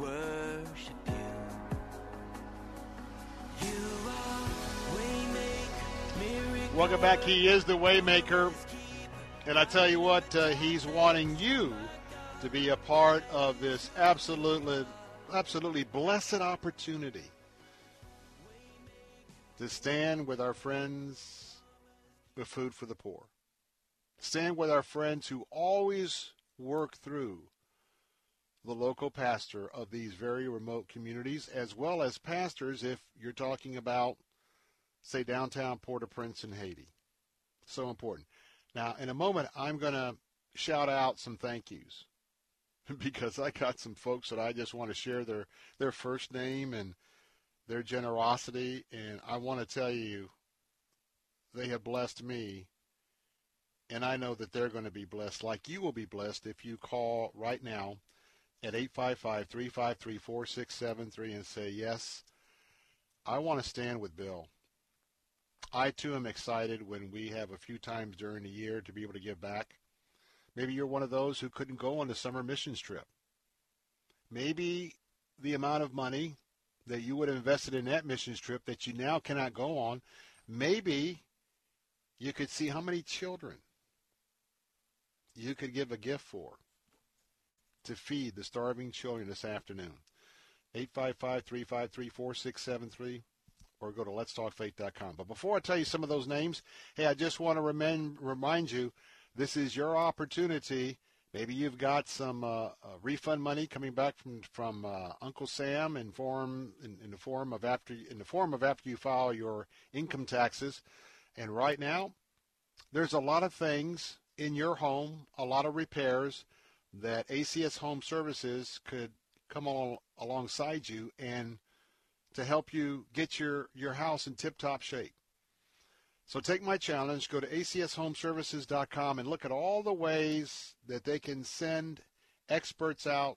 Speaker 52: worship you. You are waymaker,
Speaker 21: Welcome back. He is the Waymaker. And I tell you what, uh, he's wanting you to be a part of this absolutely, absolutely blessed opportunity to stand with our friends with food for the poor. Stand with our friends who always work through the local pastor of these very remote communities, as well as pastors if you're talking about, say, downtown Port-au-Prince in Haiti. So important. Now, in a moment, I'm going to shout out some thank yous [laughs] because I got some folks that I just want to share their, their first name and their generosity. And I want to tell you, they have blessed me. And I know that they're going to be blessed like you will be blessed if you call right now at 855-353-4673 and say, yes, I want to stand with Bill. I, too, am excited when we have a few times during the year to be able to give back. Maybe you're one of those who couldn't go on the summer missions trip. Maybe the amount of money that you would have invested in that missions trip that you now cannot go on, maybe you could see how many children you could give a gift for to feed the starving children this afternoon. 855-353-4673 or go to letstalkfaith.com. But before I tell you some of those names, hey, I just want to remind, remind you this is your opportunity. Maybe you've got some uh, uh, refund money coming back from from uh, Uncle Sam in form in, in the form of after in the form of after you file your income taxes. And right now, there's a lot of things in your home, a lot of repairs that ACS Home Services could come along, alongside you and to help you get your, your house in tip-top shape. So take my challenge, go to acshomeservices.com and look at all the ways that they can send experts out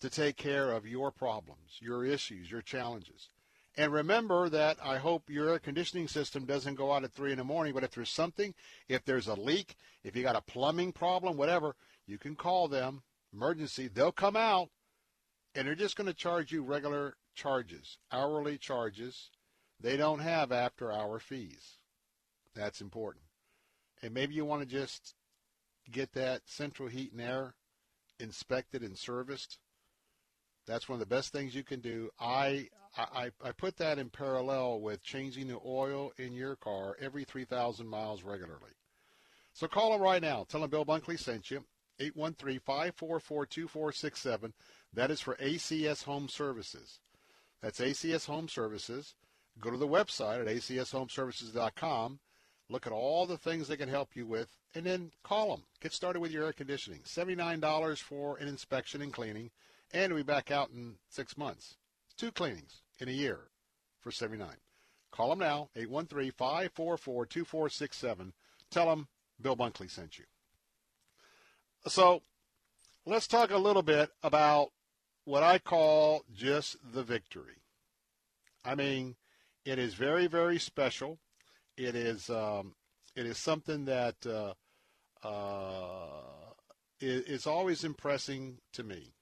Speaker 21: to take care of your problems, your issues, your challenges. And remember that I hope your air conditioning system doesn't go out at 3 in the morning, but if there's something, if there's a leak, if you got a plumbing problem, whatever, you can call them, emergency. They'll come out, and they're just going to charge you regular charges, hourly charges. They don't have after hour fees. That's important. And maybe you want to just get that central heat and air inspected and serviced. That's one of the best things you can do. I, I, I put that in parallel with changing the oil in your car every 3,000 miles regularly. So call them right now. Tell them Bill Bunkley sent you. 813-544-2467. That is for ACS Home Services. That's ACS Home Services. Go to the website at acshomeservices.com. Look at all the things they can help you with, and then call them. Get started with your air conditioning. $79 for an inspection and cleaning, and we back out in six months. Two cleanings in a year for 79 Call them now, 813-544-2467. Tell them Bill Bunkley sent you. So let's talk a little bit about what I call just the victory. I mean, it is very, very special. It is um, it is something that uh, uh, is, is always impressing to me,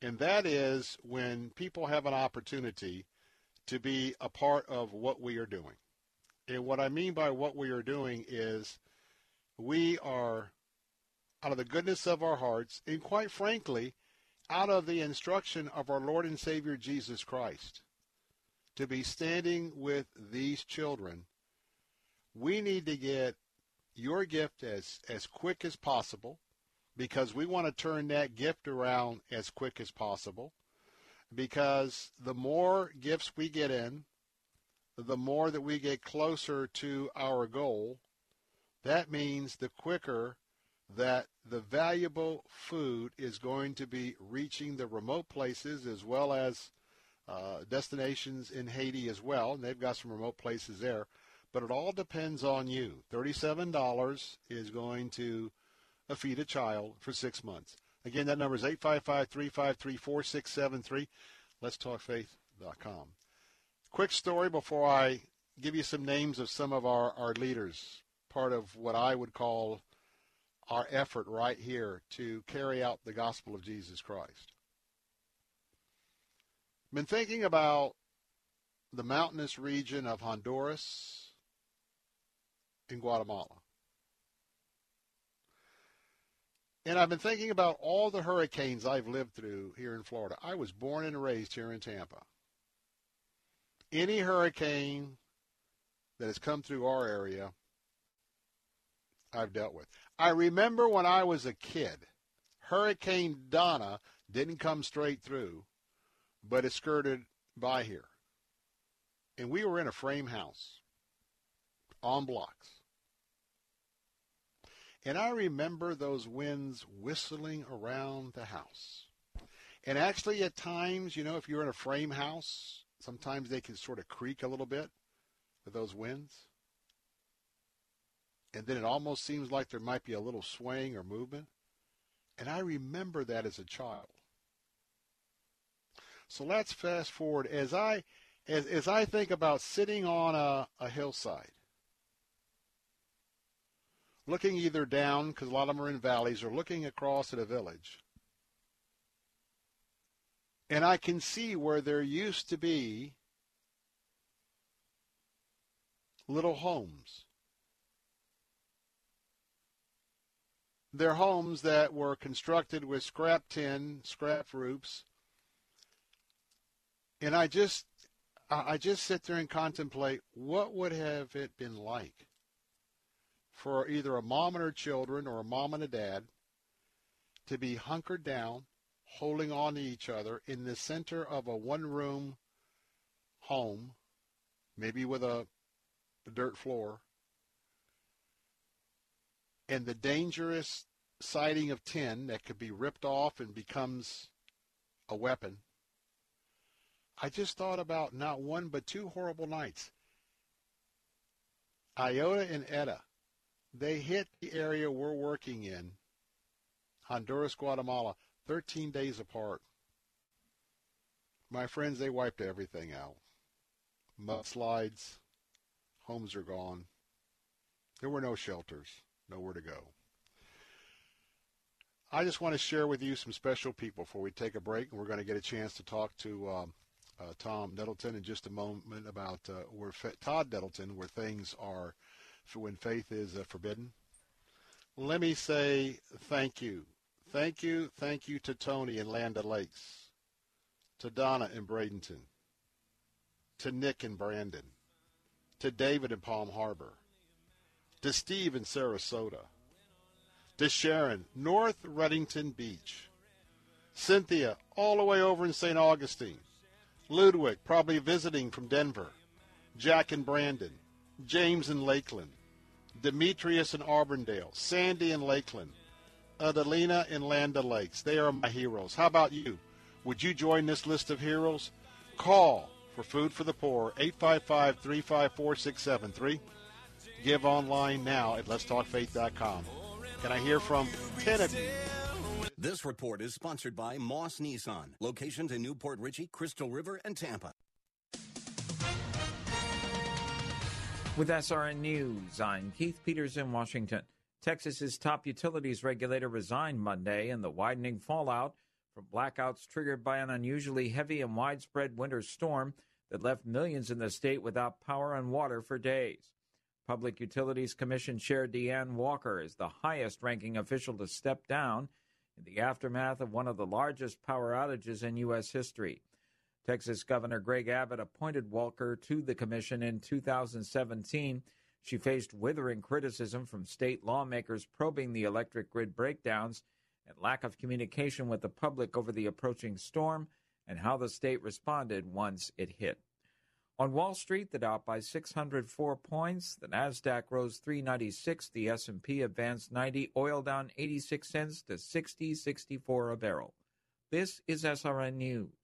Speaker 21: and that is when people have an opportunity to be a part of what we are doing. And what I mean by what we are doing is we are out of the goodness of our hearts, and quite frankly, out of the instruction of our Lord and Savior Jesus Christ to be standing with these children, we need to get your gift as, as quick as possible because we want to turn that gift around as quick as possible because the more gifts we get in, the more that we get closer to our goal, that means the quicker that the valuable food is going to be reaching the remote places as well as uh, destinations in Haiti as well, and they've got some remote places there. But it all depends on you. $37 is going to feed a child for six months. Again, that number is 855-353-4673. Let's talk faith.com. Quick story before I give you some names of some of our, our leaders, part of what I would call our effort right here to carry out the gospel of Jesus Christ. Been thinking about the mountainous region of Honduras and Guatemala. And I've been thinking about all the hurricanes I've lived through here in Florida. I was born and raised here in Tampa. Any hurricane that has come through our area, I've dealt with. I remember when I was a kid, Hurricane Donna didn't come straight through, but it skirted by here. And we were in a frame house on blocks. And I remember those winds whistling around the house. And actually, at times, you know, if you're in a frame house, sometimes they can sort of creak a little bit with those winds and then it almost seems like there might be a little swaying or movement. And I remember that as a child. So let's fast forward as I as, as I think about sitting on a, a hillside, looking either down, because a lot of them are in valleys, or looking across at a village. And I can see where there used to be little homes They're homes that were constructed with scrap tin, scrap roofs. And I just I just sit there and contemplate what would have it been like for either a mom and her children or a mom and a dad to be hunkered down, holding on to each other in the center of a one-room home, maybe with a dirt floor, and the dangerous siding of tin that could be ripped off and becomes a weapon. I just thought about not one but two horrible nights. Iota and Eta, they hit the area we're working in, Honduras, Guatemala, 13 days apart. My friends, they wiped everything out. Mudslides, homes are gone. There were no shelters, nowhere to go. I just want to share with you some special people before we take a break, and we're going to get a chance to talk to um, uh, Tom Nettleton in just a moment about uh, where Todd Nettleton, where things are, when faith is uh, forbidden. Let me say thank you, thank you, thank you to Tony in Land Lakes, to Donna in Bradenton, to Nick in Brandon, to David in Palm Harbor, to Steve in Sarasota, to Sharon, North Redington Beach, Cynthia, all the way over in St. Augustine, Ludwig, probably visiting from Denver, Jack and Brandon, James in Lakeland, Demetrius in Auburndale, Sandy in Lakeland, Adelina in Land Lakes. They are my heroes. How about you? Would you join this list of heroes? Call for Food for the Poor, 855 354 673. Give online now at letstalkfaith.com. Can I hear from 10 of you?
Speaker 10: This report is sponsored by Moss Nissan. Locations in New Port Richey, Crystal River, and Tampa.
Speaker 40: With SRN News, I'm Keith Peters in Washington. Texas's top utilities regulator resigned Monday in the widening fallout from blackouts triggered by an unusually heavy and widespread winter storm that left millions in the state without power and water for days. Public Utilities Commission Chair DeAnn Walker is the highest ranking official to step down in the aftermath of one of the largest power outages in U.S. history. Texas Governor Greg Abbott appointed Walker to the commission in 2017. She faced withering criticism from state lawmakers probing the electric grid breakdowns and lack of communication with the public over the approaching storm and how the state responded once it hit. On Wall Street, the Dow by 604 points, the Nasdaq rose 396, the S&P advanced 90, oil down 86 cents to 60.64 a barrel. This is SRN News.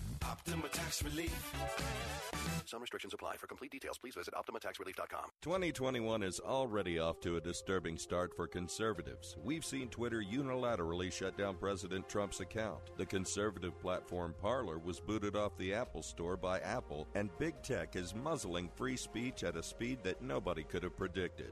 Speaker 52: Optima Tax Relief.
Speaker 10: Some restrictions apply. For complete details, please visit OptimaTaxRelief.com.
Speaker 53: 2021 is already off to a disturbing start for conservatives. We've seen Twitter unilaterally shut down President Trump's account. The conservative platform Parler was booted off the Apple Store by Apple, and big tech is muzzling free speech at a speed that nobody could have predicted.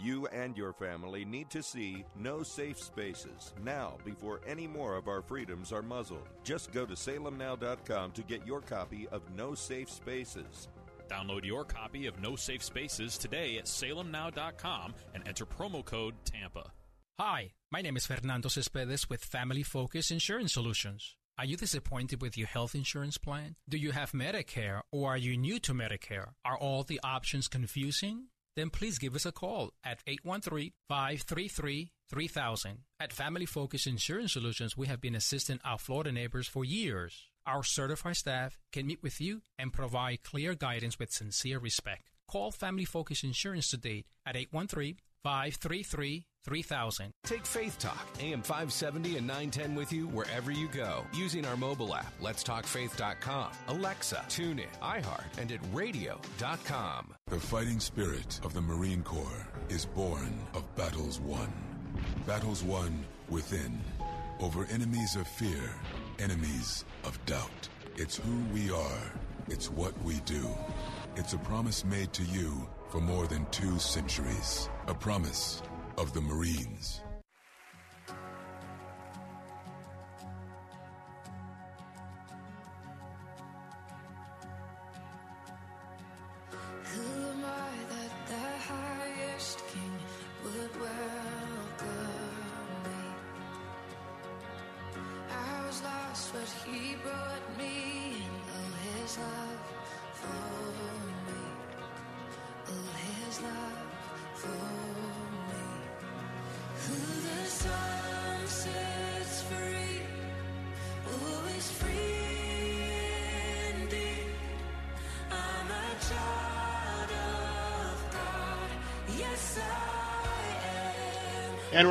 Speaker 53: You and your family need to see No Safe Spaces now before any more of our freedoms are muzzled. Just go to salemnow.com to get your copy of No Safe Spaces.
Speaker 54: Download your copy of No Safe Spaces today at salemnow.com and enter promo code TAMPA.
Speaker 55: Hi, my name is Fernando Cespedes with Family Focus Insurance Solutions. Are you disappointed with your health insurance plan? Do you have Medicare or are you new to Medicare? Are all the options confusing? Then please give us a call at 813-533-3000. At Family Focus Insurance Solutions, we have been assisting our Florida neighbors for years. Our certified staff can meet with you and provide clear guidance with sincere respect. Call Family Focus Insurance today at 813 533 3000.
Speaker 10: Take Faith Talk, AM 570 and 910 with you wherever you go using our mobile app, letstalkfaith.com, Alexa, tune in, iHeart, and at radio.com.
Speaker 56: The fighting spirit of the Marine Corps is born of battles won. Battles won within, over enemies of fear, enemies of doubt. It's who we are, it's what we do. It's a promise made to you for more than two centuries. A promise of the Marines.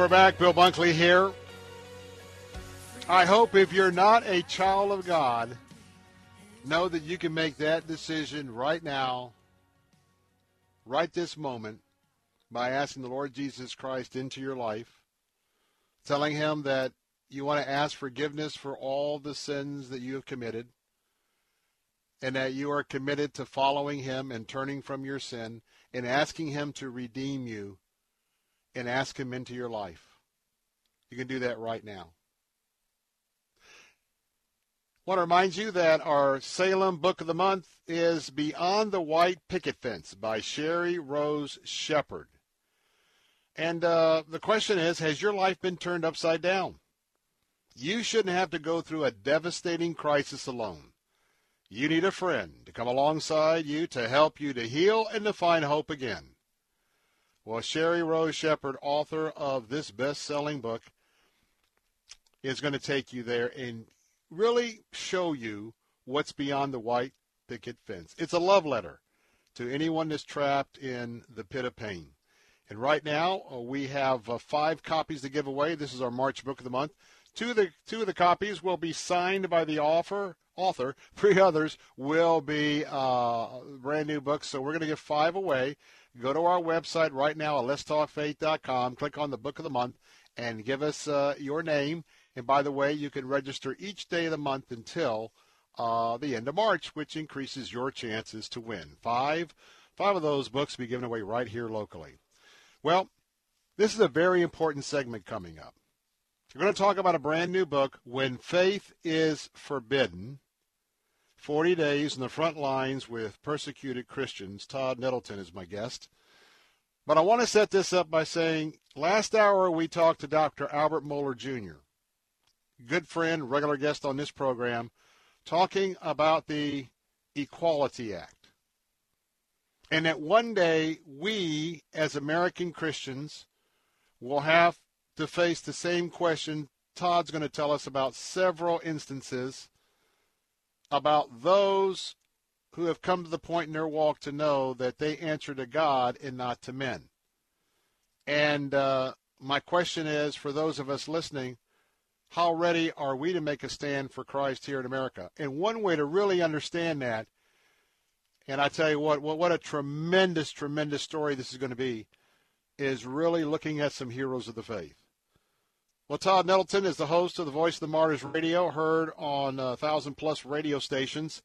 Speaker 21: We're back. Bill Bunkley here. I hope if you're not a child of God, know that you can make that decision right now, right this moment, by asking the Lord Jesus Christ into your life, telling him that you want to ask forgiveness for all the sins that you have committed, and that you are committed to following him and turning from your sin and asking him to redeem you and ask him into your life. You can do that right now. I want to remind you that our Salem Book of the Month is Beyond the White Picket Fence by Sheri Rose Shepherd. And uh, the question is Has your life been turned upside down? You shouldn't have to go through a devastating crisis alone. You need a friend to come alongside you to help you to heal and to find hope again. Well, Sheri Rose Shepherd, author of this best selling book, is going to take you there and really show you what's beyond the white picket fence. It's a love letter to anyone that's trapped in the pit of pain. And right now, uh, we have uh, five copies to give away. This is our March book of the month. Two of the two of the copies will be signed by the author. Author. [laughs] Three others will be uh, brand new books. So we're going to give five away. Go to our website right now at letstalkfaith.com. Click on the book of the month and give us uh, your name. And by the way, you can register each day of the month until uh, the end of March, which increases your chances to win. Five, five of those books will be given away right here locally. Well, this is a very important segment coming up. We're going to talk about a brand new book, When Faith is Forbidden 40 Days in the Front Lines with Persecuted Christians. Todd Nettleton is my guest. But I want to set this up by saying last hour we talked to Dr. Albert Mohler Jr., good friend, regular guest on this program, talking about the Equality Act. And that one day we, as American Christians, will have to face the same question. Todd's going to tell us about several instances about those who have come to the point in their walk to know that they answer to God and not to men. And uh, my question is for those of us listening, how ready are we to make a stand for Christ here in America? And one way to really understand that, and I tell you what, what, what a tremendous, tremendous story this is going to be, is really looking at some heroes of the faith. Well, Todd Nettleton is the host of the Voice of the Martyrs radio, heard on a thousand plus radio stations.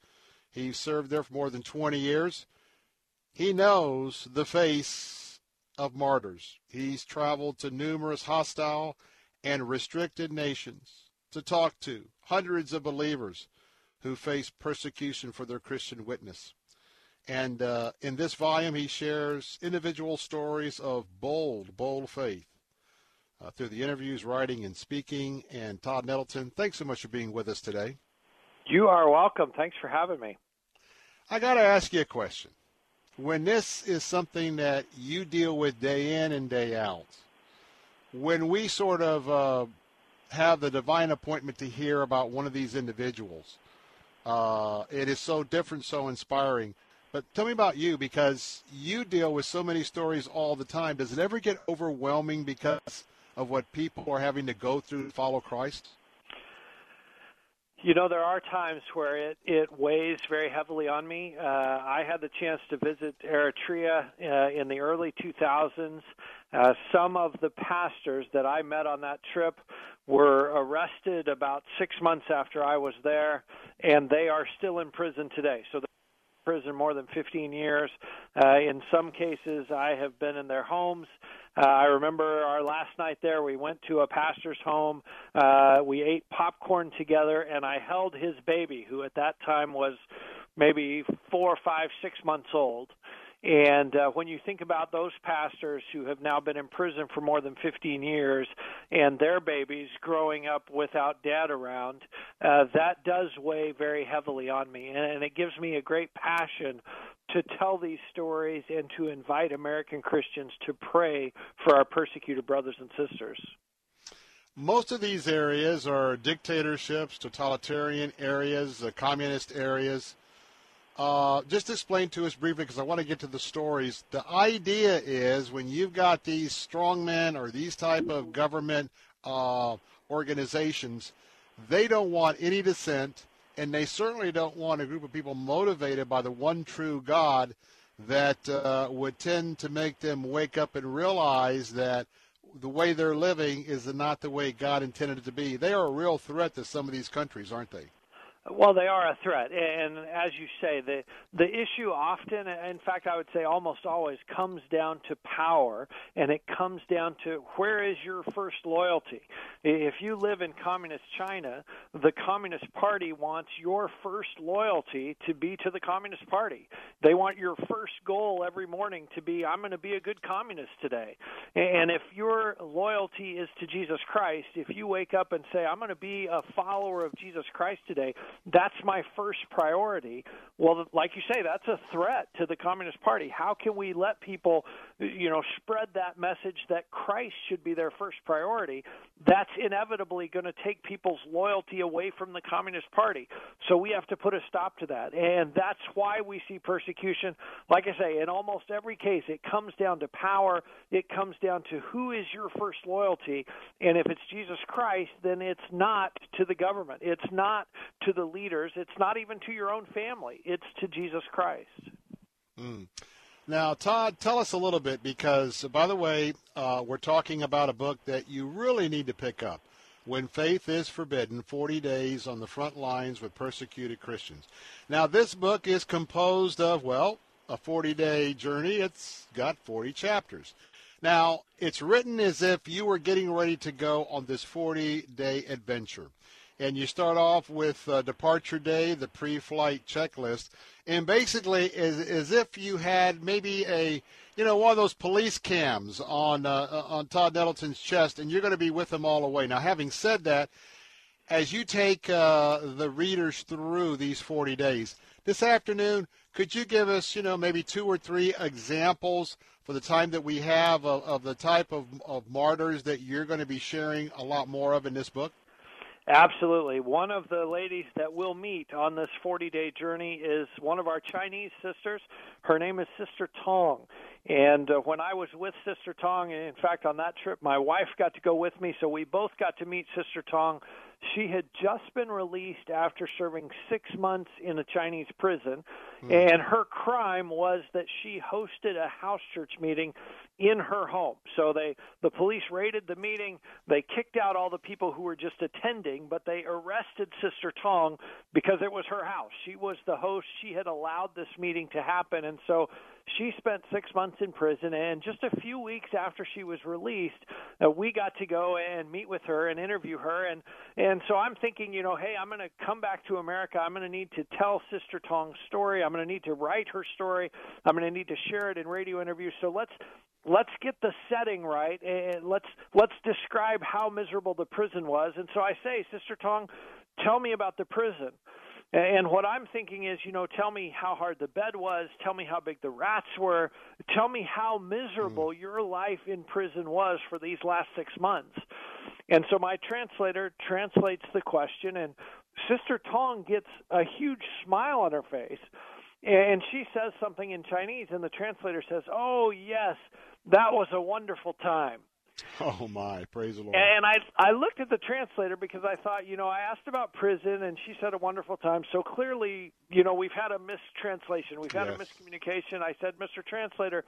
Speaker 21: He served there for more than 20 years. He knows the face of martyrs. He's traveled to numerous hostile and restricted nations to talk to hundreds of believers who face persecution for their Christian witness. And uh, in this volume, he shares individual stories of bold, bold faith uh, through the interviews, writing, and speaking. And Todd Nettleton, thanks so much for being with us today.
Speaker 57: You are welcome. Thanks for having me.
Speaker 21: I got to ask you a question. When this is something that you deal with day in and day out, when we sort of uh, have the divine appointment to hear about one of these individuals, Uh, it is so different, so inspiring. But tell me about you because you deal with so many stories all the time. Does it ever get overwhelming because of what people are having to go through to follow Christ?
Speaker 57: You know, there are times where it, it weighs very heavily on me. Uh, I had the chance to visit Eritrea uh, in the early 2000s. Uh, some of the pastors that I met on that trip were arrested about six months after I was there, and they are still in prison today. So prison more than 15 years. Uh, in some cases, I have been in their homes. Uh, I remember our last night there, we went to a pastor's home. Uh, we ate popcorn together, and I held his baby, who at that time was maybe four, five, six months old. And uh, when you think about those pastors who have now been in prison for more than 15 years and their babies growing up without dad around, uh, that does weigh very heavily on me. And, and it gives me a great passion to tell these stories and to invite American Christians to pray for our persecuted brothers and sisters.
Speaker 21: Most of these areas are dictatorships, totalitarian areas, uh, communist areas. Uh, just explain to us briefly, because I want to get to the stories. The idea is when you've got these strongmen or these type of government uh, organizations, they don't want any dissent, and they certainly don't want a group of people motivated by the one true God that uh, would tend to make them wake up and realize that the way they're living is not the way God intended it to be. They are a real threat to some of these countries, aren't they?
Speaker 57: Well, they are a threat, and as you say, the the issue often, in fact, I would say almost always, comes down to power, and it comes down to where is your first loyalty. If you live in communist China, the Communist Party wants your first loyalty to be to the Communist Party. They want your first goal every morning to be, I'm going to be a good communist today. And if your loyalty is to Jesus Christ, if you wake up and say, I'm going to be a follower of Jesus Christ today that's my first priority. Well, like you say, that's a threat to the Communist Party. How can we let people, you know, spread that message that Christ should be their first priority? That's inevitably going to take people's loyalty away from the Communist Party. So we have to put a stop to that. And that's why we see persecution. Like I say, in almost every case, it comes down to power. It comes down to who is your first loyalty. And if it's Jesus Christ, then it's not to the government. It's not to the leaders. It's not even to your own family. It's to Jesus Christ.
Speaker 21: Mm. Now, Todd, tell us a little bit because, by the way, uh, we're talking about a book that you really need to pick up. When Faith is Forbidden 40 Days on the Front Lines with Persecuted Christians. Now, this book is composed of, well, a 40 day journey. It's got 40 chapters. Now, it's written as if you were getting ready to go on this 40 day adventure and you start off with uh, departure day, the pre-flight checklist, and basically as, as if you had maybe a you know one of those police cams on uh, uh on Todd Nettleton's chest, and you're going to be with them all the way. Now, having said that, as you take uh, the readers through these 40 days this afternoon, could you give us you know maybe two or three examples? For the time that we have of, of the type of, of martyrs that you're going to be sharing a lot more of in this book?
Speaker 57: Absolutely. One of the ladies that we'll meet on this 40 day journey is one of our Chinese sisters. Her name is Sister Tong. And uh, when I was with Sister Tong, in fact, on that trip, my wife got to go with me, so we both got to meet Sister Tong. She had just been released after serving six months in a Chinese prison, mm. and her crime was that she hosted a house church meeting in her home. So they the police raided the meeting, they kicked out all the people who were just attending, but they arrested Sister Tong because it was her house. She was the host. She had allowed this meeting to happen and so she spent 6 months in prison and just a few weeks after she was released, uh, we got to go and meet with her and interview her and and so I'm thinking, you know, hey, I'm going to come back to America. I'm going to need to tell Sister Tong's story. I'm going to need to write her story. I'm going to need to share it in radio interviews. So let's let's get the setting right and let's let's describe how miserable the prison was and so i say sister tong tell me about the prison and what i'm thinking is you know tell me how hard the bed was tell me how big the rats were tell me how miserable mm. your life in prison was for these last 6 months and so my translator translates the question and Sister Tong gets a huge smile on her face, and she says something in Chinese, and the translator says, "Oh yes, that was a wonderful time." [laughs]
Speaker 21: Oh my, praise the Lord.
Speaker 57: And I I looked at the translator because I thought, you know, I asked about prison and she said a wonderful time. So clearly, you know, we've had a mistranslation. We've had
Speaker 21: Yes.
Speaker 57: a miscommunication. I said, "Mr. Translator,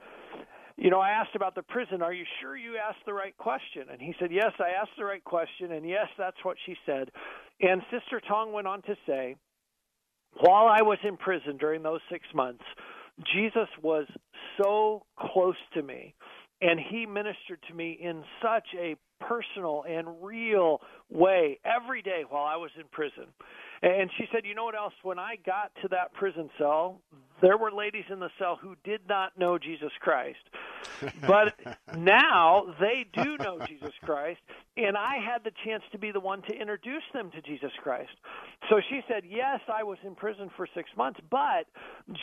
Speaker 57: you know, I asked about the prison. Are you sure you asked the right question?" And he said, "Yes, I asked the right question and yes, that's what she said." And Sister Tong went on to say, while I was in prison during those 6 months, Jesus was so close to me and he ministered to me in such a personal and real way every day while I was in prison. And she said, You know what else? When I got to that prison cell, there were ladies in the cell who did not know Jesus Christ. But [laughs] now they do know Jesus Christ, and I had the chance to be the one to introduce them to Jesus Christ. So she said, Yes, I was in prison for six months, but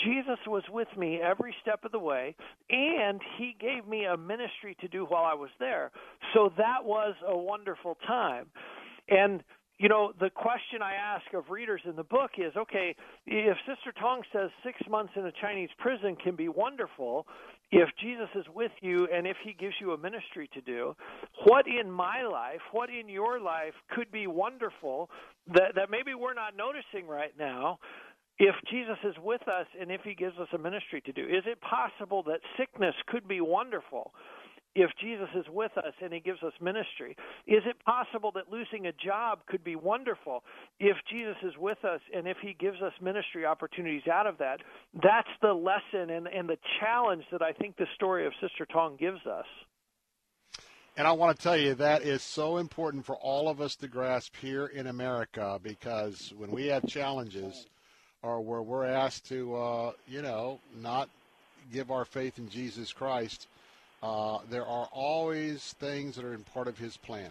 Speaker 57: Jesus was with me every step of the way, and he gave me a ministry to do while I was there. So that was a wonderful time. And you know, the question I ask of readers in the book is okay, if Sister Tong says six months in a Chinese prison can be wonderful, if Jesus is with you and if he gives you a ministry to do, what in my life, what in your life could be wonderful that, that maybe we're not noticing right now? If Jesus is with us and if he gives us a ministry to do, is it possible that sickness could be wonderful? If Jesus is with us and he gives us ministry? Is it possible that losing a job could be wonderful if Jesus is with us and if he gives us ministry opportunities out of that? That's the lesson and, and the challenge that I think the story of Sister Tong gives us.
Speaker 21: And I want to tell you that is so important for all of us to grasp here in America because when we have challenges or where we're asked to, uh, you know, not give our faith in Jesus Christ, uh, there are always things that are in part of His plan.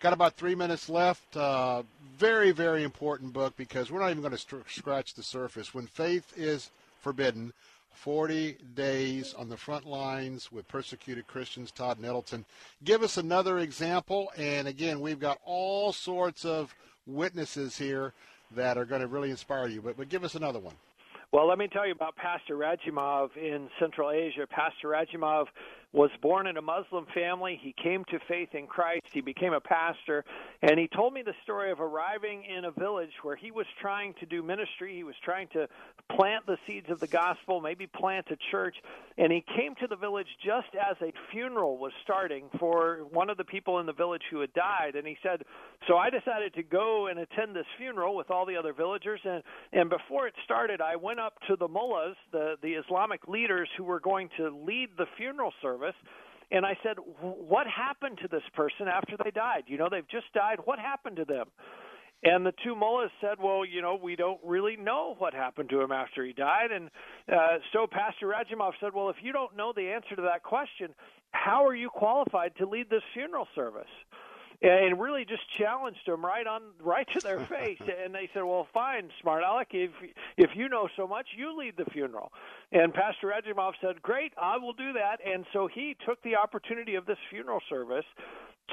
Speaker 21: Got about three minutes left. Uh, very, very important book because we're not even going to str- scratch the surface. When faith is forbidden, 40 days on the front lines with persecuted Christians, Todd Nettleton. Give us another example. And again, we've got all sorts of witnesses here that are going to really inspire you. But, but give us another one.
Speaker 57: Well, let me tell you about Pastor Rajimov in Central Asia. Pastor Rajimov was born in a Muslim family. He came to faith in Christ. He became a pastor. And he told me the story of arriving in a village where he was trying to do ministry. He was trying to plant the seeds of the gospel, maybe plant a church. And he came to the village just as a funeral was starting for one of the people in the village who had died. And he said, So I decided to go and attend this funeral with all the other villagers. And, and before it started, I went up to the mullahs, the, the Islamic leaders who were going to lead the funeral service. And I said, What happened to this person after they died? You know, they've just died. What happened to them? And the two mullahs said, "Well, you know, we don't really know what happened to him after he died." And uh, so Pastor Rajimov said, "Well, if you don't know the answer to that question, how are you qualified to lead this funeral service?" And really just challenged them right on, right to their face. [laughs] And they said, "Well, fine, smart aleck. If if you know so much, you lead the funeral." And Pastor Rajimov said, "Great, I will do that." And so he took the opportunity of this funeral service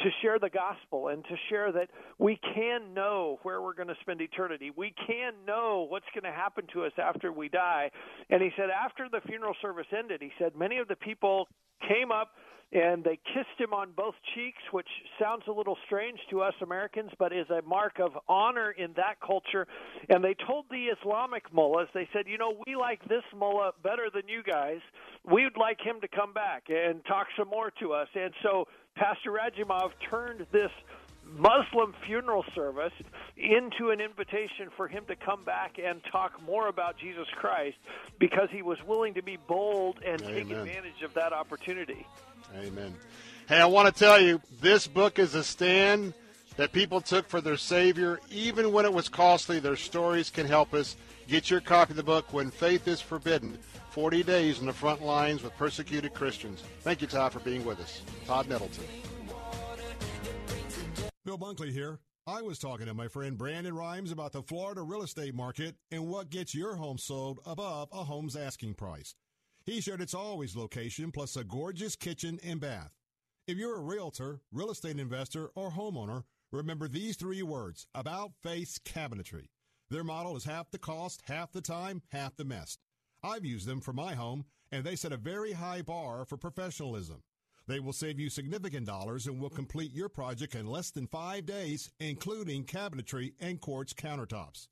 Speaker 57: to share the gospel and to share that we can know where we're going to spend eternity. We can know what's going to happen to us after we die. And he said, after the funeral service ended, he said, many of the people came up and they kissed him on both cheeks, which sounds a little strange to us Americans, but is a mark of honor in that culture. And they told the Islamic mullahs, they said, you know, we like this mullah better than you guys. We'd like him to come back and talk some more to us. And so Pastor Rajimov turned this Muslim funeral service into an invitation for him to come back and talk more about Jesus Christ because he was willing to be bold and take advantage of that opportunity.
Speaker 21: Amen. Hey, I want to tell you, this book is a stand that people took for their Savior, even when it was costly. Their stories can help us. Get your copy of the book, When Faith is Forbidden 40 Days on the Front Lines with Persecuted Christians. Thank you, Todd, for being with us. Todd Nettleton.
Speaker 58: Bill Bunkley here. I was talking to my friend Brandon Rhymes about the Florida real estate market and what gets your home sold above a home's asking price. He shared its always location plus a gorgeous kitchen and bath. If you're a realtor, real estate investor, or homeowner, remember these three words about face cabinetry.
Speaker 59: Their model is half the cost, half the time, half the mess. I've used them for my home, and they set a very high bar for professionalism. They will save you significant dollars and will complete your project in less than five days, including cabinetry and quartz countertops.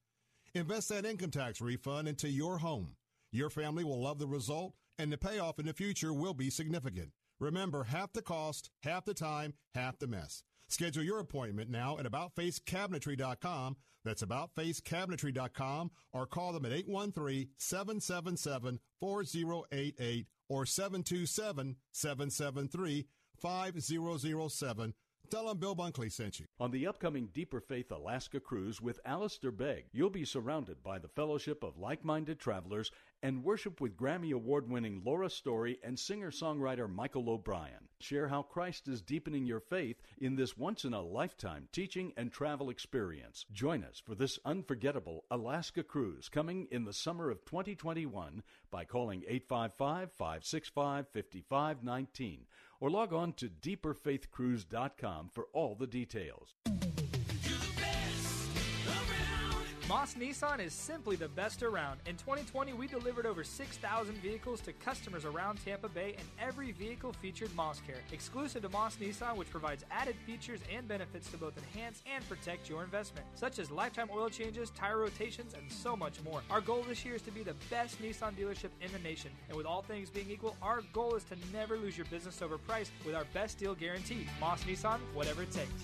Speaker 59: Invest that income tax refund into your home. Your family will love the result, and the payoff in the future will be significant. Remember, half the cost, half the time, half the mess. Schedule your appointment now at AboutFaceCabinetry.com. That's AboutFaceCabinetry.com or call them at 813-777-4088 or 727-773-5007. Tell them Bill Bunkley sent you.
Speaker 36: On the upcoming Deeper Faith Alaska cruise with Alistair Begg, you'll be surrounded by the fellowship of like minded travelers and worship with Grammy Award winning Laura Story and singer songwriter Michael O'Brien. Share how Christ is deepening your faith in this once in a lifetime teaching and travel experience. Join us for this unforgettable Alaska cruise coming in the summer of 2021 by calling 855 565 5519 or log on to deeperfaithcruise.com for all the details.
Speaker 50: Moss Nissan is simply the best around. In 2020, we delivered over 6,000 vehicles to customers around Tampa Bay, and every vehicle featured Moss Care, exclusive to Moss Nissan, which provides added features and benefits to both enhance and protect your investment, such as lifetime oil changes, tire rotations, and so much more. Our goal this year is to be the best Nissan dealership in the nation, and with all things being equal, our goal is to never lose your business over price with our best deal guarantee. Moss Nissan, whatever it takes.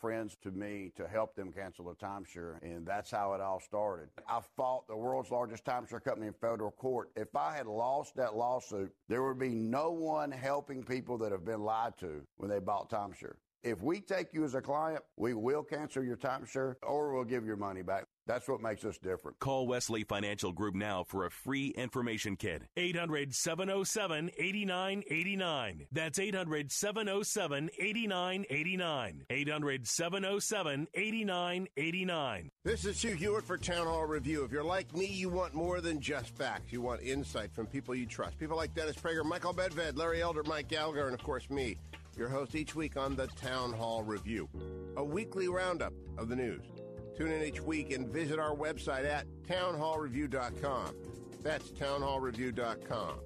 Speaker 60: friends to me to help them cancel the timeshare, and that's how it all started. I fought the world's largest timeshare company in federal court. If I had lost that lawsuit, there would be no one helping people that have been lied to when they bought timeshare. If we take you as a client, we will cancel your timeshare or we'll give your money back. That's what makes us different.
Speaker 61: Call Wesley Financial Group now for a free information kit. 800 707 8989. That's 800 707 8989. 800 707 8989.
Speaker 62: This is Hugh Hewitt for Town Hall Review. If you're like me, you want more than just facts. You want insight from people you trust. People like Dennis Prager, Michael Medved, Larry Elder, Mike Gallagher, and of course me, your host each week on the Town Hall Review, a weekly roundup of the news. Tune in each week and visit our website at townhallreview.com. That's townhallreview.com.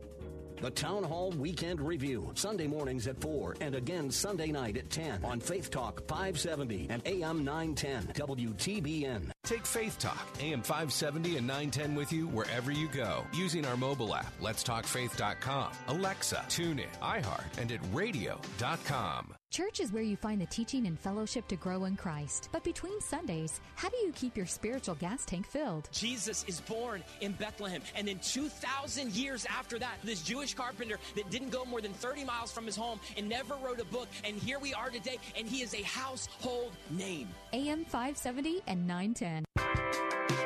Speaker 1: The Town Hall Weekend Review, Sunday mornings at 4 and again Sunday night at 10 on Faith Talk 570 and AM 910 WTBN.
Speaker 31: Take Faith Talk, AM 570 and 910 with you wherever you go using our mobile app, letstalkfaith.com, Alexa, TuneIn, iHeart, and at radio.com.
Speaker 63: Church is where you find the teaching and fellowship to grow in Christ. But between Sundays, how do you keep your spiritual gas tank filled?
Speaker 64: Jesus is born in Bethlehem. And then 2,000 years after that, this Jewish carpenter that didn't go more than 30 miles from his home and never wrote a book. And here we are today, and he is a household name.
Speaker 63: AM 570 and 910.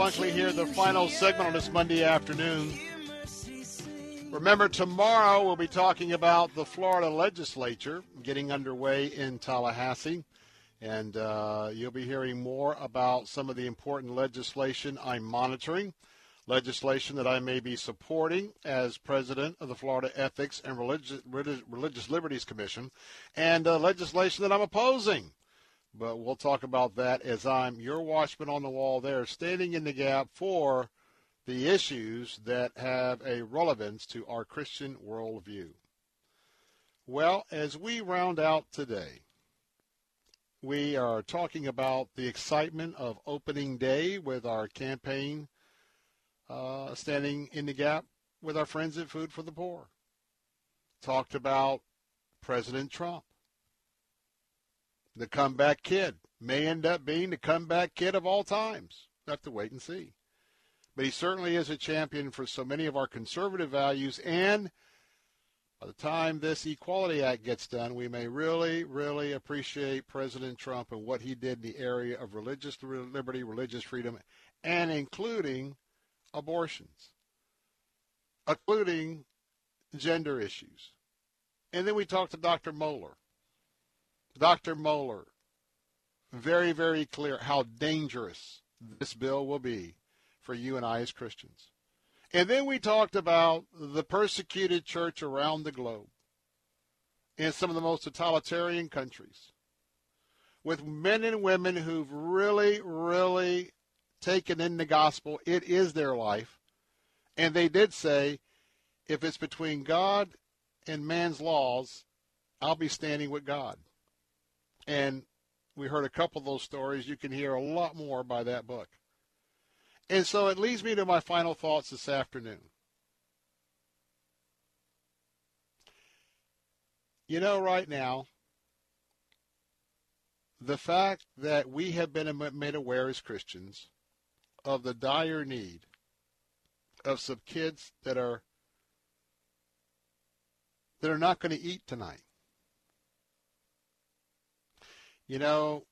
Speaker 21: Bunkley here, the final segment on this Monday afternoon. Remember, tomorrow we'll be talking about the Florida legislature getting underway in Tallahassee. And uh, you'll be hearing more about some of the important legislation I'm monitoring, legislation that I may be supporting as president of the Florida Ethics and Religious, Religious Liberties Commission, and uh, legislation that I'm opposing. But we'll talk about that as I'm your watchman on the wall there, standing in the gap for the issues that have a relevance to our Christian worldview. Well, as we round out today, we are talking about the excitement of opening day with our campaign uh, standing in the gap with our friends at Food for the Poor. Talked about President Trump. The comeback kid may end up being the comeback kid of all times. We'll have to wait and see. But he certainly is a champion for so many of our conservative values. And by the time this Equality Act gets done, we may really, really appreciate President Trump and what he did in the area of religious liberty, religious freedom, and including abortions, including gender issues. And then we talked to Dr. Mohler. Dr. Mohler, very, very clear how dangerous this bill will be for you and I as Christians. And then we talked about the persecuted church around the globe in some of the most totalitarian countries with men and women who've really, really taken in the gospel. It is their life. And they did say, if it's between God and man's laws, I'll be standing with God. And we heard a couple of those stories. You can hear a lot more by that book. And so it leads me to my final thoughts this afternoon. You know, right now, the fact that we have been made aware as Christians of the dire need of some kids that are that are not going to eat tonight. You know,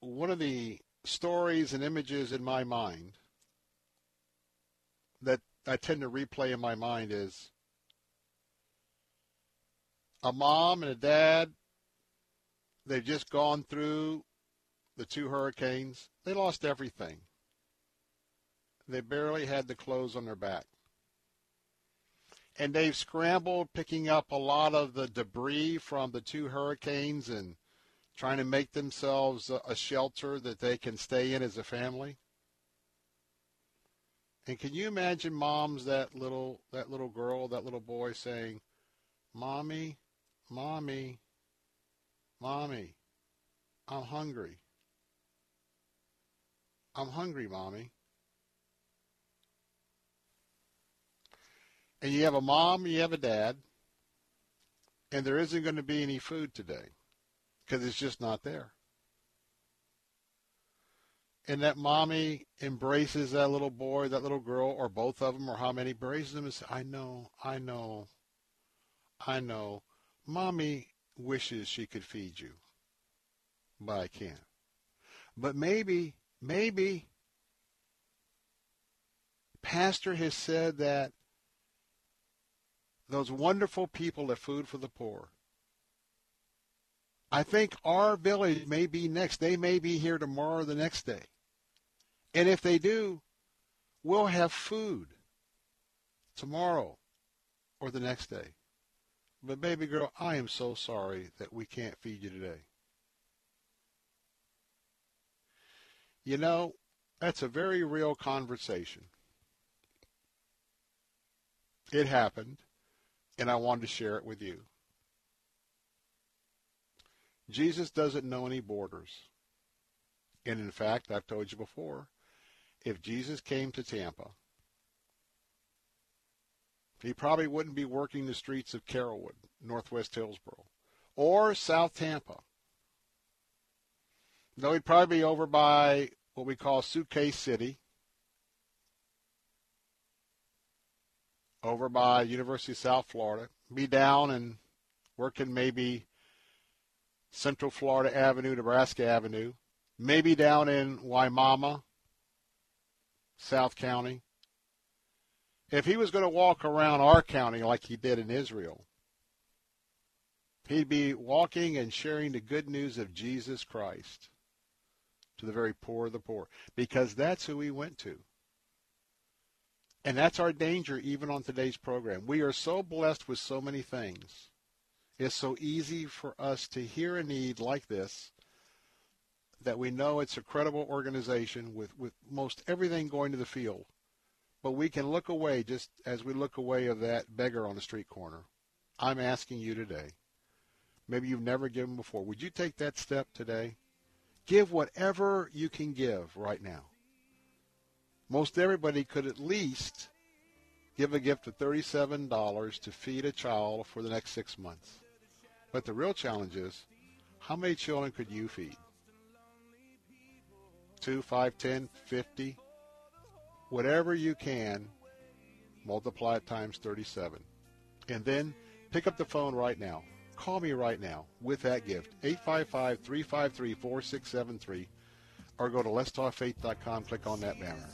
Speaker 21: one of the stories and images in my mind that I tend to replay in my mind is a mom and a dad. They've just gone through the two hurricanes. They lost everything. They barely had the clothes on their back. And they've scrambled picking up a lot of the debris from the two hurricanes and trying to make themselves a, shelter that they can stay in as a family. And can you imagine moms that little that little girl, that little boy saying, "Mommy, mommy, mommy, I'm hungry. I'm hungry, mommy." And you have a mom, you have a dad, and there isn't going to be any food today because it's just not there. And that mommy embraces that little boy, that little girl, or both of them, or how many embraces them and says, I know, I know, I know. Mommy wishes she could feed you, but I can't. But maybe, maybe, Pastor has said that those wonderful people at Food for the Poor I think our village may be next. They may be here tomorrow or the next day. And if they do, we'll have food tomorrow or the next day. But baby girl, I am so sorry that we can't feed you today. You know, that's a very real conversation. It happened, and I wanted to share it with you. Jesus doesn't know any borders. And in fact, I've told you before, if Jesus came to Tampa, he probably wouldn't be working the streets of Carrollwood, Northwest Hillsborough, or South Tampa. No, he'd probably be over by what we call Suitcase City, over by University of South Florida, be down and working maybe Central Florida Avenue, Nebraska Avenue, maybe down in Wimauma, South County. If he was going to walk around our county like he did in Israel, he'd be walking and sharing the good news of Jesus Christ to the very poor of the poor because that's who he went to. And that's our danger even on today's program. We are so blessed with so many things. It's so easy for us to hear a need like this that we know it's a credible organization with, with most everything going to the field. But we can look away just as we look away of that beggar on the street corner. I'm asking you today. Maybe you've never given before. Would you take that step today? Give whatever you can give right now. Most everybody could at least Give a gift of $37 to feed a child for the next six months. But the real challenge is, how many children could you feed? Two, five, ten, fifty? Whatever you can, multiply it times 37. And then pick up the phone right now. Call me right now with that gift, 855-353-4673, or go to letstalkfaith.com, click on that banner.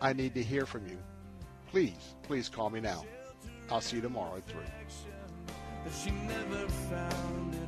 Speaker 21: I need to hear from you. Please, please call me now. I'll see you tomorrow at 3 she never found it.